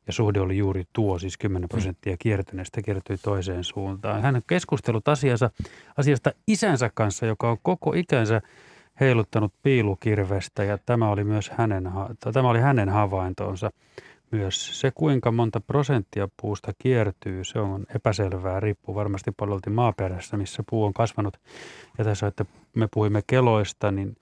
ja suhde oli juuri tuo, siis 10 prosenttia kiertyneestä kiertyi toiseen suuntaan. Hän on keskustellut asiassa, asiasta isänsä kanssa, joka on koko ikänsä heiluttanut piilukirvestä ja tämä oli myös hänen, tämä oli hänen havaintonsa. Myös se, kuinka monta prosenttia puusta kiertyy, se on epäselvää, riippuu varmasti paljon maaperässä, missä puu on kasvanut. Ja tässä, että me puhuimme keloista, niin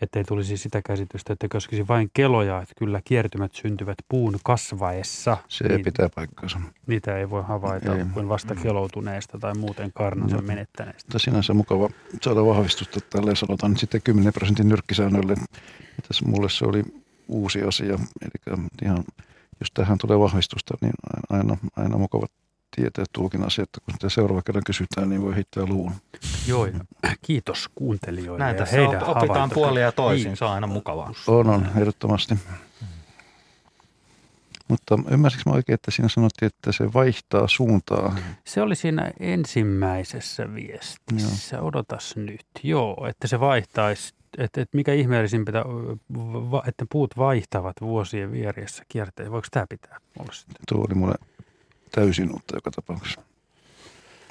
ettei tulisi sitä käsitystä, että koskisi vain keloja, että kyllä kiertymät syntyvät puun kasvaessa. Se niin pitää paikkansa. Niitä ei voi havaita Ei. kuin vasta keloutuneesta tai muuten karnansa Joo. menettäneestä. Mutta sinänsä mukava saada vahvistusta tälle sanotaan nyt sitten 10 prosentin nyrkkisäännölle. Tässä mulle se oli uusi asia. Eli ihan, jos tähän tulee vahvistusta, niin aina, aina mukava tietää tuokin asia, että kun sitä seuraava kerran kysytään, niin voi heittää luvun. Joo, ja kiitos kuuntelijoille tässä heidän op- opitaan havainto- puolia ja toisin, Niin. se on aina mukavaa. On, on, ehdottomasti. Mutta ymmärsikö mä oikein, että siinä sanottiin, että se vaihtaa suuntaa? Se oli siinä ensimmäisessä viestissä. Odotas nyt. Joo, että se vaihtaisi, että, että mikä ihmeellisintä, va- että puut vaihtavat vuosien vieressä kierteen. Voiko tämä pitää olla sitten? Tuo oli mulle täysin uutta joka tapauksessa.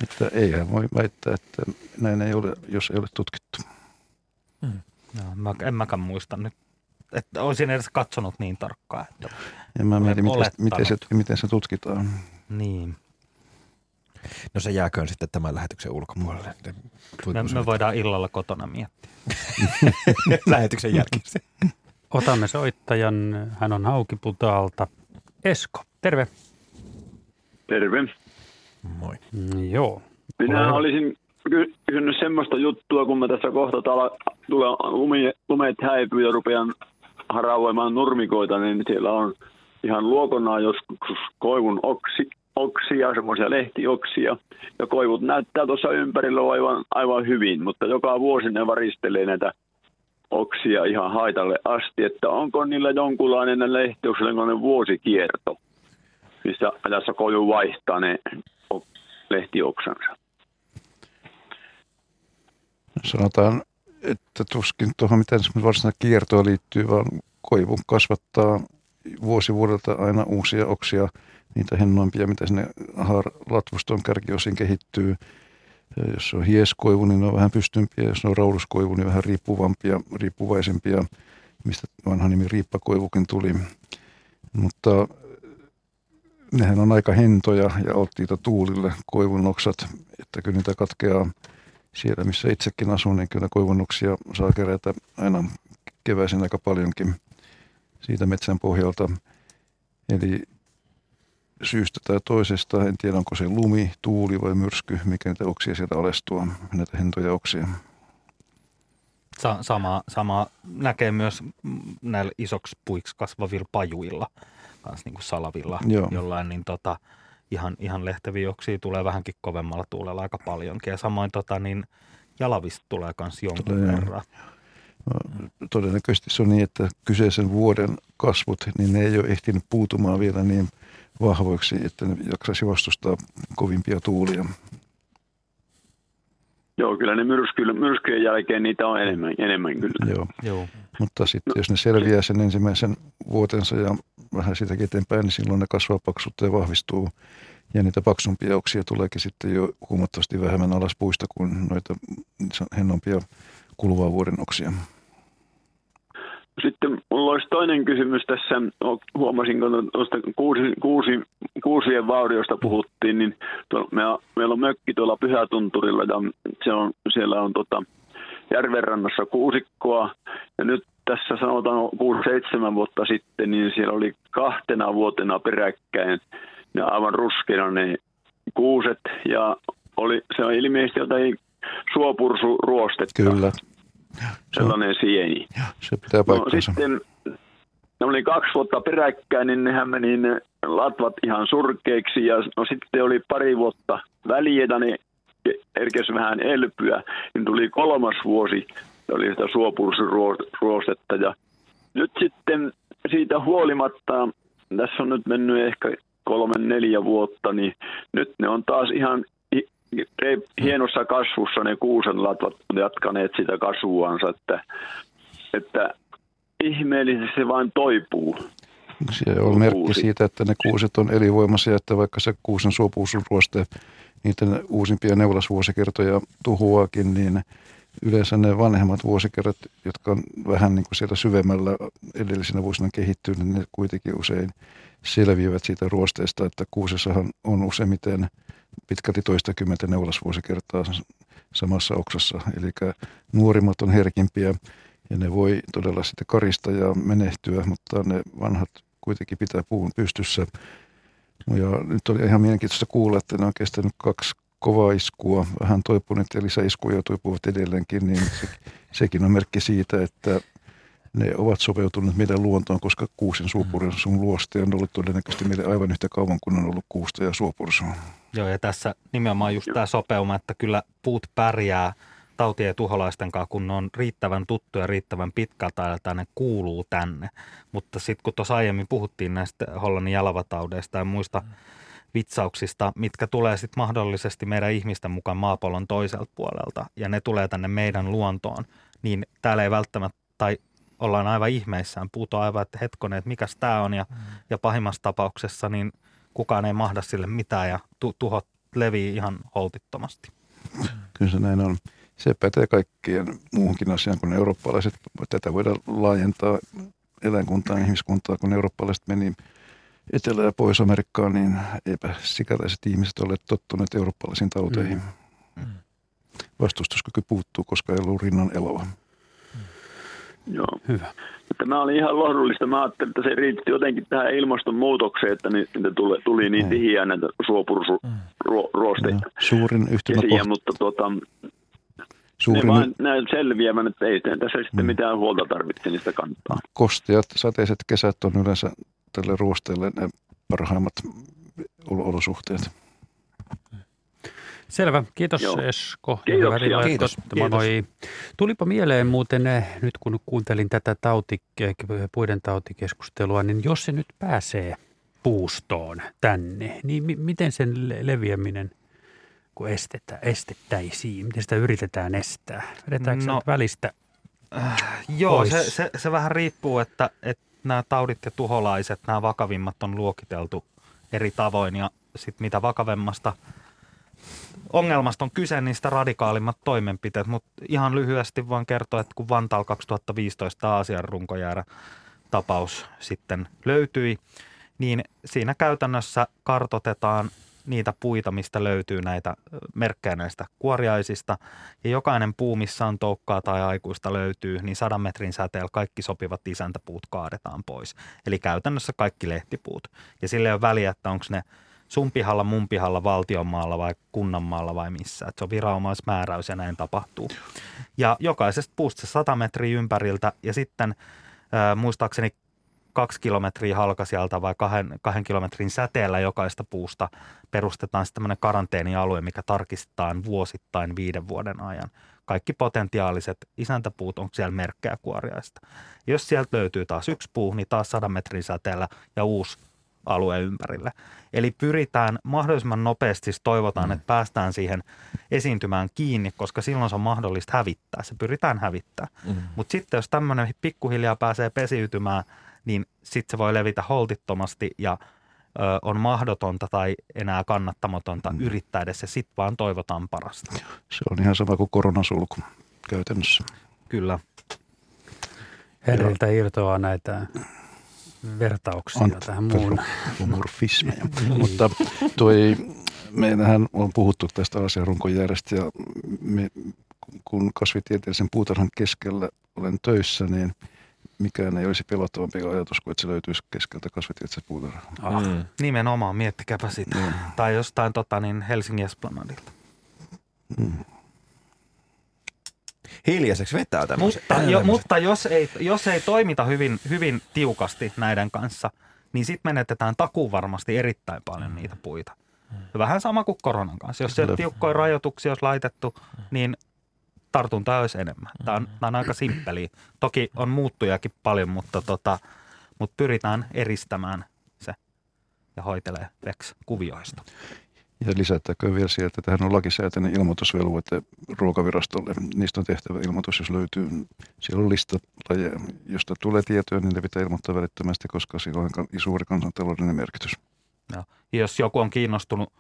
Että eihän voi väittää, että näin ei ole, jos ei ole tutkittu. No, mä, en mäkään muista nyt, että olisin edes katsonut niin tarkkaan. Että, Ja mä mietin, miten, miten, se, miten se tutkitaan. niin. No se jääköön sitten tämän lähetyksen ulkopuolelle. Me, me voidaan illalla kotona miettiä. lähetyksen jälkeen. Otamme soittajan. Hän on Haukiputaalta. Esko, terve. Terve. Moi. Mm, Joo. Minä Ole hyvä. olisin ky- kysynyt semmoista juttua, kun mä tässä kohta tala, tulee lumi, lumeet häipyy ja rupean haravoimaan nurmikoita, niin siellä on ihan luokonaan joskus koivun oksi, oksia, semmoisia lehtioksia. Ja koivut näyttää tuossa ympärillä aivan, aivan hyvin, mutta joka vuosi ne varistelee näitä oksia ihan haitalle asti, että onko niillä jonkunlainen lehtioksellainen vuosikierto. Missä ajassa koivu vaihtaa ne lehtioksansa. Sanotaan, että tuskin tuohon mitään varsinaista kiertoa liittyy, vaan koivu kasvattaa vuosi vuodelta aina uusia oksia, niitä hennoimpia, mitä sinne latvuston kärkiosiin kehittyy. Ja jos on hieskoivu, niin ne on vähän pystympiä. Jos on rauluskoivu, niin vähän riippuvampia, riippuvaisempia, mistä vanha nimi riippakoivukin tuli. Mutta nehän on aika hentoja ja alttiita tuulille koivun oksat, että kyllä niitä katkeaa siellä, missä itsekin asun, niin kyllä koivunoksia saa kerätä aina keväisin aika paljonkin siitä metsän pohjalta. Eli syystä tai toisesta, en tiedä onko se lumi, tuuli vai myrsky, mikä niitä oksia sieltä alestua, näitä hentoja oksia. Sa- sama, sama näkee myös näillä isoksi puiksi kasvavilla pajuilla, kanssa niin kuin salavilla Joo. jollain, niin tota, ihan, ihan lehtäviä oksia tulee vähänkin kovemmalla tuulella aika paljonkin. Ja samoin tota, niin jalavista tulee myös jonkin tulee, verran. No, todennäköisesti se on niin, että kyseisen vuoden kasvut, niin ne ei ole ehtinyt puutumaan vielä niin vahvoiksi, että ne jaksaisi vastustaa kovimpia tuulia. Joo, kyllä ne myrsky, myrskyjen jälkeen niitä on enemmän, enemmän kyllä. Joo. Joo. Mutta sitten no. jos ne selviää sen ensimmäisen vuotensa ja vähän sitäkin eteenpäin, niin silloin ne kasvaa paksutta ja vahvistuu. Ja niitä paksumpia oksia tuleekin sitten jo huomattavasti vähemmän alas puista kuin noita hennompia kuluvaa vuoden oksia. Sitten mulla olisi toinen kysymys tässä. Huomasin, kun tuosta kuusi, kuusi, kuusien vauriosta puhuttiin, niin tuolla, me, meillä on mökki tuolla Pyhätunturilla ja se on, siellä on tota, järvenrannassa kuusikkoa. Ja nyt tässä sanotaan 6-7 vuotta sitten, niin siellä oli kahtena vuotena peräkkäin ja aivan ruskeina ne kuuset ja oli, se on ilmeisesti jotain suopursuruostetta. Kyllä. Sellainen sieni. Se pitää paikkansa. No, sitten ne oli kaksi vuotta peräkkäin, niin nehän meni ne latvat ihan surkeiksi ja no sitten oli pari vuotta väliä, niin erkesi vähän elpyä, niin tuli kolmas vuosi, oli sitä suopursuruostetta ja nyt sitten siitä huolimatta, tässä on nyt mennyt ehkä kolme, neljä vuotta, niin nyt ne on taas ihan hienossa kasvussa ne kuusen latvat jatkaneet sitä kasvuansa, että, että ihmeellisesti se vain toipuu. Se on merkki siitä, että ne kuuset on elinvoimaisia, että vaikka se kuusen suopuusuruoste niiden uusimpia neulasvuosikertoja tuhoakin, niin yleensä ne vanhemmat vuosikerrat, jotka on vähän niin kuin siellä syvemmällä edellisinä vuosina kehittynyt, niin ne kuitenkin usein selviävät siitä ruosteesta, että kuusessahan on useimmiten pitkälti toistakymmentä neulasvuosikertaa samassa oksassa. Eli nuorimmat on herkimpiä ja ne voi todella sitten karista ja menehtyä, mutta ne vanhat kuitenkin pitää puun pystyssä. Ja nyt oli ihan mielenkiintoista kuulla, että ne on kestänyt kaksi kovaa iskua, vähän toipuneet ja lisäiskuja toipuvat edelleenkin, niin se, sekin on merkki siitä, että ne ovat sopeutuneet meidän luontoon, koska kuusen luoste on ollut todennäköisesti meille aivan yhtä kauan kuin on ollut kuusta ja suopursua. Joo, ja tässä nimenomaan just tämä sopeuma, että kyllä puut pärjää tautien ja tuholaisten kanssa, kun ne on riittävän tuttuja, riittävän pitkältä ajalta, ne kuuluu tänne. Mutta sitten kun tuossa aiemmin puhuttiin näistä Hollannin jalavataudeista ja muista mm. vitsauksista, mitkä tulee sitten mahdollisesti meidän ihmisten mukaan maapallon toiselta puolelta, ja ne tulee tänne meidän luontoon, niin täällä ei välttämättä, tai ollaan aivan ihmeissään, puhutaan aivan, että hetkonen, että mikäs tämä on, ja, mm. ja pahimmassa tapauksessa niin kukaan ei mahda sille mitään, ja tu- tuhot levii ihan holtittomasti. Kyllä se näin on. Se pätee kaikkien muuhunkin asiaan kuin eurooppalaiset. Tätä voidaan laajentaa eläinkuntaan, ihmiskuntaa, kun eurooppalaiset meni Etelä- ja Pohjois-Amerikkaan, niin eipä sikäläiset ihmiset ole tottuneet eurooppalaisiin tauteihin. Mm. mm. Vastustuskyky puuttuu, koska ei ollut rinnan eloa. Joo. Hyvä. Tämä oli ihan lohdullista. Mä ajattelin, että se riitti jotenkin tähän ilmastonmuutokseen, että niitä tuli, tuli niin tihiä näitä suopursuruosteita. Mm. Suurin yhtymäkohta. Mutta tuota, Suurin... Ne vain näin selviävän, että ei tässä sitten mm. mitään huolta tarvitse niistä kantaa. Kosteat, sateiset kesät on yleensä tälle ruosteelle ne parhaimmat olosuhteet. Selvä. Kiitos Joo. Esko. Kiitoksia. Kiitos. Moi moi. Tulipa mieleen muuten, eh, nyt kun kuuntelin tätä tauti, puiden tautikeskustelua, niin jos se nyt pääsee puustoon tänne, niin mi- miten sen le- leviäminen kun estetään, estettäisiin? Miten sitä yritetään estää? Vedetäänkö No, välistä Äh, joo, pois? se, se, se vähän riippuu, että, että nämä taudit ja tuholaiset, nämä vakavimmat on luokiteltu eri tavoin ja sitten mitä vakavemmasta ongelmasta on kyse, niin sitä radikaalimmat toimenpiteet. Mutta ihan lyhyesti voin kertoa, että kun Vantaalla 2015 Aasian runkojäärä tapaus sitten löytyi, niin siinä käytännössä kartotetaan niitä puita, mistä löytyy näitä merkkejä näistä kuoriaisista. Ja jokainen puu, missä on toukkaa tai aikuista löytyy, niin sadan metrin säteellä kaikki sopivat isäntäpuut kaadetaan pois. Eli käytännössä kaikki lehtipuut. Ja sille ei ole väliä, että onko ne sun pihalla, mun pihalla, valtionmaalla vai kunnanmaalla vai missä. Et se on viranomaismääräys ja näin tapahtuu. Ja jokaisesta puusta se 100 metriä ympäriltä ja sitten äh, muistaakseni kaksi kilometriä halkasijalta vai kahden, kahden kilometrin säteellä jokaista puusta perustetaan sitten tämmöinen karanteenialue, mikä tarkistetaan vuosittain viiden vuoden ajan. Kaikki potentiaaliset isäntäpuut, onko siellä merkkejä kuoriaista. Jos sieltä löytyy taas yksi puu, niin taas 100 metrin säteellä ja uusi alue ympärille. Eli pyritään mahdollisimman nopeasti, siis toivotaan, mm. että päästään siihen esiintymään kiinni, koska silloin se on mahdollista hävittää. Se pyritään hävittää. Mm. Mutta sitten jos tämmöinen pikkuhiljaa pääsee pesiytymään, sitten se voi levitä holtittomasti ja ö, on mahdotonta tai enää kannattamatonta mm. yrittää edes ja sitten vaan toivotaan parasta. Se on ihan sama kuin koronasulku käytännössä. Kyllä. Herriltä irtoaa näitä vertauksia Ant- tähän muun. Humorfismeja. Mutta toi, meillähän on puhuttu tästä asiarunkojärjestä ja me, kun kasvitieteellisen puutarhan keskellä olen töissä, niin mikään ei olisi pelottavampi ajatus kuin, että se löytyisi keskeltä kasvitieteellisen puutarhaa. Ah, mm. Nimenomaan, miettikääpä sitä. Mm. Tai jostain tota, niin Helsingin Esplanadilta. Mm. Hiljaiseksi vetää tämmöisen. Mutta, jo, mutta jos, ei, jos ei toimita hyvin, hyvin tiukasti näiden kanssa, niin sitten menetetään takuun varmasti erittäin paljon niitä puita. Ja vähän sama kuin koronan kanssa. Jos siellä tiukkoja rajoituksia olisi laitettu, niin tartuntaa olisi enemmän. Tämä on, tämä on aika simppeli. Toki on muuttujakin paljon, mutta, tota, mutta pyritään eristämään se ja hoitelee veks kuvioista. Ja lisättäkö vielä sieltä, että tähän on lakisääteinen ilmoitusvelvoite ruokavirastolle. Niistä on tehtävä ilmoitus, jos löytyy. Siellä on lista lajeja. Josta tulee tietoja, niin ne pitää ilmoittaa välittömästi, koska sillä on suuri kansantaloudellinen merkitys. Joo. Ja jos joku on kiinnostunut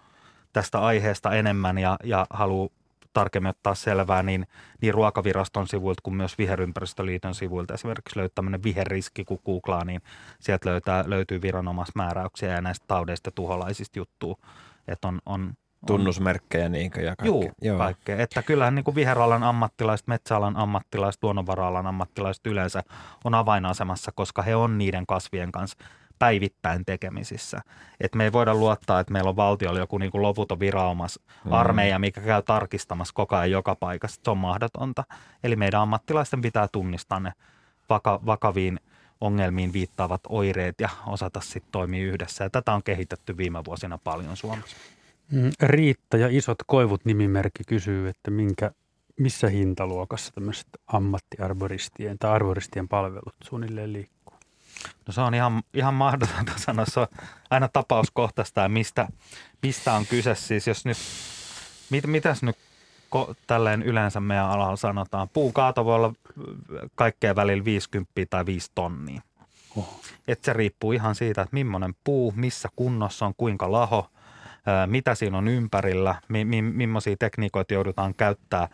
tästä aiheesta enemmän ja, ja haluaa tarkemmin ottaa selvää, niin, niin Ruokaviraston sivuilta kuin myös Viherympäristöliiton sivuilta esimerkiksi löytyy tämmöinen viherriski, kun googlaa, niin sieltä löytää, löytyy viranomaismääräyksiä ja näistä taudeista tuholaisista juttuu. Että on, on, Tunnusmerkkejä niinkö ja kaikki. Juu, Joo. kaikkea. Että kyllähän niin kuin viheralan ammattilaiset, metsäalan ammattilaiset, luonnonvara-alan ammattilaiset yleensä on avainasemassa, koska he on niiden kasvien kanssa päivittäin tekemisissä. Et me ei voida luottaa, että meillä on valtiolla joku niin kuin loputon viraumas Mm. armeija, mikä käy tarkistamassa koko ajan joka paikassa. Se on mahdotonta. Eli meidän ammattilaisten pitää tunnistaa ne vaka- vakaviin ongelmiin viittaavat oireet ja osata sitten toimia yhdessä. Ja tätä on kehitetty viime vuosina paljon Suomessa. Mm, Riitta ja Isot koivut nimimerkki kysyy, että minkä, missä hintaluokassa tämmöiset ammattiarboristien tai arboristien palvelut suunnilleen liikkuu? No se on ihan, ihan mahdotonta sanoa. Se on aina tapauskohtaista ja mistä, mistä on kyse. Siis jos nyt, mit, mitäs nyt ko, tälleen yleensä meidän alalla sanotaan? Puukaato voi olla kaikkea välillä 50 tai 5 tonnia. Oh. Et se riippuu ihan siitä, että millainen puu, missä kunnossa on, kuinka laho, mitä siinä on ympärillä, mi, mi, millaisia tekniikoita joudutaan käyttää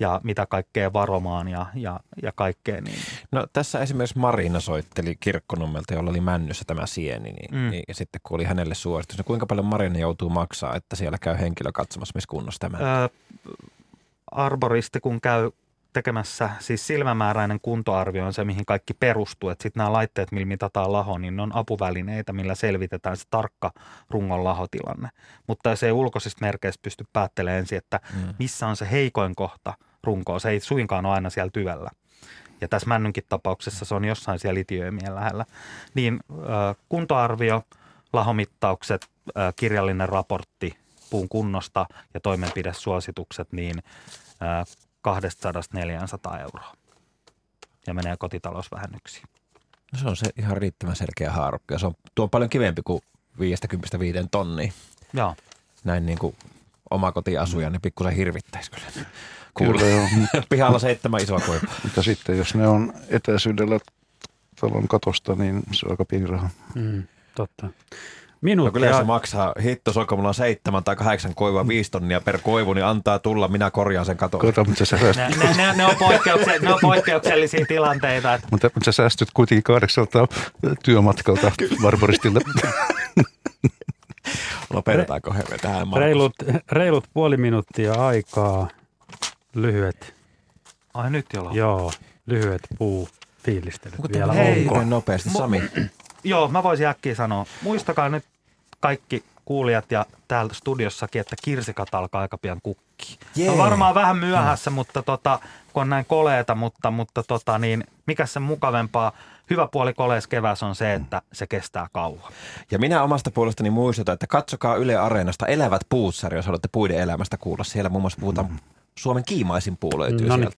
ja mitä kaikkea varomaan ja, ja, ja kaikkea. Niin. No tässä esimerkiksi Marina soitteli Kirkkonummelta, jolla oli männyssä tämä sieni, niin, Mm. niin ja sitten kun oli hänelle suositus, niin kuinka paljon Marina joutuu maksaa, että siellä käy henkilö katsomassa, missä kunnossa tämä? Ää, arboristi, kun käy tekemässä, siis silmämääräinen kuntoarvio on se, mihin kaikki perustuu. Että sitten nämä laitteet, millä mitataan laho, niin ne on apuvälineitä, millä selvitetään se tarkka rungon lahotilanne. Mutta jos ei ulkoisista merkeistä pysty päättelemään ensin, että Mm. missä on se heikoin kohta runkoa, se ei suinkaan ole aina siellä tyvällä. Ja tässä männynkin tapauksessa se on jossain siellä litiöimien lähellä. Niin äh, kuntoarvio, lahomittaukset, äh, kirjallinen raportti puun kunnosta ja toimenpidesuositukset, niin 200-400 euroa. Ja menee kotitalousvähennyksiin. No se on se ihan riittävän selkeä haarukka ja se on, tuo on paljon kivempi kuin 55 tonnia. Joo. Näin niin kuin omakotiasuja, niin pikkusen hirvittäisi kyllä. Kuule. Kyllä joo. Pihalla seitsemän isoa koivua. Mutta sitten jos ne on etäisyydellä talon katosta, niin se on aika pieni raha. Mm, totta. No Minuutti kyllä jos se maksaa hitto, soiko mulla on seitsemän tai kahdeksan koivua, viisi tonnia per koivu, niin antaa tulla, minä korjaan sen katon. Kato, mutta sä Ne, säästyt, ne, ne, ne, on poikkeukse, ne on poikkeuksellisia tilanteita. Että mutta, mutta sä säästyt kuitenkin kahdeksalta työmatkalta Barbaristille. Lopetetaanko he tähän Markus? reilut, reilut puoli minuuttia aikaa. Lyhyet, ai nyt jo joo, lyhyet puu fiilistelyt vielä Hei. onko? nopeasti, Sami? Joo, mä voisin äkkiä sanoa. Muistakaa nyt kaikki kuulijat ja täältä studiossakin, että kirsikat alkaa aika pian kukkii. Jee. No varmaan vähän myöhässä, mutta tota, kun on näin koleeta, mutta, mutta tota, niin, mikä se mukavempaa, hyvä puoli kolees keväs on se, että se kestää kauan. Ja minä omasta puolestani muistutan, että katsokaa Yle Areenasta Elävät puutsari, jos haluatte puiden elämästä kuulla. Siellä muun muassa puhutaan Suomen kiimaisin puu löytyy No niin, sieltä.